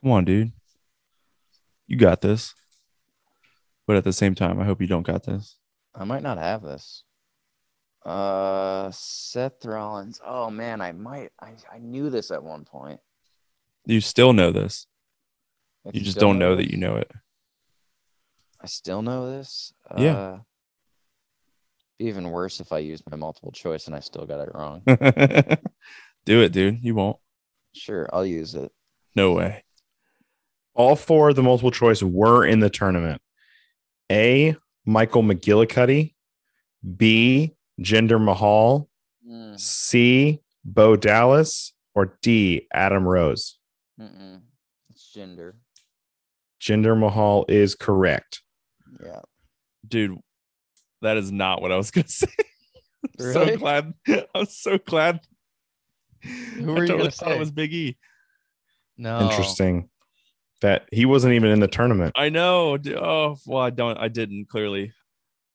Come on, dude. You got this. But at the same time, I hope you don't got this. I might not have this. Uh, Seth Rollins. Oh man, I might. I, I knew this at one point. You still know this. If You just don't know that you know it. I still know this. Yeah. Uh, be even worse if I used my multiple choice and I still got it wrong. Do it, dude. You won't. sure, I'll use it. No way. All four of the multiple choice were in the tournament. A. Michael McGillicutty. B. Jinder Mahal. Mm, C. Bo Dallas. Or D. Adam Rose. mm-mm. It's gender. Jinder Mahal is correct. Yeah. Dude, that is not what I was gonna say. I'm so glad. I'm so glad. Who I were you totally gonna thought say? it was Big E. No. Interesting. That he wasn't even in the tournament. I know. Oh, well, I don't. I didn't clearly.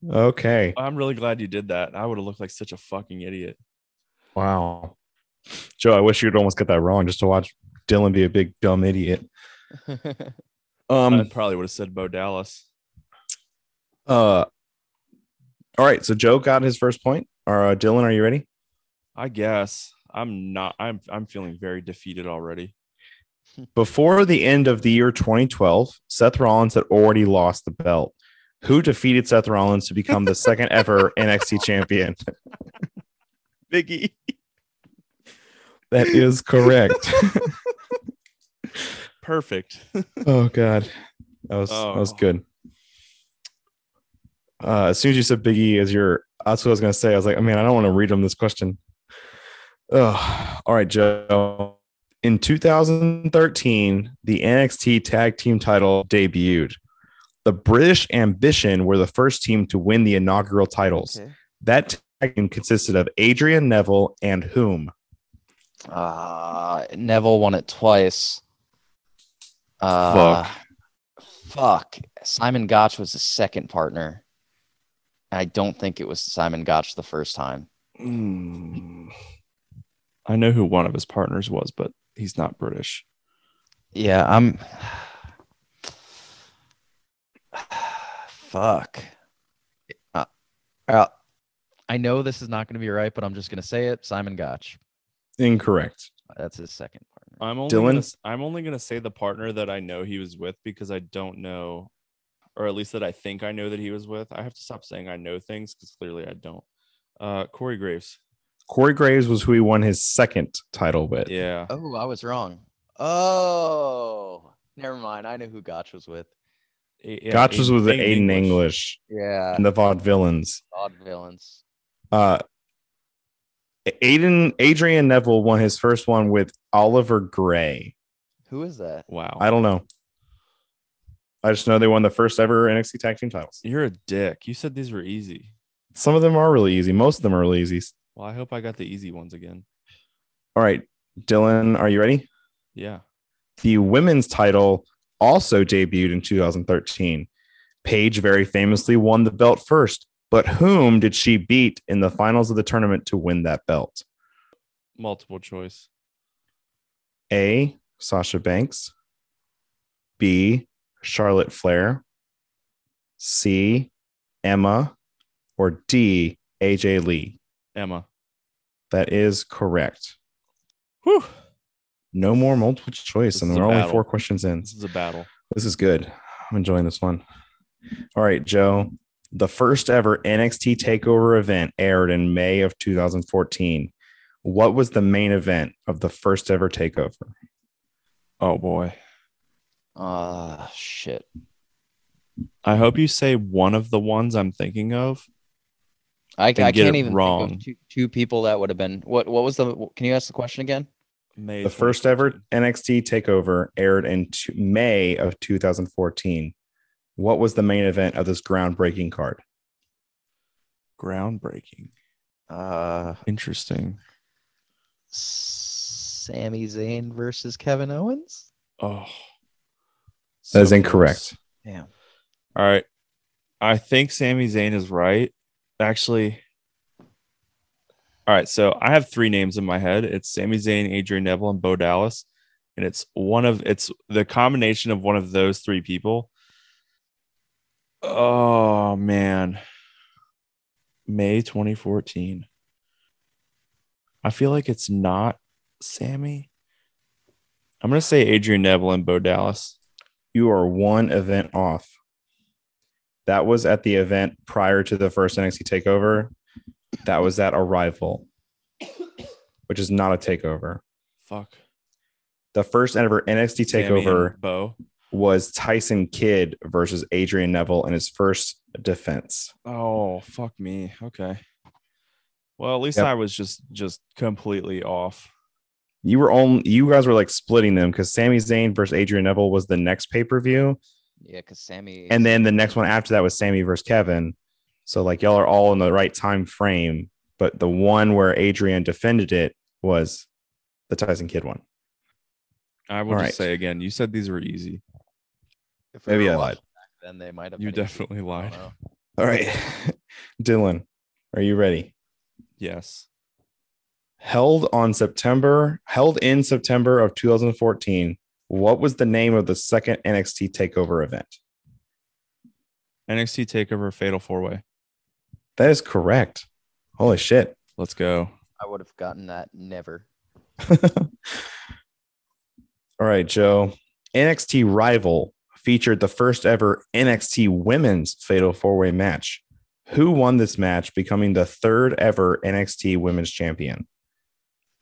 Okay. I'm really glad you did that. I would have looked like such a fucking idiot. Wow. Joe, I wish you'd almost get that wrong just to watch Dylan be a big dumb idiot. Um I probably would have said Bo Dallas. uh all right, so Joe got his first point. Or uh, Dylan, are you ready? I guess. I'm not. I'm. I'm feeling very defeated already. Before the end of the year 2012, Seth Rollins had already lost the belt. Who defeated Seth Rollins to become the second ever NXT champion? Big E. That is correct. Perfect. oh god. That was that was Oh. good. Uh, as soon as you said Biggie as your that's what I was gonna say. I was like, I mean, I don't want to read him this question. Oh, all right, Joe. In 2013, the NXT Tag Team title debuted. The British Ambition were the first team to win the inaugural titles. Okay. That tag team consisted of Adrian Neville and whom? Uh, Neville won it twice. Uh, Fuck. Fuck. Simon Gotch was the second partner. I don't think it was Simon Gotch the first time. Mm. I know who one of his partners was, but he's not British. Yeah, I'm. Fuck. Uh, uh, I know this is not going to be right, but I'm just going to say it. Simon Gotch. Incorrect. That's his second partner. I'm only Dylan? gonna, s- I'm only gonna say the partner that I know he was with because I don't know, or at least that I think I know that he was with. I have to stop saying I know things because clearly I don't. Uh, Corey Graves. Corey Graves was who he won his second title with. Yeah. Oh, I was wrong. Oh, never mind. I know who Gotch was with. A- yeah, Gotch was Aiden- with Aiden Aiden English Yeah, and the Vaudevillains. odd villains. Uh, Aiden Adrian Neville won his first one with Oliver Grey. Who is that? Wow. I don't know. I just know they won the first ever NXT tag team titles. You're a dick. You said these were easy. Some of them are really easy. Most of them are really easy. Well, I hope I got the easy ones again. All right, Dylan, are you ready? Yeah. The women's title also debuted in 2013. Paige very famously won the belt first, but whom did she beat in the finals of the tournament to win that belt? Multiple choice. A. Sasha Banks. B. Charlotte Flair. C. Emma. Or D. AJ Lee. Emma. That is correct. Whew. No more multiple choice, This and is a we're only battle. four questions in. This is a battle. This is good. I'm enjoying this one. All right, Joe. The first ever NXT takeover event aired in May of 2014. What was the main event of the first ever takeover? Oh boy. Ah, shit. I hope you say one of the ones I'm thinking of. I, I can't it even wrong. think of two, two people that would have been. What What was the? Can you ask the question again? May The first ever NXT takeover aired in t- May of 2014. What was the main event of this groundbreaking card? groundbreaking. Uh, Interesting. Sami Zayn versus Kevin Owens. Oh, That is so incorrect. close. Damn. All right. I think Sami Zayn is right. Actually, all right. So I have three names in my head. It's Sami Zayn, Adrian Neville, and Bo Dallas. And it's one of it's the combination of one of those three people. Oh man. May 2014. I feel like it's not Sammy. I'm gonna say Adrian Neville and Bo Dallas. You are one event off. That was at the event prior to the first NXT takeover. That was at Arrival, which is not a takeover. Fuck. The first ever NXT takeover Bo. was Tyson Kidd versus Adrian Neville in his first defense. Oh fuck me. Okay. Well, at least Yep. I was just just completely off. You were on. You guys were like splitting them because Sami Zayn versus Adrian Neville was the next pay per view, Yeah, because Sammy. and then the next one after that was Sammy versus Kevin. So like y'all are all in the right time frame, but the one where Adrian defended it was the Tyson Kidd one. I will All just right. say again, you said these were easy. if maybe I lied. Then they might have. You been easy. definitely lied. All right, Dylan, are you ready? Yes. Held on September, held in September of 2014. What was the name of the second NXT Takeover event? NXT Takeover Fatal Four Way. That is correct. Holy shit. Let's go. I would have gotten that never. All right, Joe. NXT Rival featured the first ever NXT Women's Fatal Four Way match. Who won this match, becoming the third ever NXT Women's Champion?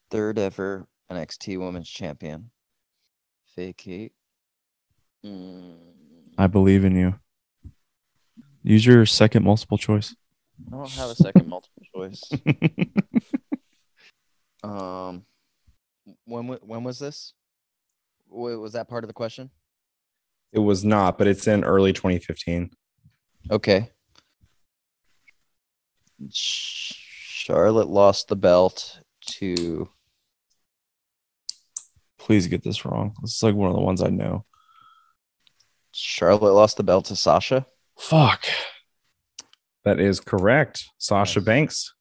Third ever NXT Women's Champion. Vacate. Mm, I believe in you. Use your second multiple choice. I don't have a second multiple choice. Um, when when was this? Was that part of the question? It was not, but it's in early 2015. Okay. Charlotte lost the belt to Please get this wrong. This is like one of the ones I know. Charlotte lost the belt to Sasha. Fuck. That is correct. Sasha Nice. Banks.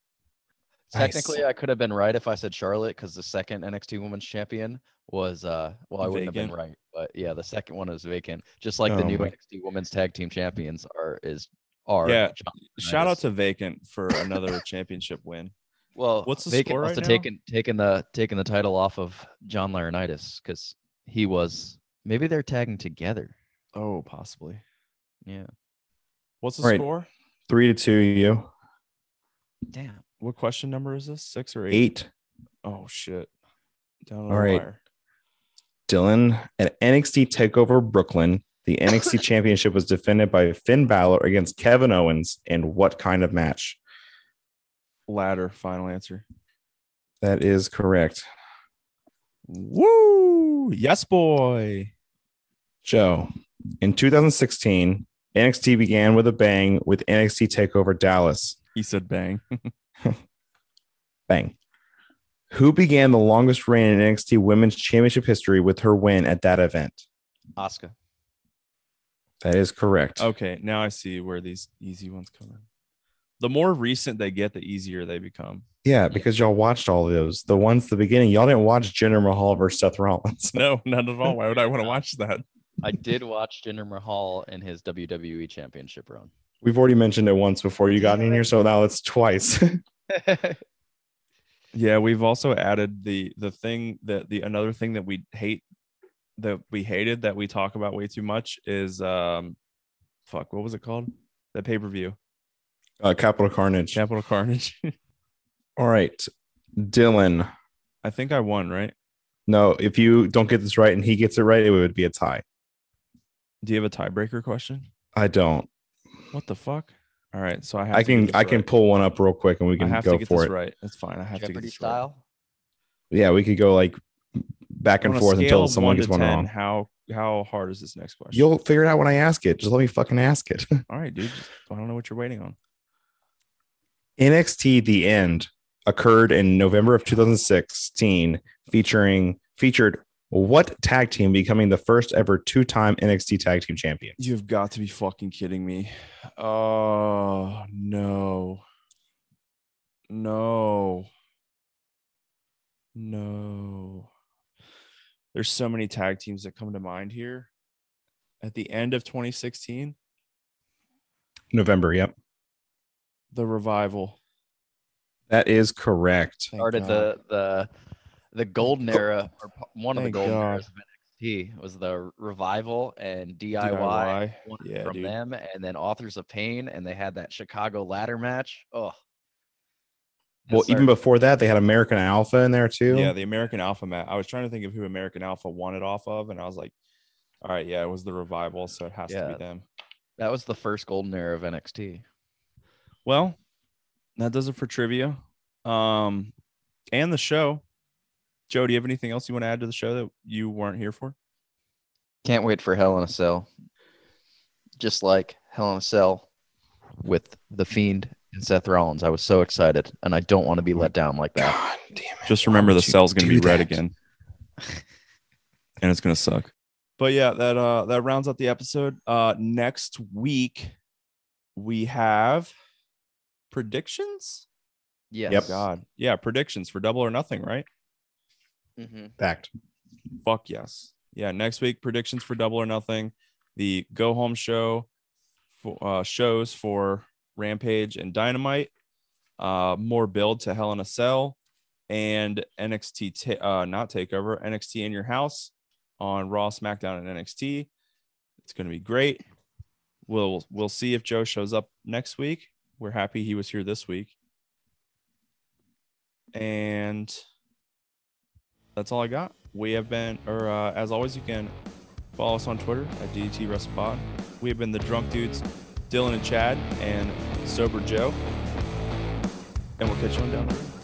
Nice. Technically, I could have been right if I said Charlotte because the second NXT Women's Champion was uh well, I wouldn't have been right, but yeah, the second one is vacant. Just like the Oh new my- NXT Women's Tag Team Champions are is are Yeah, John Shout out to Vacant for another championship win. well, what's the vacant score must right have now? taken taken the taking the title off of John Laurinaitis because he was maybe they're tagging together. Oh, possibly. Yeah, What's the Right. score? Three to two, you. damn. What question number is this? Six or eight? Eight. Oh shit. Down on All the right. wire. Dylan at NXT Takeover Brooklyn. The NXT Championship was defended by Finn Balor against Kevin Owens in what kind of match? Ladder. Final answer. That is correct. Woo! Yes, boy. Joe, in 2016, NXT began with a bang with NXT Takeover Dallas. He said bang. Bang. Who began the longest reign in NXT Women's Championship history with her win at that event? Asuka. That is correct. Okay, now I see where these easy ones come in. The more recent they get, the easier they become. Yeah, because y'all watched all of those. The ones at the beginning, y'all didn't watch Jinder Mahal versus Seth Rollins. No, not at all. Why would I want to watch that? I did watch Jinder Mahal in his WWE Championship run. We've already mentioned it once before you got in here, so now it's twice. Yeah, we've also added the the thing that the another thing that we hate that we hated that we talk about way too much is um fuck, what was it called? The pay-per-view. uh, Capital Carnage. Capital Carnage. All right, Dylan. I think I won, right? No, if you don't get this right and he gets it right, it would be a tie. Do you have a tiebreaker question? I don't. What the fuck? All right, so I have I can this I can pull one up real quick and we I can have go to get for this it. right. It's fine. I have to get Jeopardy this right. style. Yeah, we could go like back and forth until someone one gets to one 10, wrong. How how hard is this next question? You'll figure it out when I ask it. Just let me fucking ask it. All right, dude. Just, I don't know what you're waiting on. NXT The End occurred in November of 2016, featuring featured what tag team becoming the first ever two-time NXT tag team champion? You've got to be fucking kidding me. Oh no. No. No. There's so many tag teams that come to mind here. At the end of 2016, November. Yep, the revival. that is correct. Thank started God. the the the golden era or p- one of the golden God. eras of NXT was the revival and DIY, DIY. Yeah, from dude. them and then authors of pain and they had that Chicago ladder match. Oh. Well, even before that, they had American Alpha in there too. Yeah, the American Alpha mat. I was trying to think of who American Alpha won it off of, and I was like, all right, yeah, it was the revival, so it has to be them. that was the first golden era of NXT. Well, that does it for trivia. Um, and the show. Joe, do you have anything else you want to add to the show that you weren't here for? Can't wait for Hell in a Cell. Just like Hell in a Cell with The Fiend and Seth Rollins. I was so excited and I don't want to be let down like that. God damn it. Just remember the cell's gonna do be red again. and it's gonna suck. But yeah, that uh that rounds out the episode. Uh next week we have predictions. Yes. Yep. God. Yeah, predictions for double or nothing, right? Mhm. Fact. Fuck yes. Yeah, next week predictions for double or nothing. The go home show for uh, shows for Rampage and Dynamite. Uh, more build to Hell in a Cell and NXT ta- uh, not takeover NXT in your house on Raw, SmackDown, and NXT. It's going to be great. We'll we'll see if Joe shows up next week. We're happy he was here this week. And that's all I got. We have been, or uh, as always, you can follow us on Twitter at DDT WrestlePod. We have been the Drunk Dudes, Dylan and Chad, and Sober Joe. And we'll catch you on down the road.